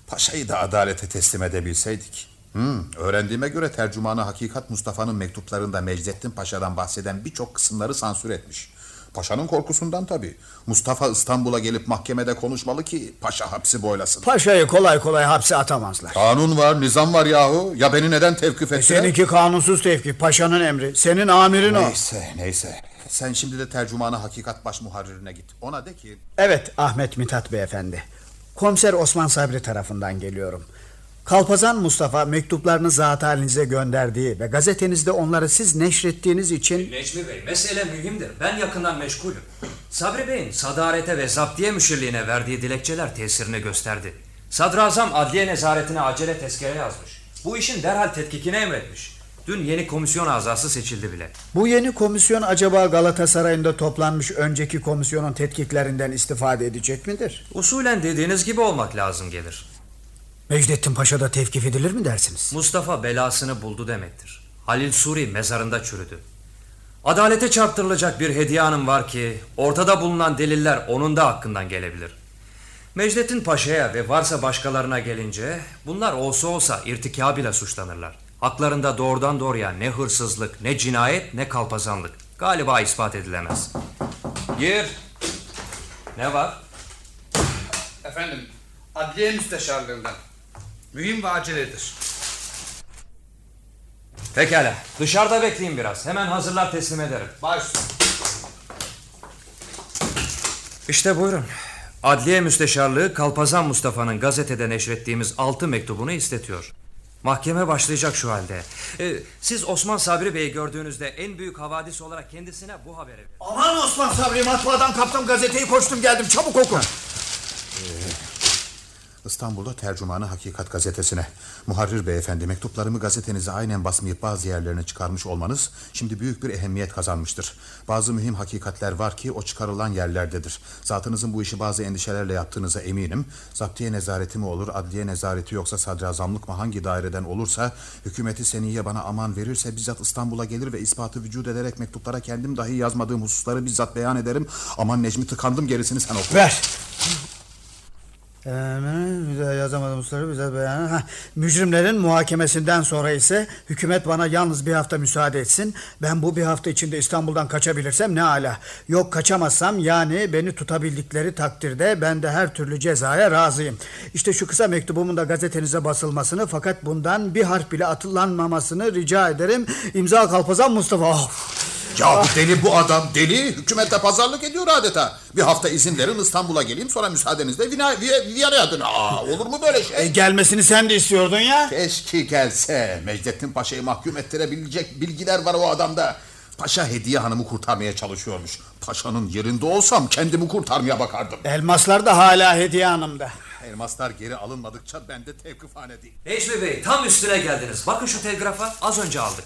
Paşa'yı da adalete teslim edebilseydik. Hmm, öğrendiğime göre tercümanı Hakikat Mustafa'nın mektuplarında Mecdettin Paşa'dan bahseden birçok kısımları sansür etmiş. Paşa'nın korkusundan tabii. Mustafa İstanbul'a gelip mahkemede konuşmalı ki paşa hapsi boylasın. Paşa'yı kolay kolay hapse atamazlar. Kanun var, nizam var yahu. Ya beni neden tevkif E ettiler? seninki kanunsuz tevkif. Paşa'nın emri. Senin amirin o. Neyse, neyse. Sen şimdi de tercümanı Hakikat baş muharririne git. Ona de ki... Evet Ahmet Mithat beyefendi. Komiser Osman Sabri tarafından geliyorum. Kalpazan Mustafa mektuplarını zat halinize gönderdiği ve gazetenizde onları siz neşrettiğiniz için... Necmi Bey mesele mühimdir. Ben yakından meşgulüm. Sabri Bey'in sadarete ve zaptiye müşirliğine verdiği dilekçeler tesirini gösterdi. Sadrazam adliye nezaretine acele tezkere yazmış. Bu işin derhal tetkikine emretmiş. Dün yeni komisyon azası seçildi bile. Bu yeni komisyon acaba Galatasaray'ında toplanmış önceki komisyonun tetkiklerinden istifade edecek midir? Usulen dediğiniz gibi olmak lazım gelir. Mecdettin Paşa da tevkif edilir mi dersiniz? Mustafa belasını buldu demektir. Halil Suri mezarında çürüdü. Adalete çarptırılacak bir hediye hanım var ki ortada bulunan deliller onun da hakkından gelebilir. Mecdettin Paşa'ya ve varsa başkalarına gelince bunlar olsa olsa irtikabıyla suçlanırlar. Haklarında doğrudan doğruya ne hırsızlık, ne cinayet, ne kalpazanlık. Galiba ispat edilemez. Gir. Ne var? Efendim, adliye müsteşarlığından. Mühim ve aceledir. Pekala. Dışarıda bekleyin biraz. Hemen hazırlar teslim ederim. Baş. İşte buyurun. Adliye Müsteşarlığı Kalpazan Mustafa'nın gazetede neşrettiğimiz altı mektubunu istetiyor. Mahkeme başlayacak şu halde. Ee, siz Osman Sabri Bey'i gördüğünüzde en büyük havadis olarak kendisine bu haberi verin. Aman Osman Sabri matbaadan kaptım gazeteyi koştum geldim çabuk oku. İstanbul'da tercümanı Hakikat gazetesine. Muharrir beyefendi mektuplarımı gazetenize aynen basmayıp bazı yerlerine çıkarmış olmanız şimdi büyük bir ehemmiyet kazanmıştır. Bazı mühim hakikatler var ki o çıkarılan yerlerdedir. Zatınızın bu işi bazı endişelerle yaptığınıza eminim. Zaptiye nezareti mi olur, adliye nezareti yoksa sadrazamlık mı hangi daireden olursa hükümeti seniye bana aman verirse bizzat İstanbul'a gelir ve ispatı vücut ederek mektuplara kendim dahi yazmadığım hususları bizzat beyan ederim. Aman Necmi tıkandım gerisini sen oku. Ver. Bize yazamadım usulü bize beyan. Ha, mücrimlerin muhakemesinden sonra ise hükümet bana yalnız bir hafta müsaade etsin. Ben bu bir hafta içinde İstanbul'dan kaçabilirsem ne ala. Yok kaçamazsam yani beni tutabildikleri takdirde ben de her türlü cezaya razıyım. İşte şu kısa mektubumun da gazetenize basılmasını fakat bundan bir harf bile atılanmamasını rica ederim. İmza Kalpazan Mustafa. Of. Ya bu deli bu adam deli. Hükümette pazarlık ediyor adeta. Bir hafta izin verin İstanbul'a geleyim sonra müsaadenizle Vina, Vi- Viyana'ya dön. Aa, olur mu böyle şey? E, gelmesini sen de istiyordun ya. Keşke gelse. Mecdettin Paşa'yı mahkum ettirebilecek bilgiler var o adamda. Paşa Hediye Hanım'ı kurtarmaya çalışıyormuş. Paşa'nın yerinde olsam kendimi kurtarmaya bakardım. Elmaslar da hala Hediye Hanım'da. Elmaslar geri alınmadıkça ben de tevkifhane değil. Necmi Bey tam üstüne geldiniz. Bakın şu telgrafa az önce aldık.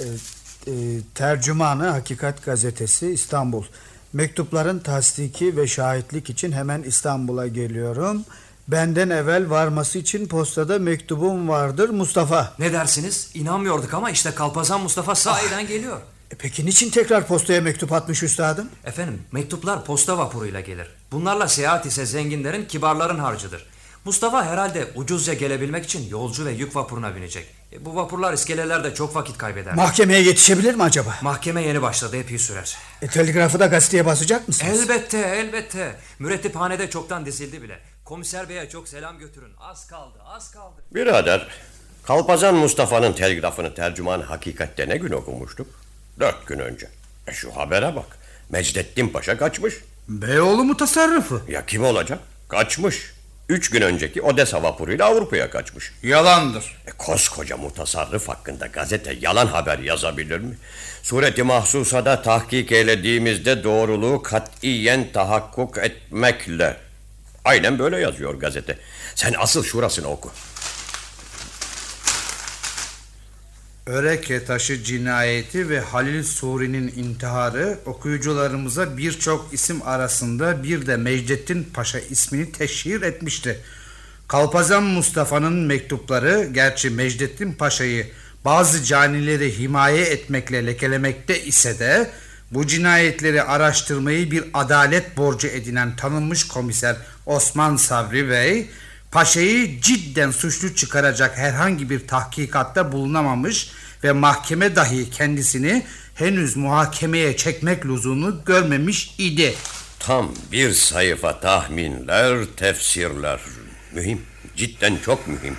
E, e, tercümanı Hakikat Gazetesi İstanbul. Mektupların tasdiki ve şahitlik için hemen İstanbul'a geliyorum. Benden evvel varması için postada mektubum vardır Mustafa. Ne dersiniz? İnanmıyorduk ama işte Kalpazan Mustafa sahiden geliyor. E peki niçin tekrar postaya mektup atmış üstadım? Efendim mektuplar posta vapuruyla gelir. Bunlarla seyahat ise zenginlerin, kibarların harcıdır. Mustafa herhalde ucuzca gelebilmek için yolcu ve yük vapuruna binecek. E, bu vapurlar iskelelerde çok vakit kaybeder. Mahkemeye yetişebilir mi acaba? Mahkeme yeni başladı epey sürer. E, telgrafı da gazeteye basacak mısınız? Elbette elbette. Mürettiphanede çoktan dizildi bile. Komiser beye çok selam götürün. Az kaldı az kaldı. Birader, Kalpazan Mustafa'nın telgrafını tercüman hakikatte ne gün okumuştuk? Dört gün önce. E şu habere bak. Mecdettin Paşa kaçmış. Beyoğlu mutasarrıfı. Ya kim olacak? Kaçmış. Üç gün önceki Odessa vapuruyla Avrupa'ya kaçmış. Yalandır. E, koskoca mutasarrıf hakkında gazete yalan haber yazabilir mi? Sureti mahsusada tahkik eylediğimizde doğruluğu katiyen tahakkuk etmekle. Aynen böyle yazıyor gazete. Sen asıl şurasını oku. Öreke taşı cinayeti ve Halil Suri'nin intiharı okuyucularımıza birçok isim arasında bir de Mecdettin Paşa ismini teşhir etmişti. Kalpazan Mustafa'nın mektupları gerçi Mecdettin Paşa'yı bazı canileri himaye etmekle lekelemekte ise de bu cinayetleri araştırmayı bir adalet borcu edinen tanınmış komiser Osman Sabri Bey Paşa'yı cidden suçlu çıkaracak herhangi bir tahkikatta bulunamamış ve mahkeme dahi kendisini henüz muhakemeye çekmek lüzumunu görmemiş idi. Tam bir sayfa tahminler, tefsirler. Mühim, cidden çok mühim.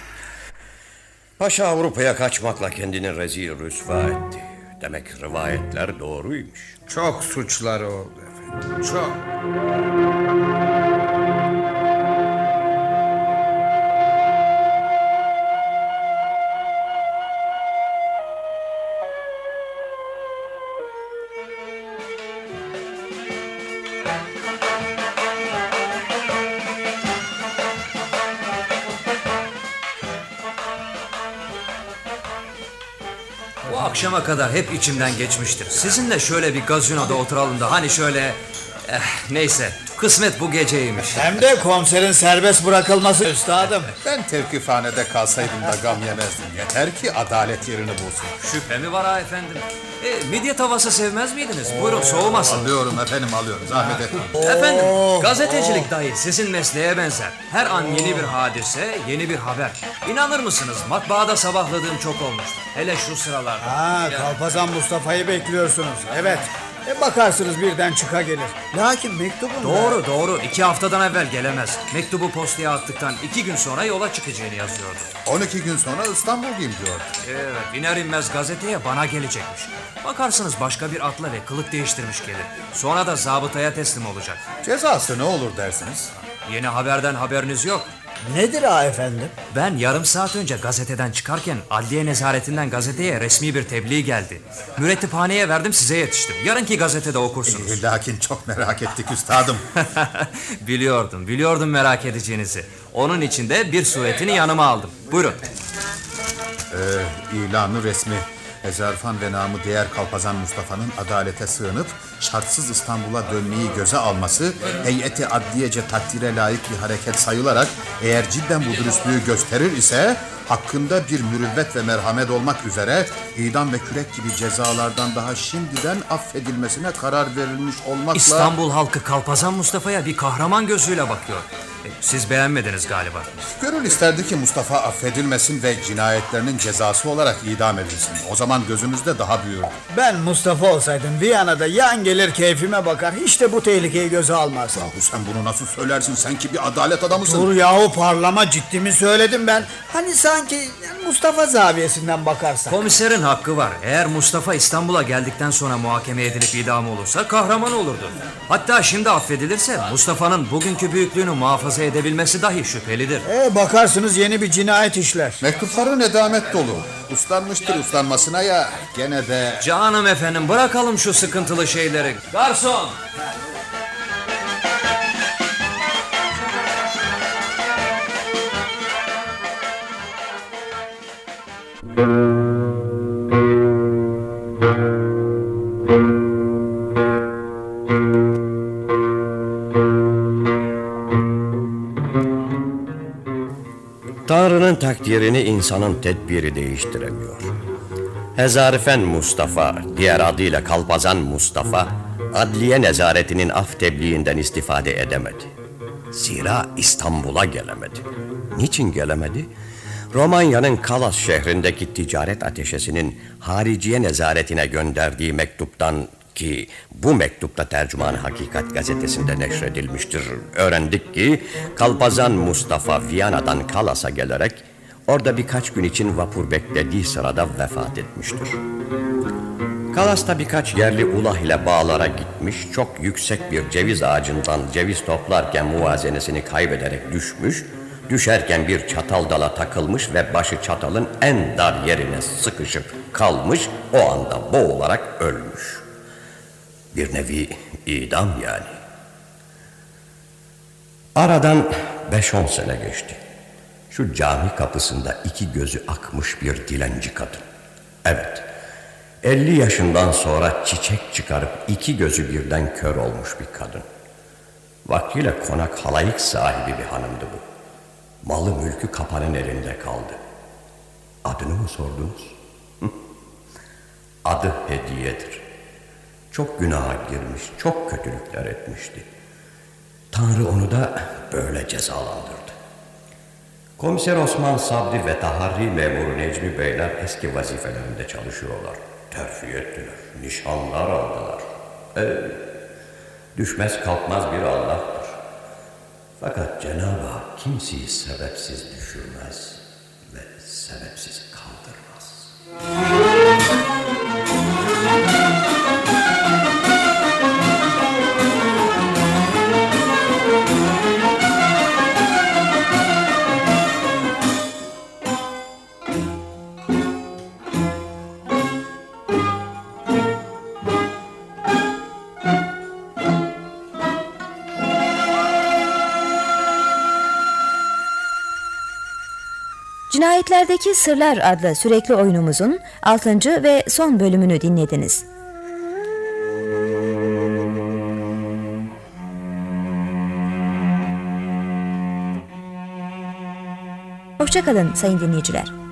Paşa Avrupa'ya kaçmakla kendini rezil rüsva etti. Demek rivayetler doğruymuş. Çok suçları oldu efendim, çok. Akşama kadar hep içimden geçmiştir. Sizinle şöyle bir gazinoda oturalım da hani şöyle... Eh, neyse kısmet bu geceymiş. Hem de komiserin serbest bırakılması üstadım. Ben tevkifhanede kalsaydım da gam yemezdim. Yeter ki adalet yerini bulsun. Şüphe mi var ha efendim? E, midye tavası sevmez miydiniz? Buyurun soğumasın. Alıyorum efendim alıyorum zahmet etmeyin. Efendim gazetecilik dahi sizin mesleğe benzer. Her an yeni bir hadise, yeni bir haber. İnanır mısınız matbaada sabahladığım çok olmuştu. Hele şu sıralarda. Ha, Kalpazan Mustafa'yı bekliyorsunuz. Evet. E, bakarsınız birden çıka gelir. Lakin mektubun... Doğru doğru iki haftadan evvel gelemez. Mektubu postaya attıktan iki gün sonra yola çıkacağını yazıyordu. 12 gün sonra İstanbul'dayım diyor. Evet iner inmez gazeteye bana gelecekmiş. Bakarsınız başka bir atla ve kılık değiştirmiş gelir. Sonra da zabıtaya teslim olacak. Cezası ne olur dersiniz? Yeni haberden haberiniz yok. Nedir ha efendim? Ben yarım saat önce gazeteden çıkarken adliye nezaretinden gazeteye resmi bir tebliğ geldi. Mürettiphaneye verdim size yetiştim. Yarınki gazetede okursunuz. E, lakin çok merak ettik üstadım. biliyordum, biliyordum merak edeceğinizi. Onun için de bir suretini yanıma aldım. Buyurun. Ee, ilanı resmi. Ezerfan ve namı değer Kalpazan Mustafa'nın adalete sığınıp şartsız İstanbul'a dönmeyi göze alması heyeti adliyece takdire layık bir hareket sayılarak eğer cidden bu dürüstlüğü gösterir ise hakkında bir mürüvvet ve merhamet olmak üzere idam ve kürek gibi cezalardan daha şimdiden affedilmesine karar verilmiş olmakla... İstanbul halkı Kalpazan Mustafa'ya bir kahraman gözüyle bakıyor. E, Siz beğenmediniz galiba. Gönül isterdi ki Mustafa affedilmesin ve cinayetlerinin cezası olarak idam edilsin. O zaman gözümüzde daha büyür. Ben Mustafa olsaydım Viyana'da yan gelir keyfime bakar. Hiç de bu tehlikeyi göze almazdım. Yahu sen bunu nasıl söylersin? Sen ki bir adalet adamısın. Dur yahu parlama ciddimi söyledim ben. Hani sanki Mustafa zaviyesinden bakarsan. Komiserin hakkı var. Eğer Mustafa İstanbul'a geldikten sonra muhakeme edilip idam olursa kahraman olurdu. Hatta şimdi affedilirse Mustafa'nın bugünkü büyüklüğünü muhafaza edebilmesi dahi şüphelidir. E, bakarsınız yeni bir cinayet işler. Mektupları nedamet dolu. Uslanmıştır uslanmasına ya. Gene de... Canım efendim bırakalım şu sıkıntılı şeyleri. Garson! Tanrı'nın takdirini insanın tedbiri değiştiremiyor. Hezarifen Mustafa, diğer adıyla Kalpazan Mustafa, adliye nezaretinin af tebliğinden istifade edemedi. Zira İstanbul'a gelemedi. Niçin gelemedi? Romanya'nın Kalas şehrindeki ticaret ateşesinin hariciye nezaretine gönderdiği mektuptan ki bu mektupta tercüman Hakikat gazetesinde neşredilmiştir. Öğrendik ki Kalpazan Mustafa Viyana'dan Kalas'a gelerek orada birkaç gün için vapur beklediği sırada vefat etmiştir. Kalas'ta birkaç yerli ulah ile bağlara gitmiş, çok yüksek bir ceviz ağacından ceviz toplarken muvazenesini kaybederek düşmüş, düşerken bir çatal dala takılmış ve başı çatalın en dar yerine sıkışıp kalmış, o anda boğularak ölmüş. Bir nevi idam yani. Aradan 5-10 sene geçti. Şu cami kapısında iki gözü akmış bir dilenci kadın. Evet, 50 yaşından sonra çiçek çıkarıp iki gözü birden kör olmuş bir kadın. Vaktiyle konak halayık sahibi bir hanımdı bu. Malı mülkü kapanın elinde kaldı. Adını mı sordunuz? Adı Hediye'dir. Çok günaha girmiş, çok kötülükler etmişti. Tanrı onu da böyle cezalandırdı. Komiser Osman Sabri ve taharri memuru Necmi Beyler eski vazifelerinde çalışıyorlar. Terfi ettiler, nişanlar aldılar. Evet, düşmez kalkmaz bir Allah'tır. Fakat Cenab-ı Hak kimseyi sebepsiz düşürmez ve sebepsiz kaldırmaz. Cinayetlerdeki Sırlar adlı sürekli oyunumuzun 6. ve son bölümünü dinlediniz. Hoşçakalın sayın dinleyiciler.